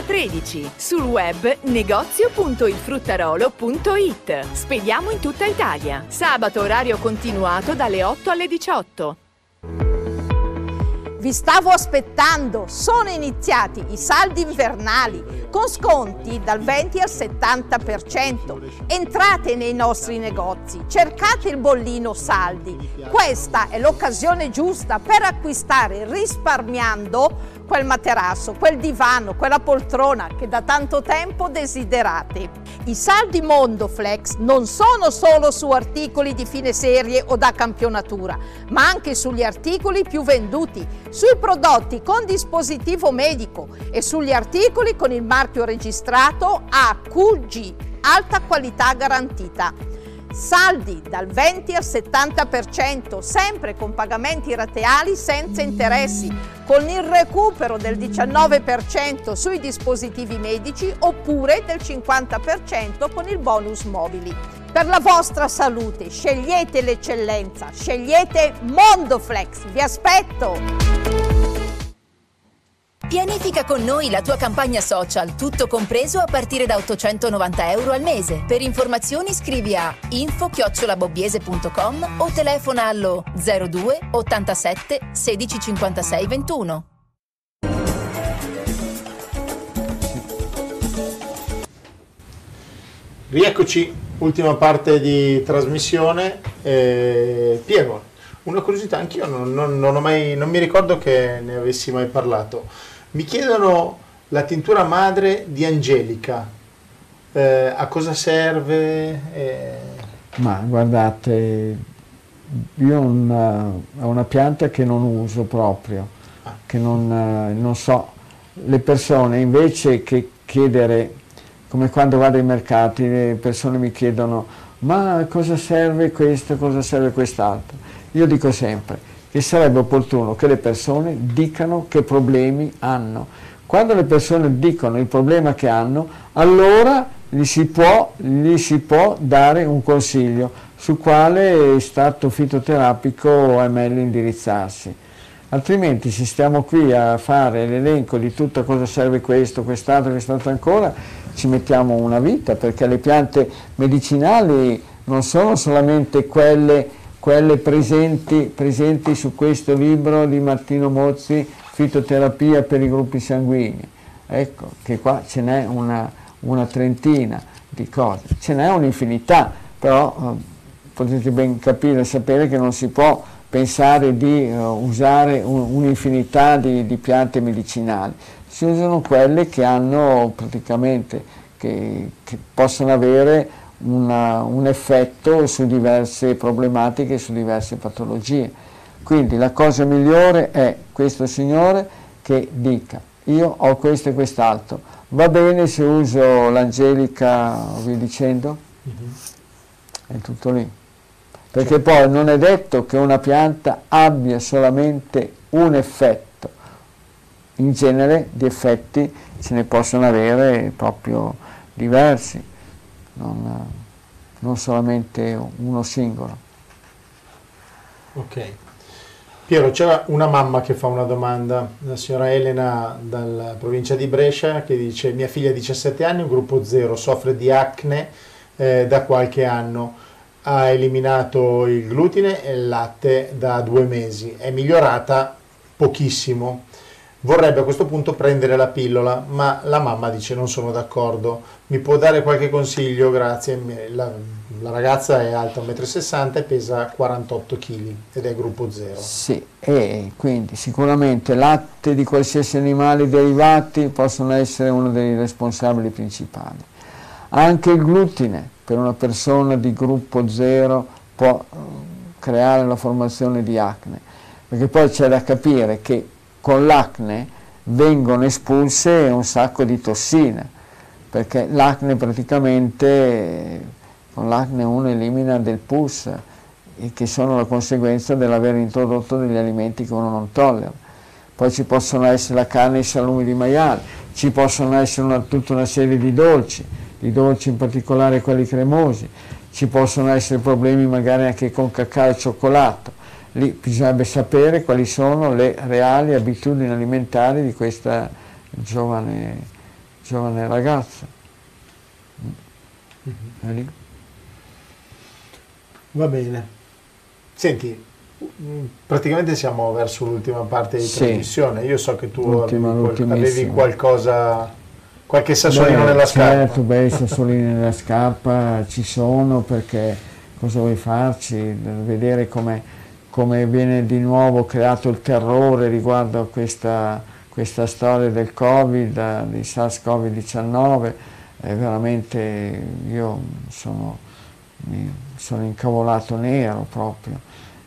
13. Sul web negozio.ilfruttarolo.it. Spediamo in tutta Italia. Sabato orario continuato dalle 8 alle 18. Vi stavo aspettando, sono iniziati i saldi invernali con sconti dal 20 al 70%. Entrate nei nostri negozi, cercate il bollino saldi. Questa è l'occasione giusta per acquistare risparmiando quel materasso, quel divano, quella poltrona che da tanto tempo desiderate. I saldi Mondoflex non sono solo su articoli di fine serie o da campionatura, ma anche sugli articoli più venduti, sui prodotti con dispositivo medico e sugli articoli con il marchio registrato AQG, alta qualità garantita. Saldi dal 20 al 70%, sempre con pagamenti rateali senza interessi, con il recupero del 19% sui dispositivi medici oppure del 50% con il bonus mobili. Per la vostra salute scegliete l'eccellenza, scegliete Mondoflex, vi aspetto! Pianifica con noi la tua campagna social, tutto compreso a partire da 890 euro al mese. Per informazioni scrivi a info-bobbiese.com o telefona allo 02 87 16 56 21. Rieccoci, ultima parte di trasmissione. Eh, Piero, una curiosità, anch'io non, non- non mai, non mi ricordo che ne avessi mai parlato. Mi chiedono la tintura madre di Angelica, Eh, a cosa serve? Eh, Ma guardate, io ho una, una pianta che non uso proprio, che non, eh, non so, le persone invece che chiedere, come quando vado ai mercati, le persone mi chiedono ma cosa serve questo, cosa serve quest'altro. Io dico sempre che sarebbe opportuno che le persone dicano che problemi hanno. Quando le persone dicono il problema che hanno, allora gli si può, gli si può dare un consiglio su quale stato fitoterapico è meglio indirizzarsi. Altrimenti se stiamo qui a fare l'elenco di tutto cosa serve questo, quest'altro, quest'altro ancora, ci mettiamo una vita perché le piante medicinali non sono solamente quelle, quelle presenti, presenti su questo libro di Martino Mozzi, Fitoterapia per i gruppi sanguigni. Ecco che qua ce n'è una, una trentina di cose, ce n'è un'infinità, però eh, potete ben capire e sapere che non si può pensare di eh, usare un- un'infinità di, di piante medicinali, si usano quelle che hanno praticamente, che, che possono avere una- un effetto su diverse problematiche, su diverse patologie. Quindi la cosa migliore è questo signore che dica io ho questo e quest'altro, va bene se uso l'angelica, vi dicendo? È tutto lì. Perché poi non è detto che una pianta abbia solamente un effetto, in genere di effetti ce ne possono avere proprio diversi. Non- non solamente uno singolo. Ok. Piero, c'era una mamma che fa una domanda, la signora Elena dalla provincia di Brescia che dice mia figlia ha 17 anni, un gruppo 0, soffre di acne eh, da qualche anno, ha eliminato il glutine e il latte da due mesi, è migliorata pochissimo, vorrebbe a questo punto prendere la pillola, ma la mamma dice non sono d'accordo, mi può dare qualche consiglio? Grazie, la, la ragazza è alta 1,60 m e pesa 48 kg ed è gruppo 0. Sì, e quindi sicuramente latte di qualsiasi animale derivati possono essere uno dei responsabili principali. Anche il glutine per una persona di gruppo 0 può eh, creare la formazione di acne, perché poi c'è da capire che con l'acne vengono espulse un sacco di tossine, perché l'acne praticamente, con l'acne uno elimina del pus, che sono la conseguenza dell'aver introdotto degli alimenti che uno non tollera. Poi ci possono essere la carne e i salumi di maiale, ci possono essere una, tutta una serie di dolci, i dolci in particolare quelli cremosi, ci possono essere problemi magari anche con cacao e cioccolato, lì bisognerebbe sapere quali sono le reali abitudini alimentari di questa giovane, giovane ragazza. Mm-hmm. Va bene. Senti, praticamente siamo verso l'ultima parte di sì. trasmissione. Io so che tu avevi, avevi qualcosa, qualche sassolino beh, nella scarpa. Certo, beh, i sassolini nella scarpa ci sono perché cosa vuoi farci? Vedere come come viene di nuovo creato il terrore riguardo a questa, questa storia del Covid, di SARS-CoV-19, è veramente io sono, sono incavolato nero proprio.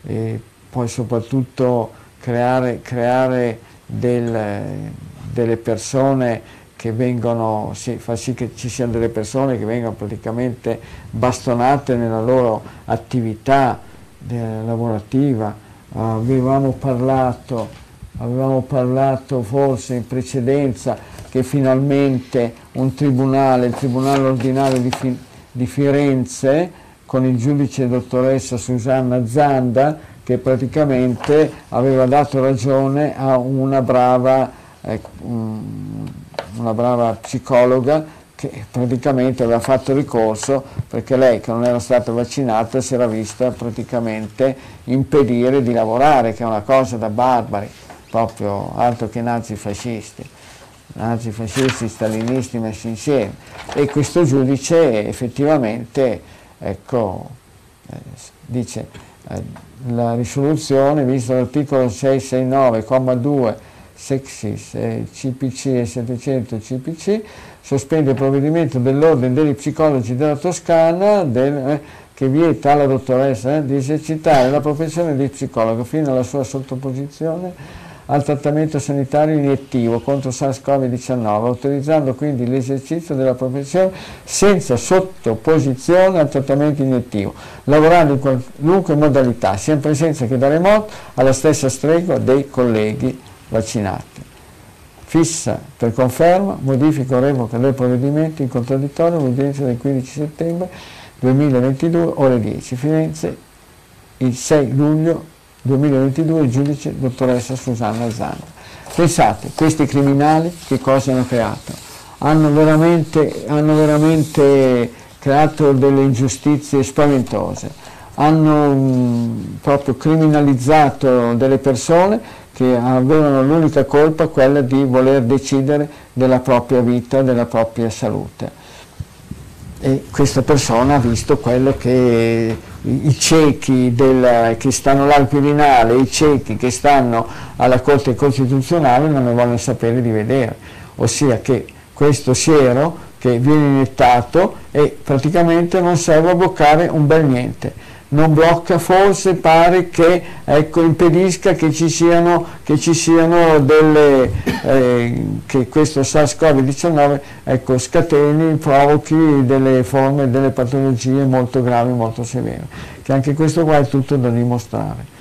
E poi soprattutto creare, creare del, delle persone che vengono, sì, fa sì che ci siano delle persone che vengono praticamente bastonate nella loro attività, lavorativa, avevamo parlato, avevamo parlato forse in precedenza che finalmente un tribunale, il Tribunale Ordinario di, Fi di Firenze, con il giudice dottoressa Susanna Zanda, che praticamente aveva dato ragione a una brava, eh, una brava psicologa che praticamente aveva fatto ricorso perché lei che non era stata vaccinata si era vista praticamente impedire di lavorare, che è una cosa da barbari, proprio altro che nazifascisti, nazifascisti, stalinisti messi insieme. E questo giudice effettivamente, ecco, eh, dice, eh, la risoluzione, visto l'articolo 669,2 Sexis, CPC e 700 CPC, sospende il provvedimento dell'ordine degli psicologi della Toscana del, eh, che vieta alla dottoressa di esercitare la professione di psicologo fino alla sua sottoposizione al trattamento sanitario iniettivo contro SARS-CoV-19, autorizzando quindi l'esercizio della professione senza sottoposizione al trattamento iniettivo, lavorando in qualunque modalità, sia in presenza che da remoto, alla stessa stregua dei colleghi vaccinati fissa per conferma, modifica o revoca del provvedimento in contraddittorio all'udienza del 15 settembre 2022, ore 10. Firenze, il 6 luglio 2022, il giudice dottoressa Susanna Zanda. Pensate, questi criminali che cosa hanno creato? Hanno veramente, hanno veramente creato delle ingiustizie spaventose, hanno proprio criminalizzato delle persone che avevano l'unica colpa quella di voler decidere della propria vita, della propria salute. E questa persona ha visto quello che i ciechi del, che stanno là al Quirinale, i ciechi che stanno alla Corte Costituzionale non ne vogliono sapere di vedere, ossia che questo siero che viene iniettato e praticamente non serve a bloccare un bel niente non blocca forse, pare che ecco, impedisca che ci siano, che ci siano delle, eh, che questo SARS-CoV-19 ecco, scateni, provochi delle forme, delle patologie molto gravi, molto severe, che anche questo qua è tutto da dimostrare.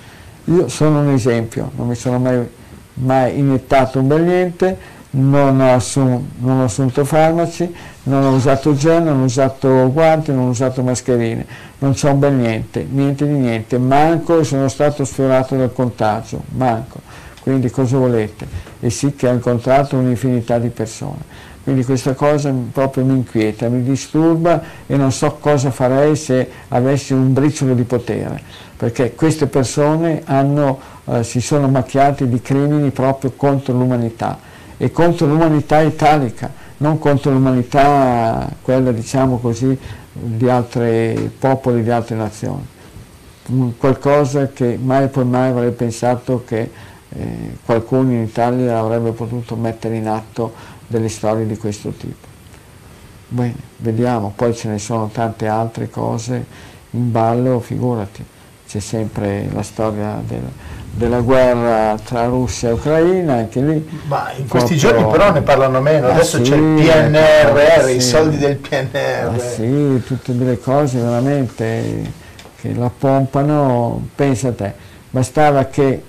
Io sono un esempio, non mi sono mai, mai iniettato un bel niente, non ho, assum- non ho assunto farmaci, non ho usato gel, non ho usato guanti, non ho usato mascherine, non c'è un bel niente, niente di niente, manco sono stato sfiorato dal contagio, manco. Quindi cosa volete? E sì che ho incontrato un'infinità di persone. Quindi questa cosa proprio mi inquieta, mi disturba e non so cosa farei se avessi un briciolo di potere, perché queste persone hanno, eh, si sono macchiate di crimini proprio contro l'umanità e contro l'umanità italica, non contro l'umanità, quella diciamo così, di altri popoli, di altre nazioni. Qualcosa che mai e poi mai avrei pensato che eh, qualcuno in Italia avrebbe potuto mettere in atto delle storie di questo tipo. Bene, vediamo, poi ce ne sono tante altre cose in ballo, figurati, c'è sempre la storia del, della guerra tra Russia e Ucraina, anche lì. Ma in questi proprio... giorni però ne parlano meno, adesso ah, sì, c'è il PNRR, sì. i soldi del PNR. Ah, sì, tutte delle cose veramente che la pompano, pensa a te, bastava che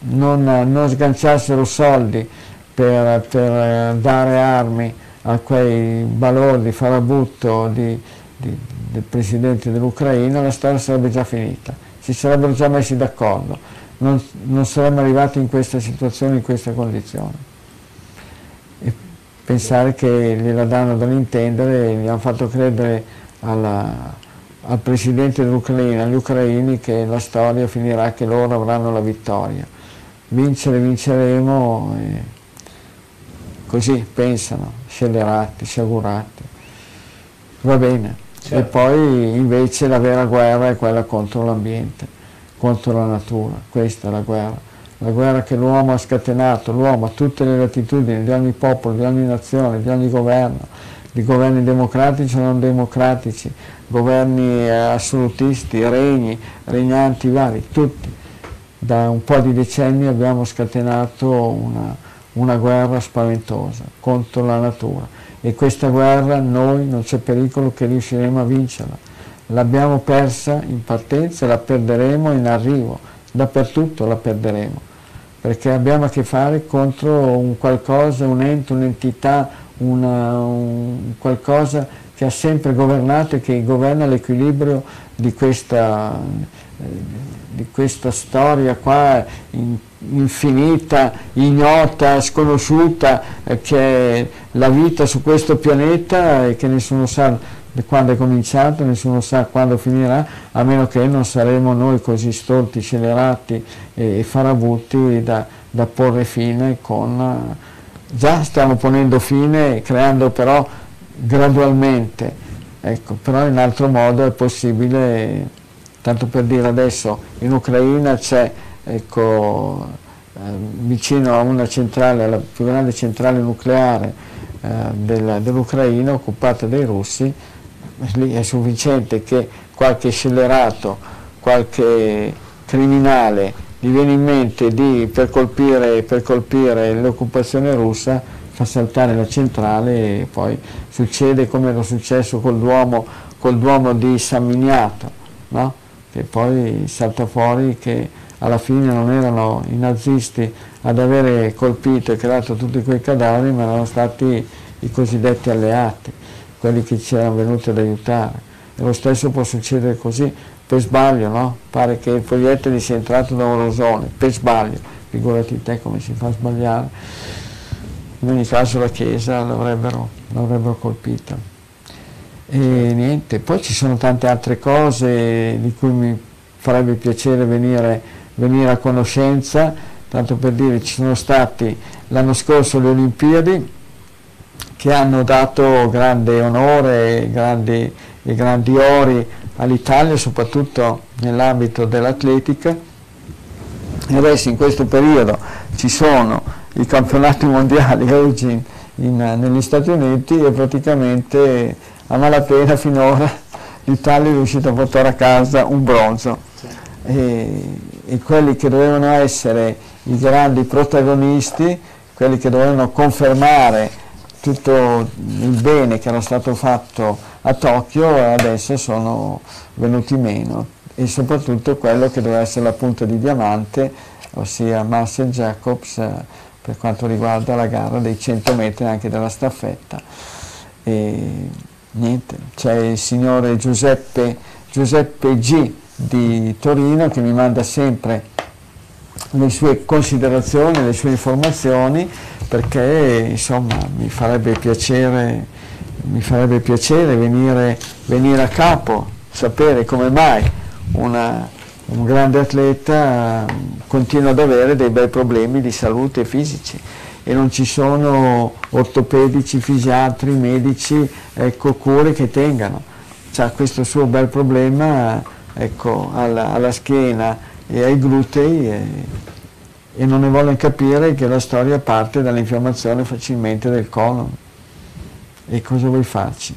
non, non sganciassero soldi per, per, dare armi a quei balordi farabutto di, di, del presidente dell'Ucraina, la storia sarebbe già finita, si sarebbero già messi d'accordo non, non saremmo arrivati in questa situazione, in questa condizione. E pensare che gliela danno da intendere, gli hanno fatto credere alla, al presidente dell'Ucraina, agli ucraini, che la storia finirà, che loro avranno la vittoria. Vincere, vinceremo, così pensano, scellerati, sciagurati. Va bene. Certo. E poi invece la vera guerra è quella contro l'ambiente contro la natura, questa è la guerra, la guerra che l'uomo ha scatenato, l'uomo a tutte le latitudini di ogni popolo, di ogni nazione, di ogni governo, di governi democratici o non democratici, governi eh, assolutisti, regni, regnanti vari, tutti. Da un po' di decenni abbiamo scatenato una, una guerra spaventosa contro la natura. E questa guerra noi non c'è pericolo che riusciremo a vincerla l'abbiamo persa in partenza, la perderemo in arrivo, dappertutto la perderemo, perché abbiamo a che fare contro un qualcosa, un ente, un'entità, una, un qualcosa che ha sempre governato e che governa l'equilibrio di questa, di questa storia qua infinita, ignota, sconosciuta, eh, che è la vita su questo pianeta e che nessuno sa quando è cominciato, nessuno sa quando finirà, a meno che non saremo noi così stolti, scelerati e, farabutti da, da porre fine con... Già stiamo ponendo fine, creando però gradualmente, ecco, però in altro modo è possibile, tanto per dire adesso, in Ucraina c'è, ecco, eh, vicino a una centrale, la più grande centrale nucleare eh, dell'Ucraina occupata dai russi, lì è sufficiente che qualche scellerato, qualche criminale gli viene in mente di, per colpire, per colpire l'occupazione russa, fa saltare la centrale e poi succede come era successo col Duomo, col Duomo di San Miniato, no? che poi salta fuori che alla fine non erano i nazisti ad avere colpito e creato tutti quei cadaveri, ma erano stati i cosiddetti alleati quelli che ci erano venuti ad aiutare. E lo stesso può succedere così, per sbaglio, no? Pare che il proiettile sia entrato da un rosone, per sbaglio, figurati te come si fa a sbagliare. In ogni caso la Chiesa l'avrebbero, l'avrebbero colpita. E niente, poi ci sono tante altre cose di cui mi farebbe piacere venire, venire a conoscenza, tanto per dire ci sono stati l'anno scorso le Olimpiadi, che hanno dato grande onore e grandi, e grandi ori all'Italia, soprattutto nell'ambito dell'atletica. E adesso in questo periodo ci sono i campionati mondiali oggi in, in, negli Stati Uniti e praticamente a malapena finora l'Italia è riuscita a portare a casa un bronzo. E, e quelli che dovevano essere i grandi protagonisti, quelli che dovevano confermare tutto il bene che era stato fatto a Tokyo adesso sono venuti meno e soprattutto quello che doveva essere la punta di diamante, ossia Marcel Jacobs, per quanto riguarda la gara dei 100 metri anche della staffetta. E niente, c'è il signore Giuseppe, Giuseppe G di Torino che mi manda sempre le sue considerazioni, le sue informazioni perché insomma mi farebbe piacere, mi farebbe piacere venire, venire a capo, sapere come mai una, un grande atleta continua ad avere dei bei problemi di salute fisici e non ci sono ortopedici, fisiatri, medici, ecco, cure che tengano. C'ha questo suo bel problema ecco, alla, alla, schiena e ai glutei e, e non ne vogliono capire che la storia parte dall'infiammazione facilmente del colon. E cosa vuoi farci?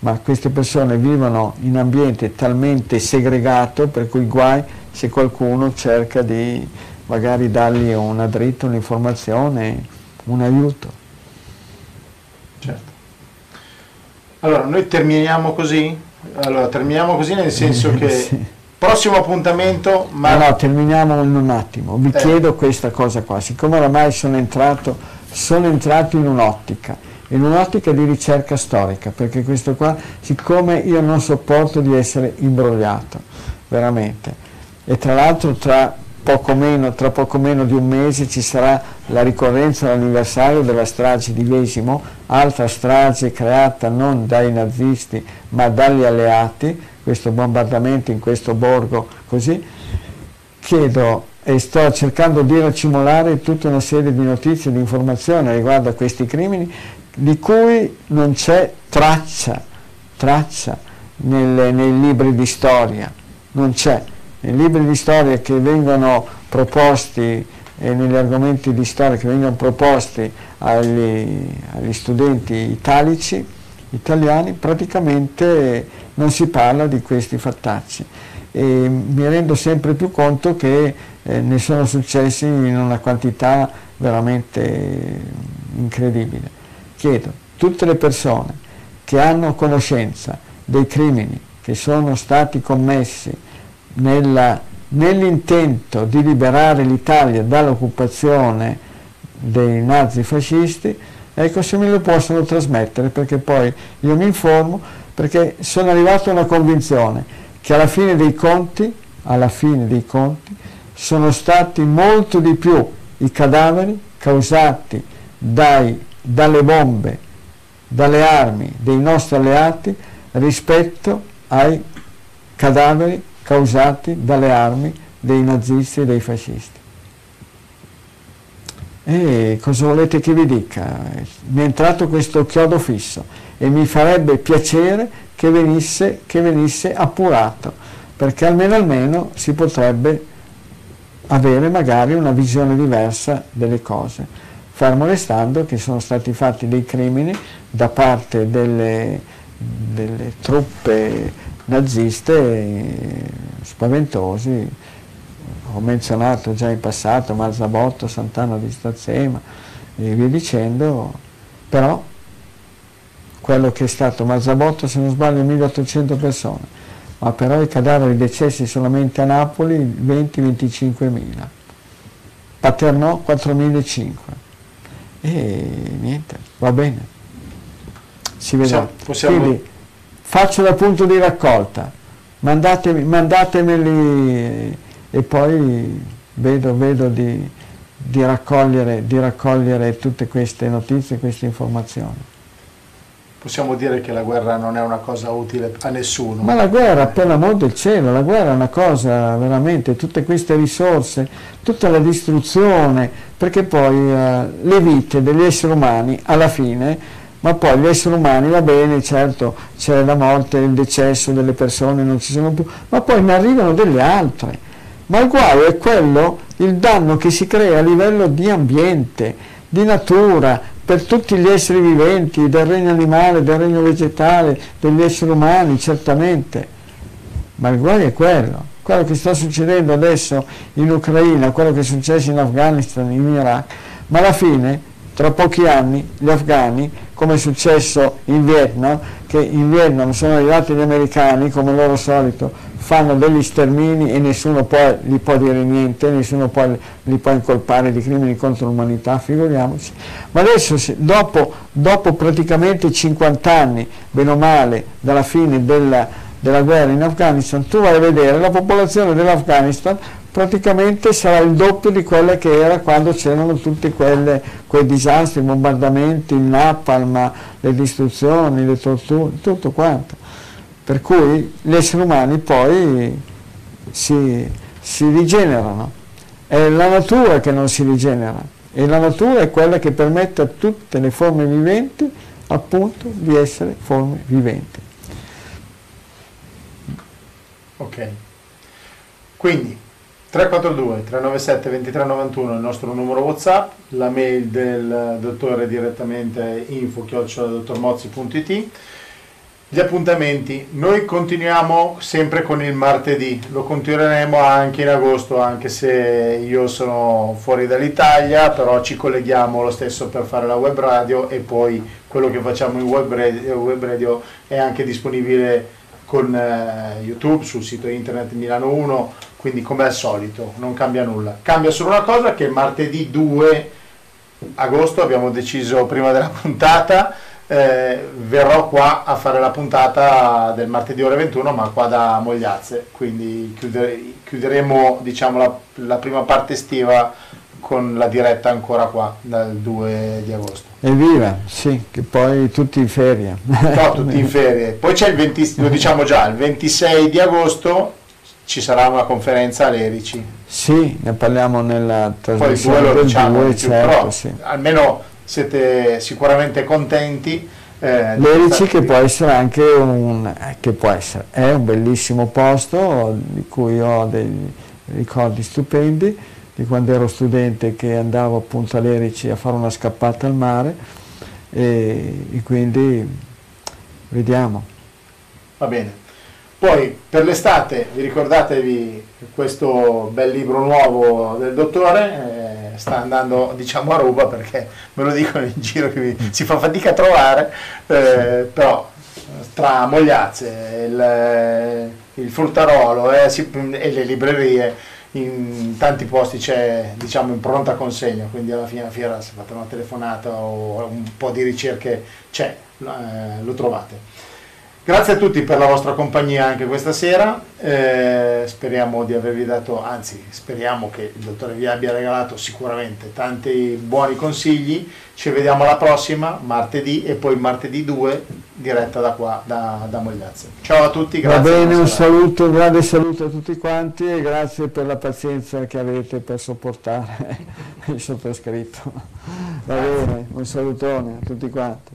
Ma queste persone vivono in ambiente talmente segregato per cui guai se qualcuno cerca di magari dargli una dritta, un'informazione, un aiuto. Certo. Allora, noi terminiamo così? Allora, terminiamo così nel senso che sì. Prossimo appuntamento... Ma no, no, terminiamo in un attimo. Vi eh. chiedo questa cosa qua. Siccome oramai sono entrato, sono entrato in un'ottica, in un'ottica di ricerca storica, perché questo qua, siccome io non sopporto di essere imbrogliato, veramente, e tra l'altro tra poco meno, tra poco meno di un mese ci sarà la ricorrenza dell'anniversario della strage di Vesimo, altra strage creata non dai nazisti ma dagli alleati, questo bombardamento in questo borgo così, chiedo e sto cercando di racimolare tutta una serie di notizie, di informazioni riguardo a questi crimini di cui non c'è traccia, traccia nelle, nei libri di storia, non c'è. Nei libri di storia che vengono proposti e negli argomenti di storia che vengono proposti agli, agli studenti italici, italiani, praticamente non si parla di questi fattacci. E mi rendo sempre più conto che eh, ne sono successi in una quantità veramente incredibile. Chiedo, tutte le persone che hanno conoscenza dei crimini che sono stati commessi nell'intento di liberare l'Italia dall'occupazione dei nazifascisti, ecco se me lo possono trasmettere perché poi io mi informo perché sono arrivato a una convinzione che alla fine dei conti, alla fine dei conti, sono stati molto di più i cadaveri causati dai, dalle bombe, dalle armi dei nostri alleati rispetto ai cadaveri causati dalle armi dei nazisti e dei fascisti. E cosa volete che vi dica? Mi è entrato questo chiodo fisso e mi farebbe piacere che venisse, che venisse appurato, perché almeno almeno si potrebbe avere magari una visione diversa delle cose, fermo restando che sono stati fatti dei crimini da parte delle, delle truppe naziste spaventosi, ho menzionato già in passato Marzabotto, Sant'Anna di Stazzema e via dicendo, però quello che è stato Marzabotto se non sbaglio 1800 persone, ma però i cadaveri decessi solamente a Napoli 20-25 mila, Paternò 4.500 e niente, va bene, si vedrà. Possiamo, Quindi, faccio da punto di raccolta, mandatemi, mandatemeli e poi vedo, vedo di, di, raccogliere, di raccogliere tutte queste notizie, queste informazioni. Possiamo dire che la guerra non è una cosa utile a nessuno. Ma la guerra, per l'amor del cielo, la guerra è una cosa veramente, tutte queste risorse, tutta la distruzione, perché poi eh, le vite degli esseri umani alla fine ma poi gli esseri umani va bene, certo c'è la morte, il decesso delle persone, non ci sono più, ma poi ne arrivano delle altre. Ma il guaio è quello, il danno che si crea a livello di ambiente, di natura, per tutti gli esseri viventi, del regno animale, del regno vegetale, degli esseri umani, certamente. Ma il guaio è quello. Quello che sta succedendo adesso in Ucraina, quello che è successo in Afghanistan, in Iraq, ma alla fine, tra pochi anni, gli afghani come è successo in Vietnam, che in Vietnam sono arrivati gli americani, come loro solito, fanno degli stermini e nessuno poi gli può dire niente, nessuno poi li può incolpare di crimini contro l'umanità, figuriamoci. Ma adesso dopo, dopo, praticamente 50 anni, bene o male, dalla fine della, della guerra in Afghanistan, tu vai a vedere la popolazione dell'Afghanistan praticamente sarà il doppio di quella che era quando c'erano tutti quelle, quei disastri, i bombardamenti, il napalm, le distruzioni, le torture, tutto quanto. Per cui gli esseri umani poi si, si rigenerano. È la natura che non si rigenera e la natura è quella che permette a tutte le forme viventi appunto di essere forme viventi. Ok. Quindi 342 397 2391 è il nostro numero WhatsApp, la mail del dottore direttamente info-dottormozzi.it. Gli appuntamenti, noi continuiamo sempre con il martedì, lo continueremo anche in agosto, anche se io sono fuori dall'Italia, però ci colleghiamo lo stesso per fare la web radio e poi quello che facciamo in web radio, web radio è anche disponibile con eh, YouTube sul sito internet Milano 1 quindi come al solito non cambia nulla. Cambia solo una cosa che martedì 2 agosto abbiamo deciso prima della puntata, eh, verrò qua a fare la puntata del martedì ore 21 ma qua da Mogliazze, quindi chiudere, chiuderemo diciamo, la, la prima parte estiva con la diretta ancora qua dal 2 di agosto. Evviva, sì, che poi tutti in ferie. No, tutti in ferie. Poi c'è il 20, lo diciamo già, il 26 di agosto ci sarà una conferenza all'Erici. Sì, ne parliamo nella trasmissione Poi due lo diciamo, due, più, certo, però sì. almeno siete sicuramente contenti. Eh, L'Erici che può essere anche un, eh, che può essere, è un bellissimo posto di cui ho dei ricordi stupendi di quando ero studente che andavo appunto all'Erici a fare una scappata al mare e, e quindi vediamo. Va bene. Poi per l'estate vi ricordatevi questo bel libro nuovo del dottore, eh, sta andando diciamo a ruba perché me lo dicono in giro che vi, si fa fatica a trovare, eh, però tra Mogliazze, il, il fruttarolo eh, e le librerie in tanti posti c'è diciamo in pronta consegna, quindi alla fine della fiera se fate una telefonata o un po' di ricerche c'è, eh, lo trovate. Grazie a tutti per la vostra compagnia anche questa sera, eh, speriamo di avervi dato, anzi speriamo che il dottore vi abbia regalato sicuramente tanti buoni consigli, ci vediamo alla prossima, martedì e poi martedì 2 diretta da qua, da, da Mogliazze. Ciao a tutti, grazie. Va bene, un saluto, un grande saluto a tutti quanti e grazie per la pazienza che avete per sopportare il sottoscritto. Va bene, un salutone a tutti quanti.